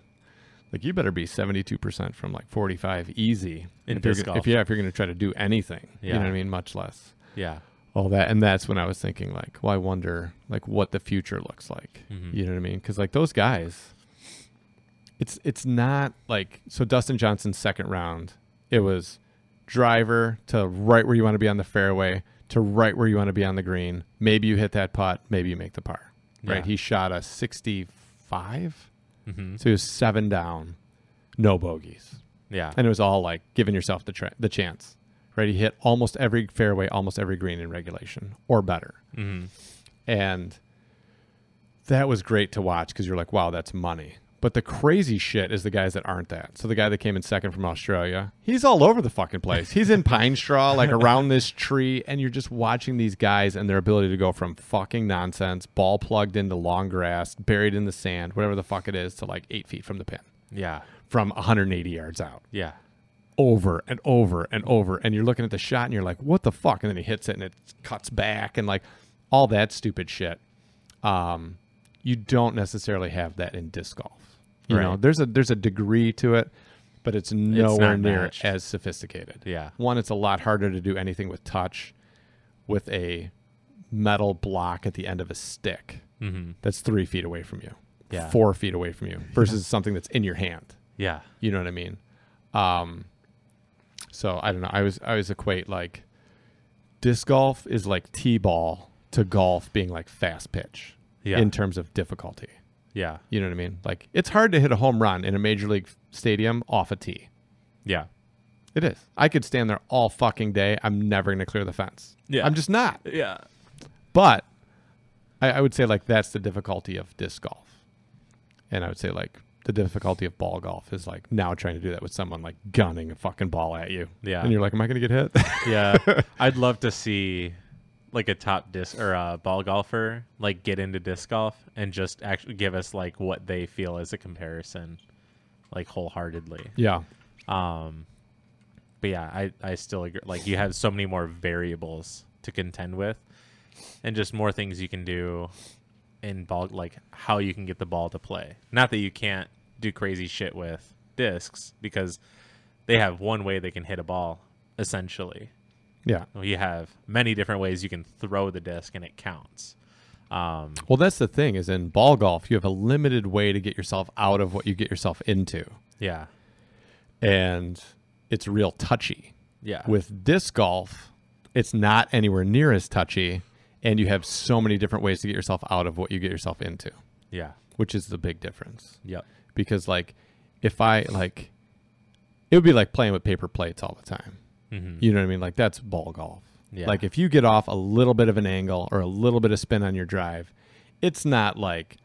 like you better be seventy two percent from like forty five easy In if you're golf. if yeah if you're gonna try to do anything. You know Yeah. what I mean? Much less Yeah. all that and that's when i was thinking like well i wonder like what the future looks like Mhm. you know what i mean because like those guys it's it's not like so dustin johnson's second round it was driver to right where you want to be on the fairway to right where you want to be on the green. Maybe you hit that putt maybe you make the par right? Yeah. he shot a 65 hmm so he was seven down no bogeys. Yeah. and it was all like giving yourself the tra- the chance right? He hit almost every fairway almost every green in regulation or better. Hmm and that was great to watch because you're like, wow, that's money. But the crazy shit is the guys that aren't that. So the guy that came in second from Australia, he's all over the fucking place. He's in pine straw, like around this tree, and you're just watching these guys and their ability to go from fucking nonsense, ball plugged into long grass, buried in the sand, whatever the fuck it is, to like eight feet from the pin, Yeah. from 180 yards out Yeah. over and over and over and you're looking at the shot and you're like what the fuck and then he hits it and it cuts back and like all that stupid shit um you don't necessarily have that in disc golf you know there's a there's a degree to it but it's nowhere not near matched. as sophisticated Yeah. one it's a lot harder to do anything with touch with a metal block at the end of a stick hmm that's three feet away from you Yeah. four feet away from you versus something that's in your hand Yeah. you know what I mean? Um, so I don't know. I was I always equate like disc golf is like t-ball to golf being like fast pitch Yeah. in terms of difficulty. Yeah. You know what I mean? Like it's hard to hit a home run in a major league stadium off a tee. Yeah. It is. I could stand there all fucking day. I'm never going to clear the fence. Yeah. I'm just not. Yeah. But I, I would say like that's the difficulty of disc golf, and I would say like the difficulty of ball golf is like now trying to do that with someone like gunning a fucking ball at you. Yeah. and you're like, am I going to get hit? Yeah. <laughs> I'd love to see like a top disc or a ball golfer like get into disc golf and just actually give us like what they feel as a comparison like wholeheartedly. yeah, Um but yeah, I I still agree like you have so many more variables to contend with and just more things you can do in ball like how you can get the ball to play. Not that you can't do crazy shit with discs because they have one way they can hit a ball essentially. Yeah. Well, you have many different ways you can throw the disc and it counts. Um, Well, that's the thing is in ball golf you have a limited way to get yourself out of what you get yourself into, yeah, and it's real touchy. yeah, With disc golf, it's not anywhere near as touchy, and you have so many different ways to get yourself out of what you get yourself into, yeah, which is the big difference. yep, because like if I like it would be like playing with paper plates all the time. Hmm You know what I mean? Like that's ball golf. Yeah. Like if you get off a little bit of an angle or a little bit of spin on your drive, it's not like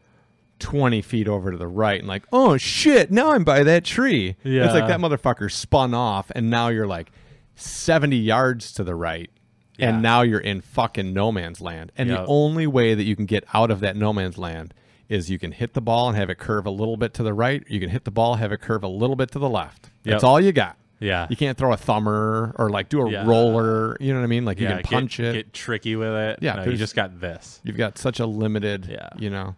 20 feet over to the right and like, oh shit, now I'm by that tree. It's like that motherfucker spun off and now you're like 70 yards to the right. Yeah. And now you're in fucking no man's land. And the only way that you can get out of that no man's land is you can hit the ball and have it curve a little bit to the right. You can hit the ball, have it curve a little bit to the left. That's all you got. Yeah, You can't throw a thumber or like do a Yeah. roller. You know what I mean? Like you can punch get, it. Get tricky with it. Yeah, no, you just got this. You've got such a limited, Yeah. you know.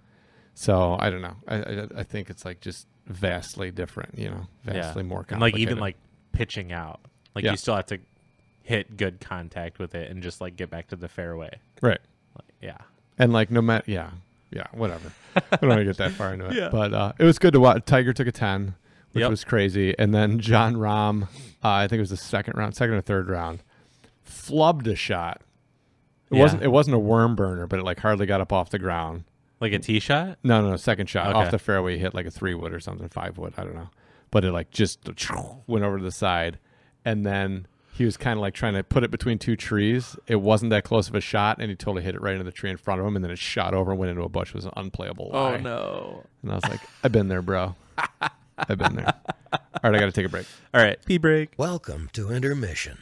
So I don't know. I, I I think it's like just vastly different. You know, vastly yeah. more and like even like pitching out, like Yeah. you still have to hit good contact with it and just like get back to the fairway. right. Like, yeah, And like no matter, yeah, yeah, whatever. <laughs> I don't want to get that far into it, Yeah. but uh, it was good to watch. Tiger took a ten, which Yep. was crazy, and then Jon Rahm, uh, I think it was the second round, second or third round, flubbed a shot. It Yeah. wasn't. It wasn't a worm burner, but it like hardly got up off the ground. like a tee shot. No, no, no second shot Okay. off the fairway, hit like a three wood or something, five wood, I don't know, but it like just <sniffs> went over to the side, and then he was kind of like trying to put it between two trees. It wasn't that close of a shot, and he totally hit it right into the tree in front of him, and then it shot over and went into a bush. It was an unplayable. lie. Oh, no! And I was like, I've been there, bro. <laughs> I've been there. All right, I got to take a break. All right, pee break. Welcome to intermission.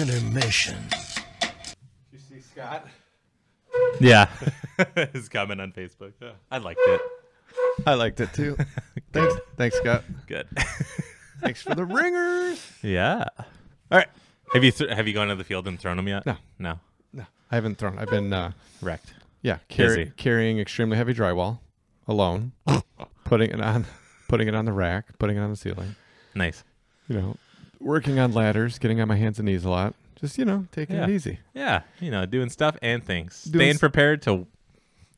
intermission. Did you see Scott? Yeah. <laughs> His comment on Facebook. Yeah. I liked it. I liked it too. <laughs> thanks, thanks, Scott. Good. <laughs> Thanks for the ringers. yeah. All right. Have you th- have you gone to the field and thrown them yet? No. No. No, I haven't thrown. I've been, uh, Wrecked. yeah, carry, carrying extremely heavy drywall alone, <laughs> putting it on, putting it on the rack, putting it on the ceiling. Nice. You know, working on ladders, getting on my hands and knees a lot. Just you know, taking Yeah. it easy. Yeah. You know, doing stuff and things. Doing Staying s- prepared to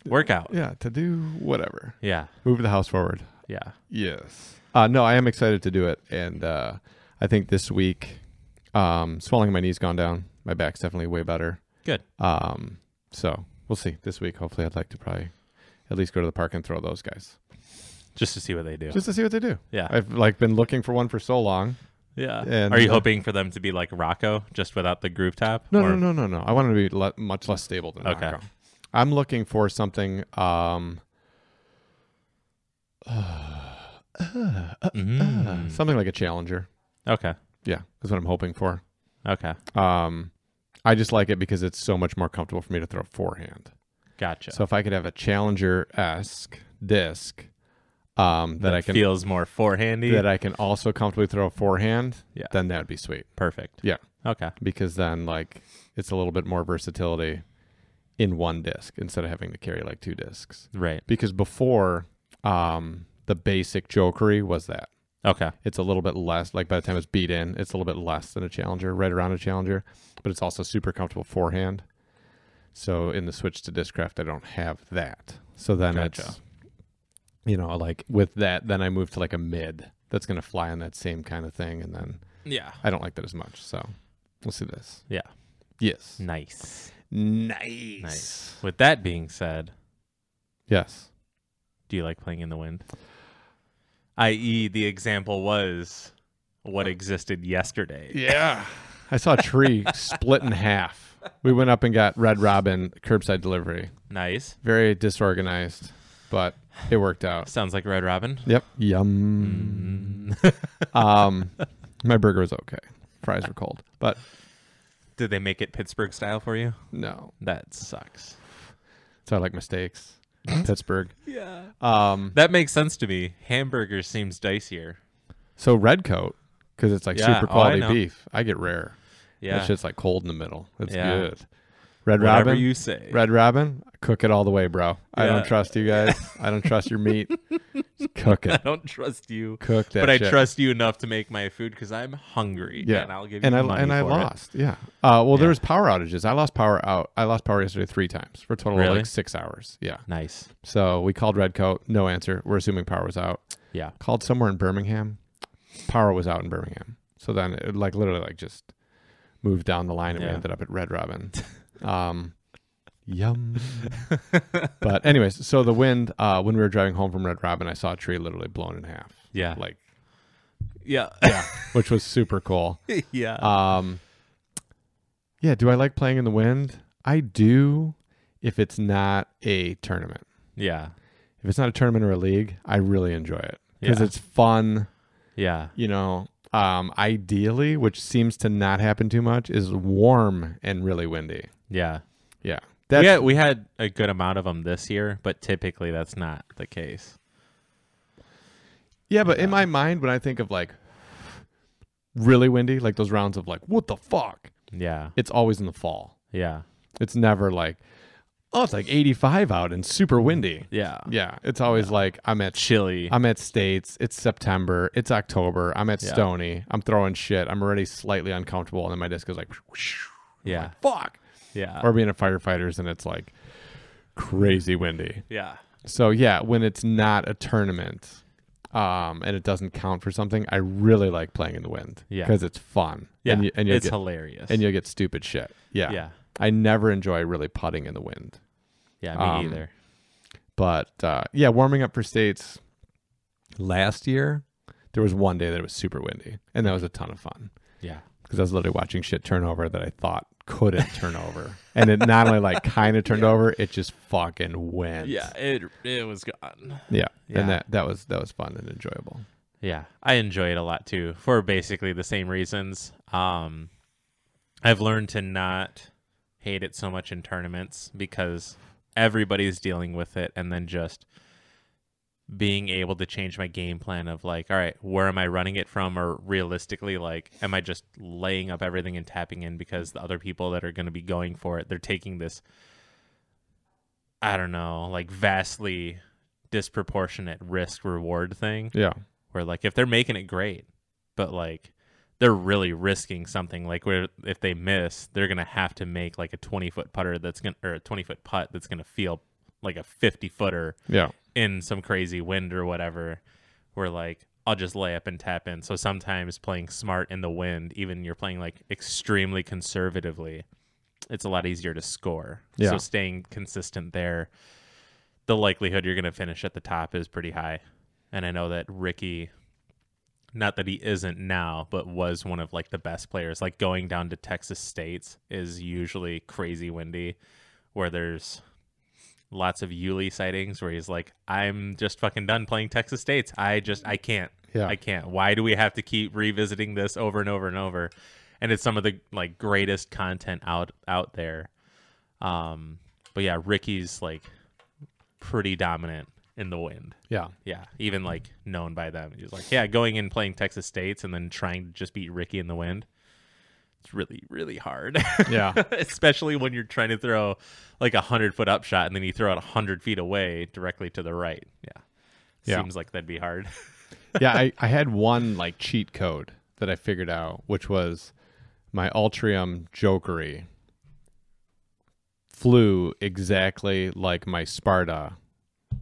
work out. Yeah, to do whatever. Yeah. Move the house forward. Yeah. Yes. Uh, no, I am excited to do it, and uh, I think this week, um, swelling in my knees gone down. My back's definitely way better. Good. Um, so we'll see this week. Hopefully, I'd like to probably at least go to the park and throw those guys Just to see what they do. just to see what they do. yeah. I've like been looking for one for so long. yeah. and, Are you hoping for them to be like Rocco, just without the groove top? No, Or- no, no, no, no. I want them to be le- much less stable than Okay. Rocco. I'm looking for something. Um, <sighs> Mm. something like a challenger. Okay. Yeah, that's what I'm hoping for. Okay. Um, I just like it because it's so much more comfortable for me to throw forehand. Gotcha. So if I could have a challenger esque disc, um, that, that I can feels more forehandy. that I can also comfortably throw forehand, Yeah. then that would be sweet. Perfect. Yeah, Okay. because then like it's a little bit more versatility in one disc instead of having to carry like two discs. Right. Because before, um, the basic Jokeri was that Okay. it's a little bit less. Like by the time it's beat in, it's a little bit less than a challenger, right around a challenger, but it's also super comfortable forehand. So in the switch to discraft, I don't have that. So then Gotcha. it's, you know, like with that, then I move to like a mid that's going to fly on that same kind of thing, and then Yeah. I don't like that as much. So we'll see this. Yeah. Yes. Nice. Nice. Nice. With that being said, Yes. do you like playing in the wind? I.e., the example was what existed yesterday. Yeah. I saw a tree <laughs> split in half. We went up and got Red Robin curbside delivery. Nice. Very disorganized, but it worked out. Sounds like Red Robin. Yep. Yum. Mm. Um, my burger was okay. Fries were cold, but Did they make it Pittsburgh style for you? no. That sucks. So I like mistakes. <laughs> Pittsburgh. Yeah. Um, That makes sense to me. Hamburger seems dicier. so red coat because it's like Yeah, super oh, I quality beef. I get rare. Yeah. That shit's like cold in the middle. It's Yeah. good. Red Whatever Robin. you say. Red Robin. Cook it all the way, bro. I Yeah. don't trust you guys. I don't trust your meat. <laughs> Just cook I it. don't trust you. Cook that. but I shit. trust you enough to make my food because I'm hungry. Yeah, and I'll give you and I money and I for it. lost. Yeah. Uh, well, there was power outages. I lost power out. I lost power yesterday three times for a total of Really? like six hours. Yeah. Nice. So we called Redcoat. No answer. We're assuming power was out. Yeah. Called somewhere in Birmingham. Power was out in Birmingham. So then it like literally like just moved down the line and we Yeah. ended up at Red Robin. <laughs> Um, yum. <laughs> but anyways, so the wind. Uh, when we were driving home from Red Robin, I saw a tree literally blown in half. Yeah. Like Yeah. yeah, which was super cool. <laughs> yeah. Um, yeah. Do I like playing in the wind? I do. If it's not a tournament, yeah. if it's not a tournament or a league, I really enjoy it because Yeah. it's fun. Yeah. You know, um, ideally, which seems to not happen too much, is warm and really windy. Yeah. Yeah, We that's had, we had a good amount of them this year, but typically that's not the case. yeah. But in my mind, when I think of like really windy, like those rounds of like what the fuck, Yeah. it's always in the fall. Yeah. It's never like, oh, it's like 85 out and super windy. Yeah. Yeah, it's always like I'm at Chilly. I'm at States. It's September. It's October. I'm at Yeah. Stony. I'm throwing shit. I'm already slightly uncomfortable, and then my disc goes like, whoosh. I'm Yeah. like, fuck. Yeah. Or being a firefighters, and it's like crazy windy. yeah. So yeah, when it's not a tournament, um, and it doesn't count for something, I really like playing in the wind. Yeah. because it's fun. Yeah. and you, and it's get hilarious. and you'll get stupid shit. Yeah. yeah. I never enjoy really putting in the wind. Yeah. Me Um, either. But uh, yeah, warming up for states last year, there was one day that it was super windy, and that was a ton of fun Yeah. because I was literally watching shit turn over that I thought couldn't turn over, and it not only like kind of turned over, it just fucking went. Yeah. It it was gone. yeah, Yeah. and that that was that was fun and enjoyable. Yeah, I enjoy it a lot too for basically the same reasons. Um, I've learned to not hate it so much in tournaments because everybody's dealing with it and then just being able to change my game plan of like all right where am i running it from or realistically like am i just laying up everything and tapping in because the other people that are going to be going for it they're taking this i don't know like vastly disproportionate risk reward thing Yeah. where like if they're making it great but like they're really risking something like where if they miss they're gonna have to make like a 20 foot putter that's gonna or a 20 foot putt that's gonna feel like a 50 footer Yeah. In some crazy wind or whatever where like I'll just lay up and tap in. So sometimes playing smart in the wind, even you're playing like extremely conservatively, it's a lot easier to score. Yeah. So staying consistent there, the likelihood you're going to finish at the top is pretty high. And I know that Ricky, not that he isn't now, but was one of like the best players. Like going down to Texas States is usually crazy windy, where there's lots of Yuli sightings where he's like, I'm just fucking done playing Texas States. I just, I can't. Yeah. I can't. Why do we have to keep revisiting this over and over and over? And it's some of the like greatest content out out there. Um, but yeah, Ricky's like pretty dominant in the wind. Yeah. Yeah, even like known by them. He's like, yeah, going in playing Texas States and then trying to just beat Ricky in the wind. It's really, really hard. Yeah. <laughs> Especially when you're trying to throw like a hundred foot up shot and then you throw it a hundred feet away directly to the right. Yeah. Yeah. Seems like that'd be hard. <laughs> yeah, I, I had one like cheat code that I figured out, which was my Ultrium Jokeri flew exactly like my Sparta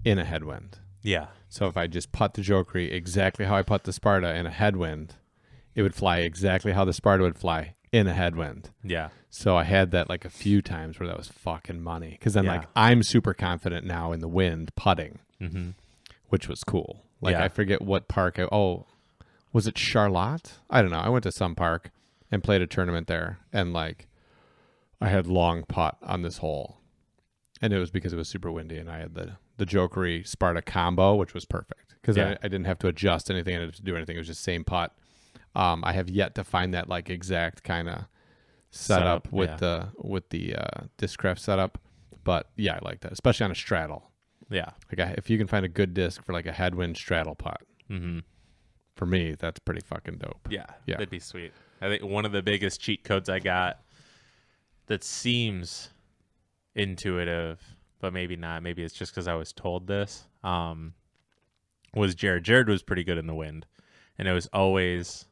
in a headwind. yeah. So if I just put the Jokeri exactly how I put the Sparta in a headwind, it would fly exactly how the Sparta would fly in a headwind. Yeah. So I had that like a few times where that was fucking money. Because then Yeah. like I'm super confident now in the wind putting, Mm-hmm. which was cool. Like Yeah. I forget what park. I, oh, was it Charlotte? I don't know. I went to some park and played a tournament there, and like I had long putt on this hole, and it was because it was super windy, and I had the the Jokeri Sparta combo, which was perfect because Yeah. I, I didn't have to adjust anything, I didn't have to do anything. It was just same putt. Um, I have yet to find that like exact kind of setup, Setup, with yeah. the with the uh, discraft setup, but yeah, I like that, especially on a straddle. Yeah. Like I, if you can find a good disc for like a headwind straddle putt, Mm-hmm. for me that's pretty fucking dope. Yeah, Yeah. that'd be sweet. I think one of the biggest cheat codes I got that seems intuitive, but maybe not. Maybe it's just because I was told this. Um, was Jared? Jared was pretty good in the wind, and it was always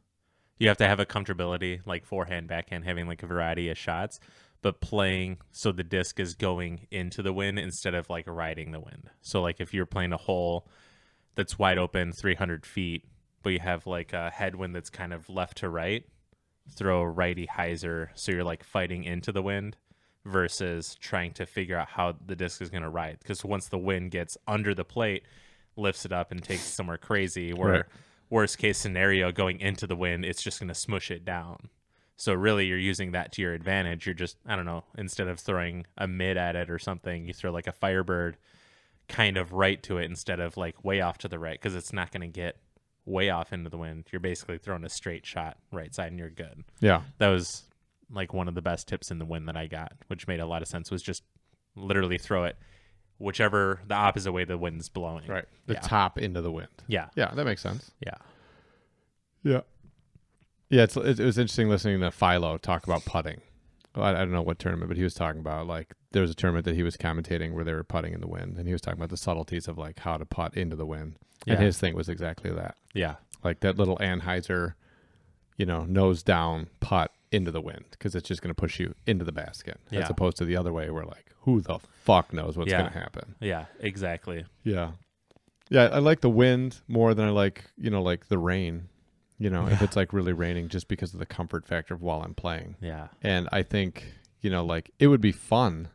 you have to have a comfortability like forehand, backhand, having like a variety of shots, but playing so the disc is going into the wind instead of like riding the wind. So like if you're playing a hole that's wide open, 300 feet, but you have like a headwind that's kind of left to right, throw a righty hyzer so you're like fighting into the wind versus trying to figure out how the disc is going to ride. Because once the wind gets under the plate, lifts it up and takes it somewhere crazy. Where Right. Worst case scenario, going into the wind, it's just going to smush it down. So really, you're using that to your advantage. You're just I don't know. Instead of throwing a mid at it or something, you throw like a Firebird kind of right to it instead of like way off to the right because it's not going to get way off into the wind. You're basically throwing a straight shot right side and you're good. Yeah. That was like one of the best tips in the wind that I got, which made a lot of sense. Was just literally throw it whichever the opposite way the wind's blowing. Right. The Yeah. top into the wind. Yeah. Yeah, that makes sense. Yeah. Yeah. Yeah, it's it, it was interesting listening to Philo talk about putting. Well, I, I don't know what tournament, but he was talking about like there was a tournament that he was commentating where they were putting in the wind, and he was talking about the subtleties of like how to putt into the wind. And his thing was exactly that, Yeah. like that little anhyzer, you know, nose down putt into the wind because it's just going to push you into the basket, Yeah. as opposed to the other way where like who the fuck knows what's Yeah. going to happen. Yeah. Exactly. Yeah. Yeah, I like the wind more than I like, you know, like the rain. You know, if it's like really raining just because of the comfort factor of while I'm playing. Yeah. And I think, you know, like it would be fun.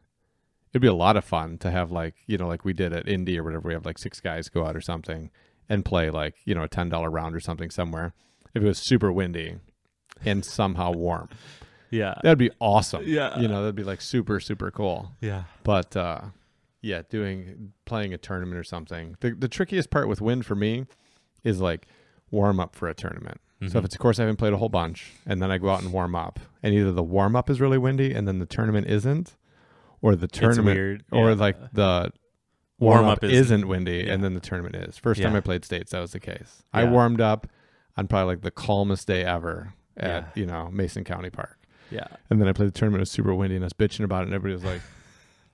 It'd be a lot of fun to have like, you know, like we did at Indy or whatever, we have like six guys go out or something and play like, you know, a ten dollar round or something somewhere. If it was super windy and somehow warm. Yeah. That'd be awesome. Yeah. You know, that'd be like super, super cool. Yeah. But uh, yeah, doing playing a tournament or something. The the trickiest part with wind for me is like warm up for a tournament. So if it's a course I haven't played a whole bunch, and then I go out and warm up, and either the warm up is really windy, and then the tournament isn't, or the tournament, weird, or yeah. like the warm up Warm-up is- isn't windy, yeah. and then the tournament is. First time I played states, that was the case. I warmed up on probably like the calmest day ever at Yeah. you know Mason County Park, yeah. and then I played the tournament. It was super windy, and I was bitching about it, and everybody was like.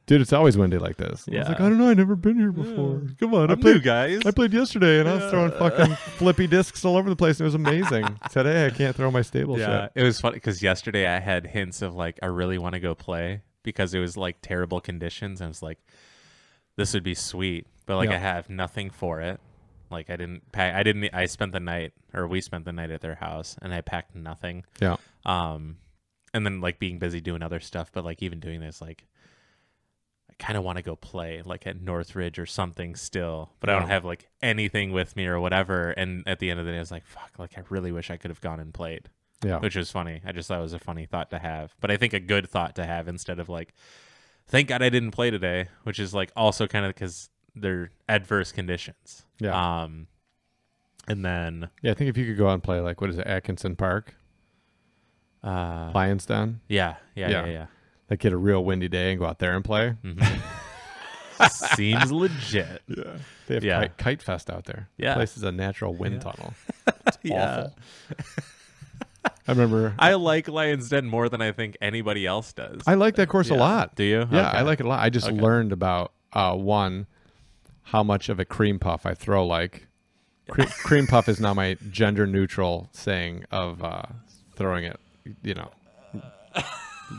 Dude, it's always windy like this. Yeah. I was like, I don't know. I've never been here before. Come on, I I'm played new, guys. I played yesterday and I was throwing fucking <laughs> flippy discs all over the place. And it was amazing. Today I can't throw my stable yeah, shit. it was funny because yesterday I had hints of like I really want to go play because it was like terrible conditions. And I was like, this would be sweet, but like Yeah. I have nothing for it. Like I didn't pack. I didn't. I spent the night, or we spent the night at their house, and I packed nothing. Yeah. Um, and then like being busy doing other stuff, but like even doing this, like I kind of want to go play like at Northridge or something still, but I don't have like anything with me or whatever. And at the end of the day, I was like, fuck, like I really wish I could have gone and played Yeah. which was funny. I just thought it was a funny thought to have, but I think a good thought to have instead of like, thank God I didn't play today, which is like also kind of because they're adverse conditions. Yeah. Um, and then Yeah. I think if you could go out and play like what is it, Atkinson Park, uh, Lions Den, yeah, yeah, yeah, Yeah. yeah. like get a real windy day and go out there and play. Mhm. <laughs> Seems legit. Yeah. They have Yeah. kite, kite fest out there. Yeah. The place is a natural wind Yeah. tunnel. <laughs> Yeah. Awful. I remember <laughs> I like Lions Den more than I think anybody else does. I like that course a lot. Do you? Yeah, Okay. I like it a lot. I just Okay. learned about uh, one how much of a cream puff I throw like. Cre- <laughs> cream puff is now my gender neutral saying of uh, throwing it, you know,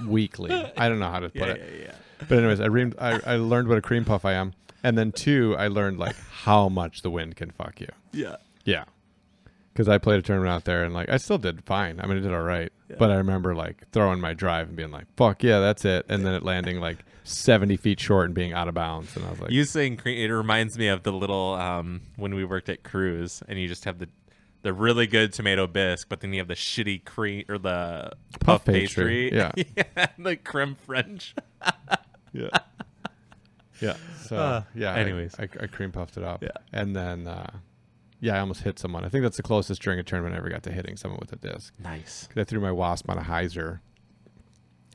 weekly. I don't know how to <laughs> put Yeah, it. yeah, yeah. But anyways, I, re- I I learned what a cream puff I am, and then two, I learned like how much the wind can fuck you. Yeah. Yeah. Because I played a tournament out there and like I still did fine. I mean, I did all right. But I remember like throwing my drive and being like, "Fuck yeah, that's it," and then it landing like seventy feet short and being out of bounds. And I was like, You saying it reminds me of the little um when we worked at Cruise and you just have the the really good tomato bisque, but then you have the shitty cream or the Puff puff, pastry, pastry. Yeah, <laughs> the creme French. <laughs> "Yeah, yeah." So Uh, yeah. I- anyways. I, I, cream puffed it up. Yeah. And then uh, yeah, I almost hit someone. I think that's the closest during a tournament I ever got to hitting someone with a disc. Nice. 'Cause I threw my wasp on a hyzer.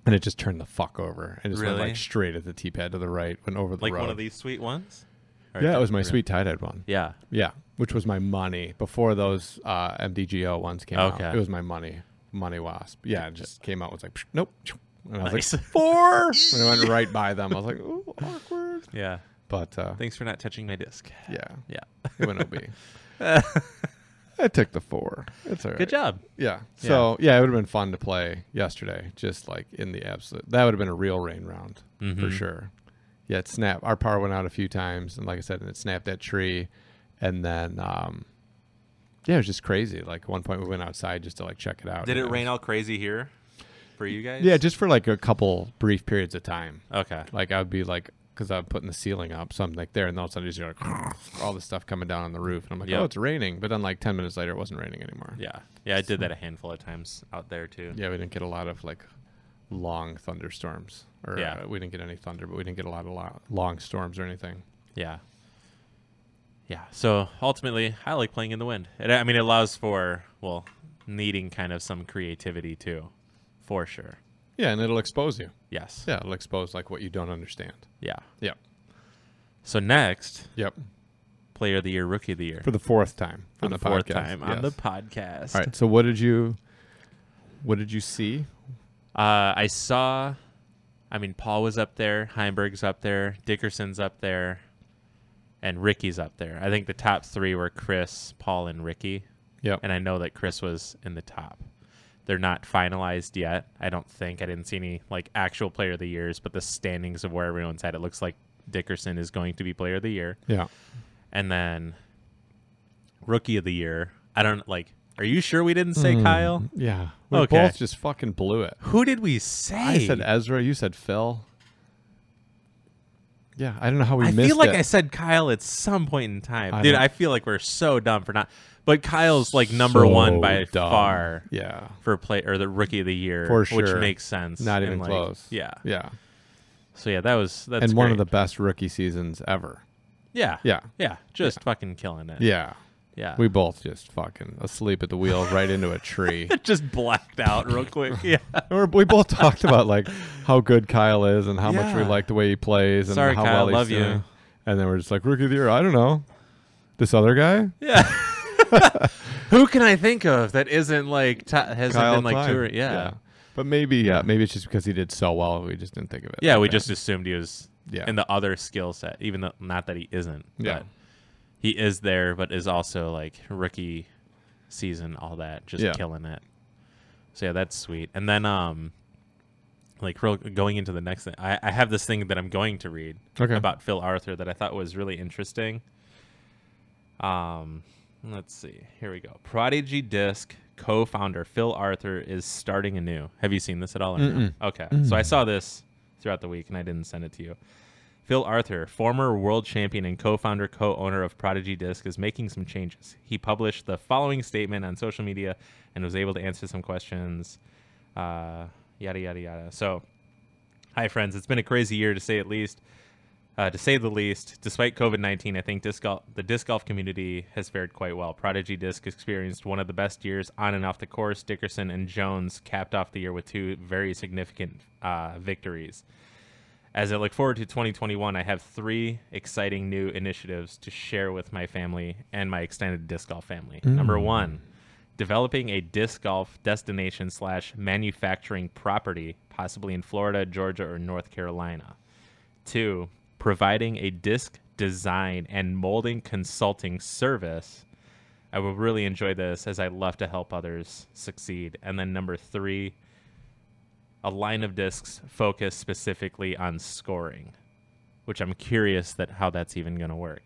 And it just turned the fuck over and just went Really? like straight at the T pad to the right, went over the Like road. one of these sweet ones. Or Yeah, it was my or- sweet tie dyed one. Yeah. Yeah, which was my money before those uh, MDGO ones came Okay. out. It was my money, money wasp. Yeah, it just came out was like psh, nope, and I was Nice. like <laughs> four. <laughs> and I went right by them, I was like, ooh, awkward. Yeah. But uh, Thanks for not touching my disc. yeah, Yeah. it went OB. <laughs> <laughs> I took the four. It's all right. Good job. Yeah. So yeah, it would have been fun to play yesterday, just like in the absolute. That would have been a real rain round for Mhm. sure. Yeah, it snapped. Our power went out a few times, and like I said, and it snapped that tree, and then um, yeah, it was just crazy. Like at one point, we went outside just to like check it out. Did and it rain was- all crazy here for you guys? Yeah, just for like a couple brief periods of time. Okay. Like I would be like, because I'm putting the ceiling up, so I'm like there, and all of a sudden, just like <sniffs> all this stuff coming down on the roof, and I'm like, Yep. oh, it's raining. But then like ten minutes later, it wasn't raining anymore. Yeah. Yeah, I did that a handful of times out there too. Yeah, we didn't get a lot of like long thunderstorms, or Yeah. uh, we didn't get any thunder, but we didn't get a lot of lo- long storms or anything. Yeah. Yeah. So ultimately, I like playing in the wind. It, I mean, it allows for well, needing kind of some creativity too, for sure. Yeah, and it'll expose you. Yes. Yeah, it'll expose like what you don't understand. Yeah. Yep. So next, Yep. Player of the Year, Rookie of the Year For the fourth time for on the, the, fourth podcast. time on the podcast. All right. So what did you? What did you see? Uh, I saw. I mean, Paul was up there, Heimburg's up there, Dickerson's up there, and Ricky's up there. I think the top three were Chris, Paul, and Ricky. Yep. and I know that Chris was in the top. They're not finalized yet. I don't think I didn't see any like actual player of the years, but the standings of where everyone's at, it looks like Dickerson is going to be player of the year, yeah. and then rookie of the year. I don't like. Are you sure we didn't say Mm, Kyle? Yeah. We Okay. both just fucking blew it. Who did we say? I said Ezra. You said Phil. Yeah, I don't know how we I missed feel like it. I said Kyle at some point in time, I dude. don't- I feel like we're so dumb for not. But Kyle's like number So one by dumb. far Yeah. for play or the rookie of the year, For sure. which makes sense. Not even like, close. Yeah. Yeah. So yeah, that was that's and one of the best rookie seasons ever. yeah Yeah. yeah just fucking killing it. Yeah. Yeah. We both just fucking asleep at the wheel right into a tree. <laughs> just blacked out real <laughs> quick. Yeah. We're, both talked about like how good Kyle is and how much we like the way he plays and Sorry, how Kyle, well he's love you. doing. And then we're just like rookie of the year. I don't know. This other guy, Yeah. <laughs> <laughs> Who can I think of that isn't like t- hasn't Kyle been like touring? Yeah. But maybe yeah, maybe it's just because he did so well we just didn't think of it. Yeah, like we that. just assumed he was Yeah. in the other skill set, even though not that he isn't. Yeah. But he is there, but is also like rookie season, all that, just Yeah. killing it. So yeah, that's sweet. And then um like real, going into the next thing, I, I have this thing that I'm going to read Okay. about Phil Arthur that I thought was really interesting. Um, let's see. Here we go. Prodigy Disc co-founder Phil Arthur is starting anew. Have you seen this at all? No? Mm-mm. Okay. So I saw this throughout the week and I didn't send it to you. Phil Arthur, former world champion and co-founder, co-owner of Prodigy Disc, is making some changes. He published the following statement on social media and was able to answer some questions. Uh, yada yada yada. So, hi friends, it's been a crazy year to say at least. Uh, to say the least, despite COVID 19, I think disc golf, the disc golf community has fared quite well. Prodigy Disc experienced one of the best years on and off the course. Dickerson and Jones capped off the year with two very significant uh, victories. As I look forward to 2021, I have three exciting new initiatives to share with my family and my extended disc golf family. Number one, developing a disc golf destination slash manufacturing property, possibly in Florida, Georgia, or North Carolina. Two, providing a disc design and molding consulting service. I will really enjoy this as I love to help others succeed. And then number three, a line of discs focused specifically on scoring, which I'm curious that how that's even going to work.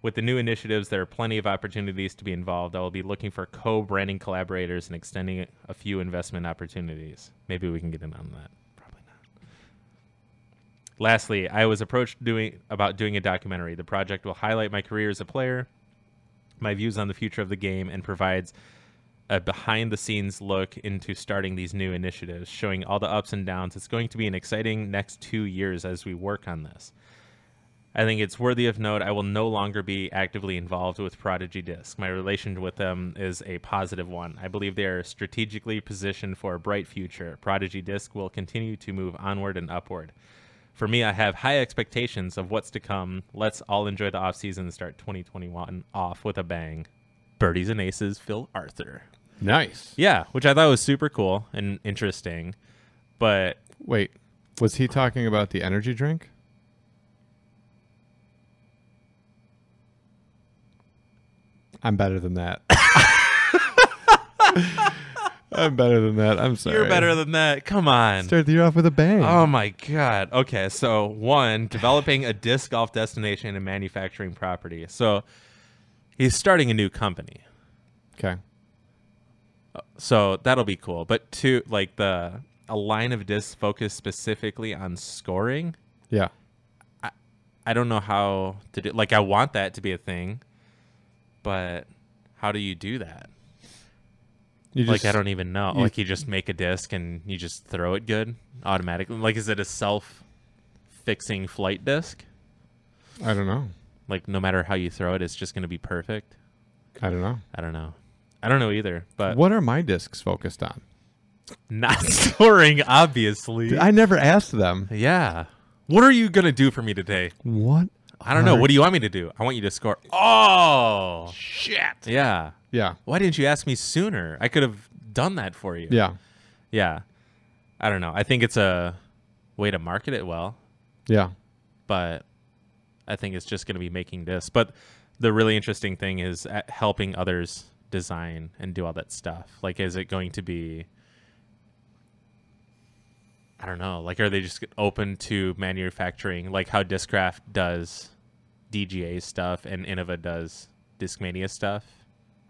With the new initiatives, there are plenty of opportunities to be involved. I will be looking for co-branding collaborators and extending a few investment opportunities. Maybe we can get in on that. Lastly, I was approached doing about doing a documentary. The project will highlight my career as a player, my views on the future of the game, and provides a behind the scenes look into starting these new initiatives, showing all the ups and downs. It's going to be an exciting next two years as we work on this. I think it's worthy of note I will no longer be actively involved with Prodigy Disc. My relation with them is a positive one. I believe they are strategically positioned for a bright future. Prodigy Disc will continue to move onward and upward. For me, I have high expectations of what's to come. Let's all enjoy the offseason and start 2021 off with a bang. Birdies and Aces, Phil Arthur. nice. Yeah, which I thought was super cool and interesting. But Wait, was he talking about the energy drink? I'm better than that. <laughs> <laughs> I'm better than that. I'm sorry. you're better than that. Come on. Start the year off with a bang. Oh my god. Okay, so one, developing a disc golf destination and manufacturing property. So he's starting a new company. okay. Uh, so that'll be cool. But two, like the a line of discs focused specifically on scoring. Yeah. I don't know how to do like I want that to be a thing, but how do you do that? You like just, I don't even know. you- like you just make a disc and you just throw it good automatically. Like is it a self fixing flight disc? I don't know. Like no matter how you throw it, it's just going to be perfect. I don't know. I don't know. I don't know either. But what are my discs focused on? not <laughs> scoring, obviously. I never asked them. yeah. What are you gonna do for me today? What? I don't know. What do you want me to do? I want you to score. Oh Shit. yeah. Yeah. Why didn't you ask me sooner? I could have done that for you. Yeah. Yeah. I don't know. I think it's a way to market it well. Yeah. but I think it's just going to be making this. But the really interesting thing is at helping others design and do all that stuff. Like, is it going to be? I don't know. Like, are they just open to manufacturing, like how Discraft does DGA stuff and Innova does Discmania stuff?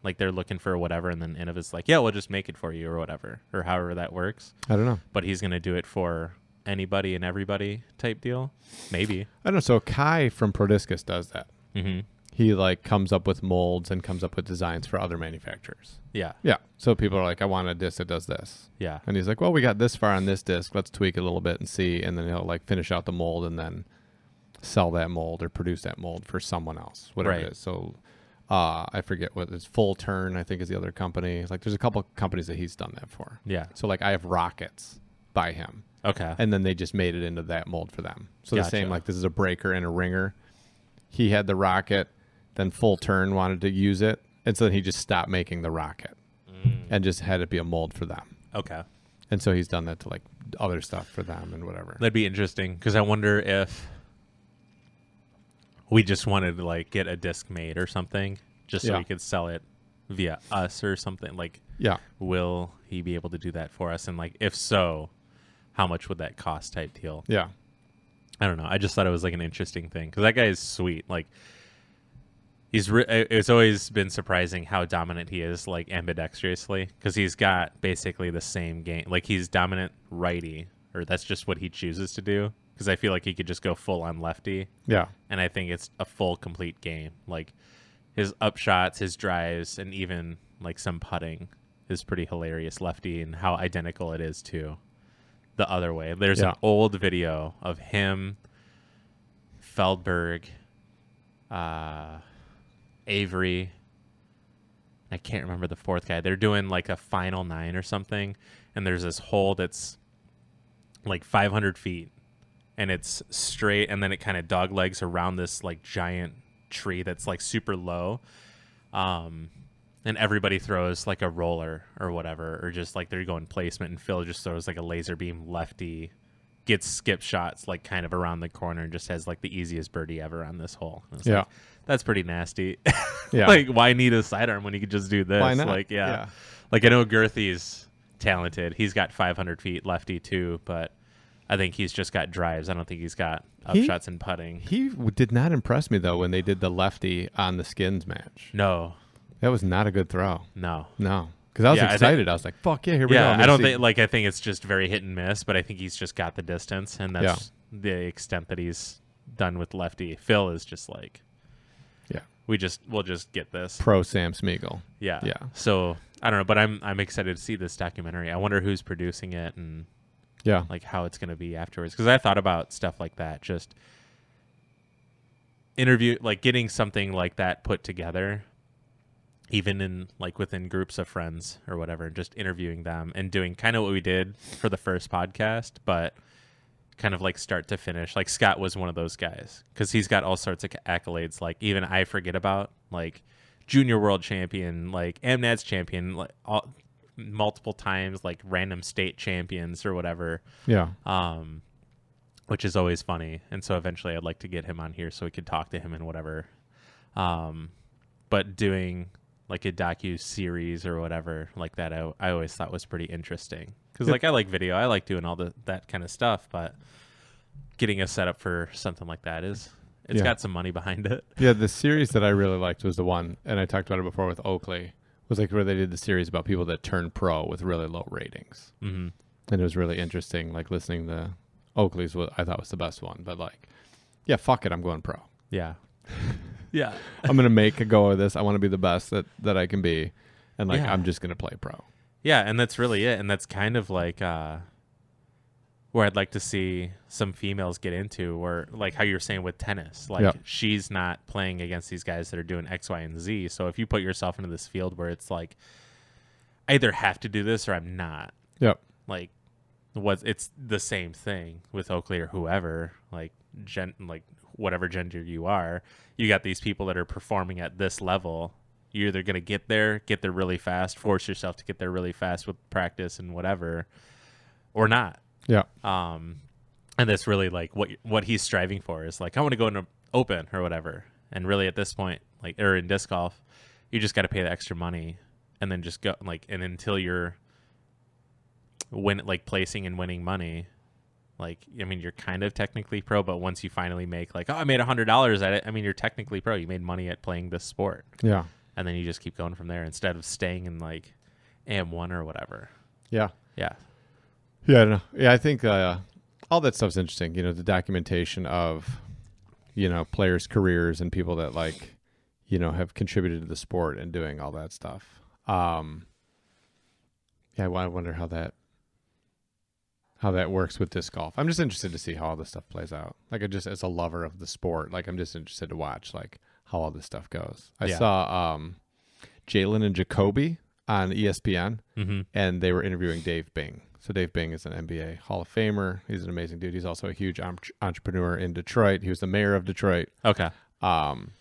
Like, they're looking for whatever, and then Innova's like, yeah, we'll just make it for you or whatever, or however that works. I don't know. But he's going to do it for anybody and everybody type deal. Maybe. I don't know. So Kai from Prodiscus does that. hmm He like comes up with molds and comes up with designs for other manufacturers. Yeah. Yeah. So people are like, I want a disc that does this. Yeah. And he's like, well, we got this far on this disc. Let's tweak it a little bit and see. And then he'll like finish out the mold and then sell that mold or produce that mold for someone else, whatever Right. it is. So Uh, I forget what it's Full Turn. I think is the other company. Like there's a couple companies that he's done that for. Yeah. So like I have rockets by him, Okay. and then they just made it into that mold for them. So the same like this is a breaker and a ringer. He had the rocket, then Full Turn wanted to use it, and so then he just stopped making the rocket Mm. and just had it be a mold for them. okay. And so he's done that to like other stuff for them and whatever. That'd be interesting because I wonder if we just wanted to like get a disc made or something, just so Yeah. we could sell it via us or something. Like, Yeah. will he be able to do that for us? And like, if so, how much would that cost? Type deal. Yeah. I don't know. I just thought it was like an interesting thing because that guy is sweet. Like, he's re- it's always been surprising how dominant he is, like ambidextrously, because he's got basically the same game. Like he's dominant righty, or that's just what he chooses to do. Because I feel like he could just go full on lefty, Yeah. and I think it's a full complete game. Like his upshots, his drives, and even like some putting is pretty hilarious lefty, and how identical it is to the other way. There's Yeah. an old video of him, Feldberg, uh, Avery. I can't remember the fourth guy. They're doing like a final nine or something, and there's this hole that's like 500 feet, and it's straight, and then it kind of dog legs around this like giant tree that's like super low. Um, and everybody throws like a roller or whatever, or just like they're going placement, and Phil just throws like a laser beam lefty, gets skip shots like kind of around the corner, and just has like the easiest birdie ever on this hole. Yeah. like, that's pretty nasty. <laughs> Yeah. like, why need a sidearm when you could just do this? Why not? Like, yeah. Yeah. Like I know Girthy's talented. He's got 500 feet lefty too, but I think he's just got drives. I don't think he's got He- upshots and putting. He did not impress me though when they did the lefty on the skins match. No, That was not a good throw. no. No, because I was Yeah, I think- excited. I, was like, "Fuck yeah, here we go!" Yeah, I don't see- think like I think it's just very hit and miss, but I think he's just got the distance, and that's the extent that he's done with lefty. Phil is just like, Yeah, we just we'll just get this. pro Sam Smeagol. Yeah, Yeah. So I don't know, but I'm I'm excited to see this documentary. I wonder who's producing it and Yeah, like how it's going to be afterwards because i thought about stuff like that just interview like getting something like that put together even in like within groups of friends or whatever and just interviewing them and doing kind of what we did for the first podcast but kind of like start to finish like scott was one of those guys because he's got all sorts of accolades like even i forget about like junior world champion like amnats champion like all multiple times like random state champions or whatever yeah, um, which is always funny. And so eventually, I'd like to get him on here so we could talk to him and whatever. Um, but doing like a docu series or whatever like that, I, I always thought was pretty interesting because like I like video, I like doing all the that kind of stuff, but getting a setup for something like that is it's Yeah. got some money behind it. <laughs> yeah. The series that I really liked was the one, and I talked about it before with Oakley. Was like where they did the series about people that turn pro with really low ratings, hmm and it was really interesting. Like listening to Oakley's, what I thought was the best one. But like, yeah, fuck it, I'm going pro. Yeah, <laughs> yeah, I'm gonna make a go of this. I want to be the best that that I can be, and like Yeah. I'm just gonna play pro. Yeah, and that's really it. And that's kind of like uh where I'd like to see some females get into or like how you're saying with tennis. Like Yeah. she's not playing against these guys that are doing X, Y, and Z. So if you put yourself into this field where it's like I either have to do this or I'm not. Yep. Like was it's the same thing with Oakley or whoever, like gen like whatever gender you are, you got these people that are performing at this level. You're either gonna get there, get there really fast, force yourself to get there really fast with practice and whatever, or not. Yeah. Um, and that's really like what what he's striving for is like I want to go into open or whatever. And really at this point, like or in disc golf, you just got to pay the extra money and then just go like and until you're win like placing and winning money like i mean you're kind of technically pro but once you finally make like oh i made a hundred dollars at it i mean you're technically pro you made money at playing this sport Yeah. And then you just keep going from there instead of staying in like am1 or whatever Yeah. yeah Yeah, I don't know. Yeah, I think uh, all that stuff's interesting. You know, the documentation of, you know, players' careers and people that like, you know, have contributed to the sport and doing all that stuff. Um, yeah, I I wonder how that how that works with disc golf. I'm just interested to see how all this stuff plays out. Like, I just as a lover of the sport, like I'm just interested to watch like how all this stuff goes. I Yeah. saw um, Jalen and Jacoby on ESPN, Mm-hmm. and they were interviewing Dave Bing. So Dave Bing is an NBA Hall of Famer. He's an amazing dude. He's also a huge entrepreneur in Detroit. He was the mayor of Detroit. Okay. Um,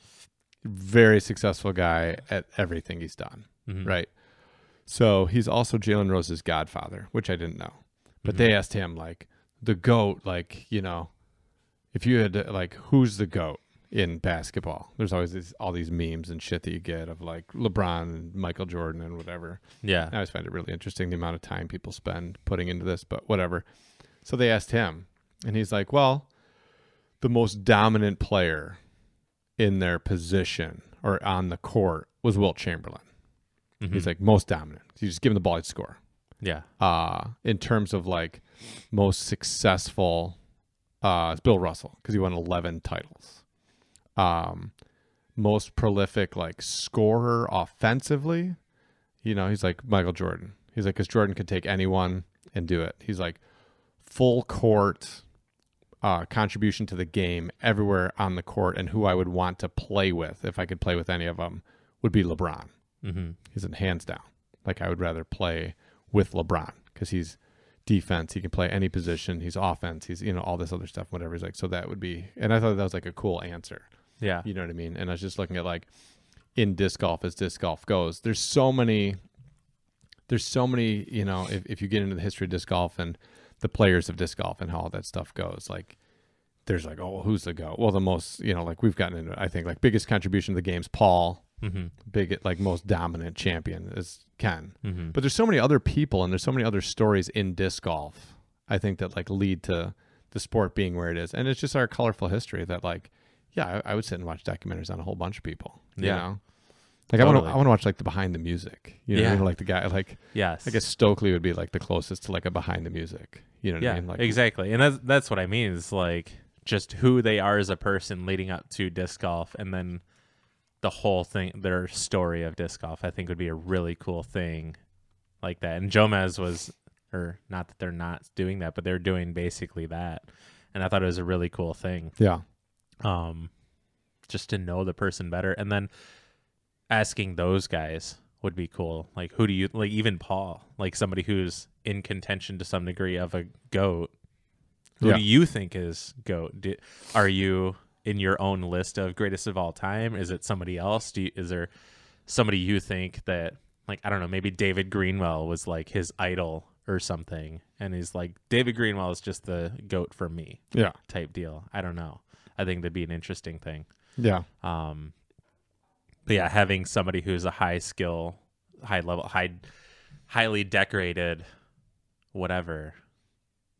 very successful guy at everything he's done. Mhm. Right. So he's also Jalen Rose's godfather, which I didn't know. But Mhm. they asked him like the goat, like you know, if you had to, like who's the goat in basketball? There's always these, all these memes and shit that you get of like LeBron and Michael Jordan and whatever. Yeah. I always find it really interesting the amount of time people spend putting into this, but whatever. So they asked him, and he's like, "Well, the most dominant player in their position or on the court was Wilt Chamberlain." Mhm. He's like most dominant. You just give him the ball, he'd score. yeah. Uh, in terms of like most successful, uh, it's Bill Russell because he won 11 titles. Um, most prolific like scorer offensively, you know, he's like Michael Jordan. He's like, because Jordan could take anyone and do it. He's like full court uh, contribution to the game everywhere on the court, and who I would want to play with if I could play with any of them would be LeBron. Mm-hmm. He's in hands down. Like I would rather play with LeBron because he's defense. He can play any position. He's offense. He's you know all this other stuff. Whatever he's like. So that would be. And I thought that was like a cool answer. Yeah. You know what I mean? And I was just looking at like in disc golf as disc golf goes. There's so many. There's so many. You know, if if you get into the history of disc golf and the players of disc golf and how all that stuff goes, like. There's like, oh, who's the go? Well, the most, you know, like we've gotten into, I think, like biggest contribution to the game's Paul, Mm-hmm. big, like most dominant champion is Ken. Mm-hmm. But there's so many other people and there's so many other stories in disc golf. I think that like lead to the sport being where it is, and it's just our colorful history that like, yeah, I, I would sit and watch documentaries on a whole bunch of people. You Yeah. know, like I want to I want to watch like the behind the music. You know, I Yeah. mean? like the guy like Yes. I guess Stokely would be like the closest to like a behind the music. You know what yeah. I mean? Like exactly. And that's that's what I mean. Is like just who they are as a person leading up to disc golf, and then the whole thing, their story of disc golf. I think would be a really cool thing like that. And Jomez was, or not that they're not doing that, but they're doing basically that. And I thought it was a really cool thing. Yeah, um, just to know the person better, and then asking those guys would be cool. Like, who do you like? Even Paul, like somebody who's in contention to some degree of a goat. Who Yeah. do you think is goat? Do, are you in your own list of greatest of all time? Is it somebody else? Do you, is there somebody you think that like I don't know? Maybe David Greenwell was like his idol or something, and he's like David Greenwell is just the goat for me yeah, type deal. I don't know. I think that'd be an interesting thing. yeah, Um, but yeah, having somebody who's a high skill, high level, high, highly decorated, whatever,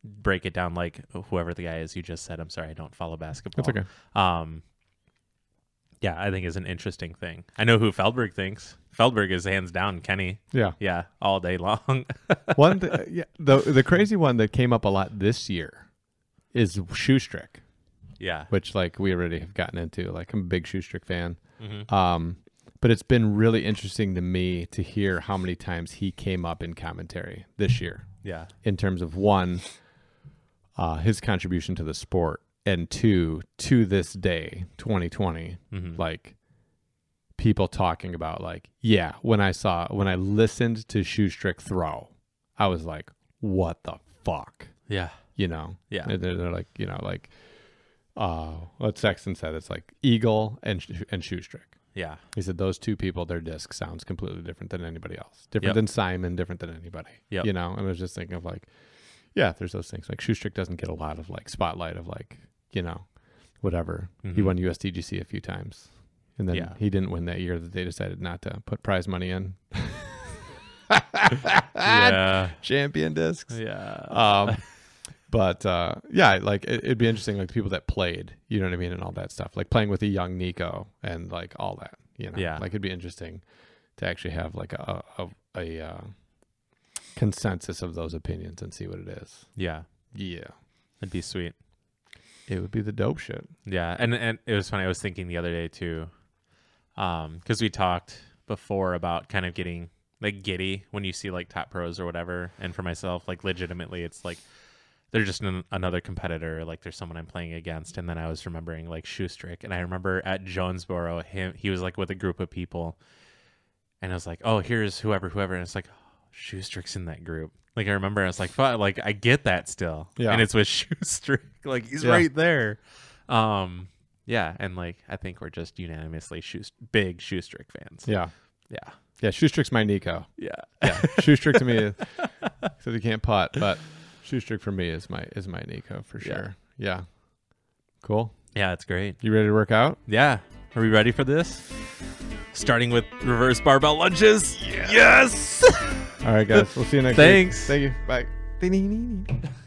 break it down like whoever the guy is you just said. I'm sorry, I don't follow basketball. that's okay. Um, yeah, I think is an interesting thing. I know who Feldberg thinks. Feldberg is hands down Kenny. Yeah, Yeah, all day long. one th- <laughs> yeah the the crazy one that came up a lot this year is Schusterick. Yeah. which like we already have gotten into. Like I'm a big Schusterick fan. Mhm. Um, but it's been really interesting to me to hear how many times he came up in commentary this year Yeah. in terms of one, uh, his contribution to the sport, and two, to this day, 2020, Mhm. like people talking about like, yeah, when I saw when I listened to Schusterick throw, I was like, what the fuck, Yeah. you know? Yeah. They're, they're like, you know, like, uh, what Sexton said, it's like Eagle and and Schusterick. Yeah. He said those two people, their disc sounds completely different than anybody else. Different Yep. than Simon, different than anybody. Yeah, You know, and I was just thinking of like, yeah, there's those things. Like Schusterick doesn't get a lot of like spotlight of like, you know, whatever. He Mhm. won USDGC a few times. And then Yeah. he didn't win that year that they decided not to put prize money in. <laughs> Yeah. <laughs> Champion discs. Yeah. um, but uh, yeah, like it, it'd be interesting, like people that played, you know what I mean, and all that stuff, like playing with a young Nikko and like all that, you know, Yeah. like it'd be interesting to actually have like a a, a uh, consensus of those opinions and see what it is. yeah. Yeah, It'd be sweet. it would be the dope shit. Yeah, and and it was funny. I was thinking the other day too, um, because we talked before about kind of getting like giddy when you see like top pros or whatever. And for myself, like legitimately, it's like they're just an, another competitor. Like there's someone I'm playing against, and then I was remembering like Schusterick, and I remember at Jonesboro, him he was like with a group of people, and I was like, oh, here's whoever, whoever, and it's like, oh, Schusterick's in that group. Like I remember, I was like, fuck, like I get that still, Yeah. and it's with <laughs> Schusterick, like he's Yeah. right there. Um, yeah, and like I think we're just unanimously shoe big Schusterick fans. Yeah. yeah, Yeah. Schusterick's my Nikko. yeah. Yeah. Schusterick to me because he can't putt, but Schusterick for me is my is my Nikko for sure. Yeah. Cool. Yeah, it's great. You ready to work out? Yeah. Are we ready for this? Starting with reverse barbell lunges. Yes. All right, guys. <laughs> We'll see you next time. Thanks. week. Thank you. Bye.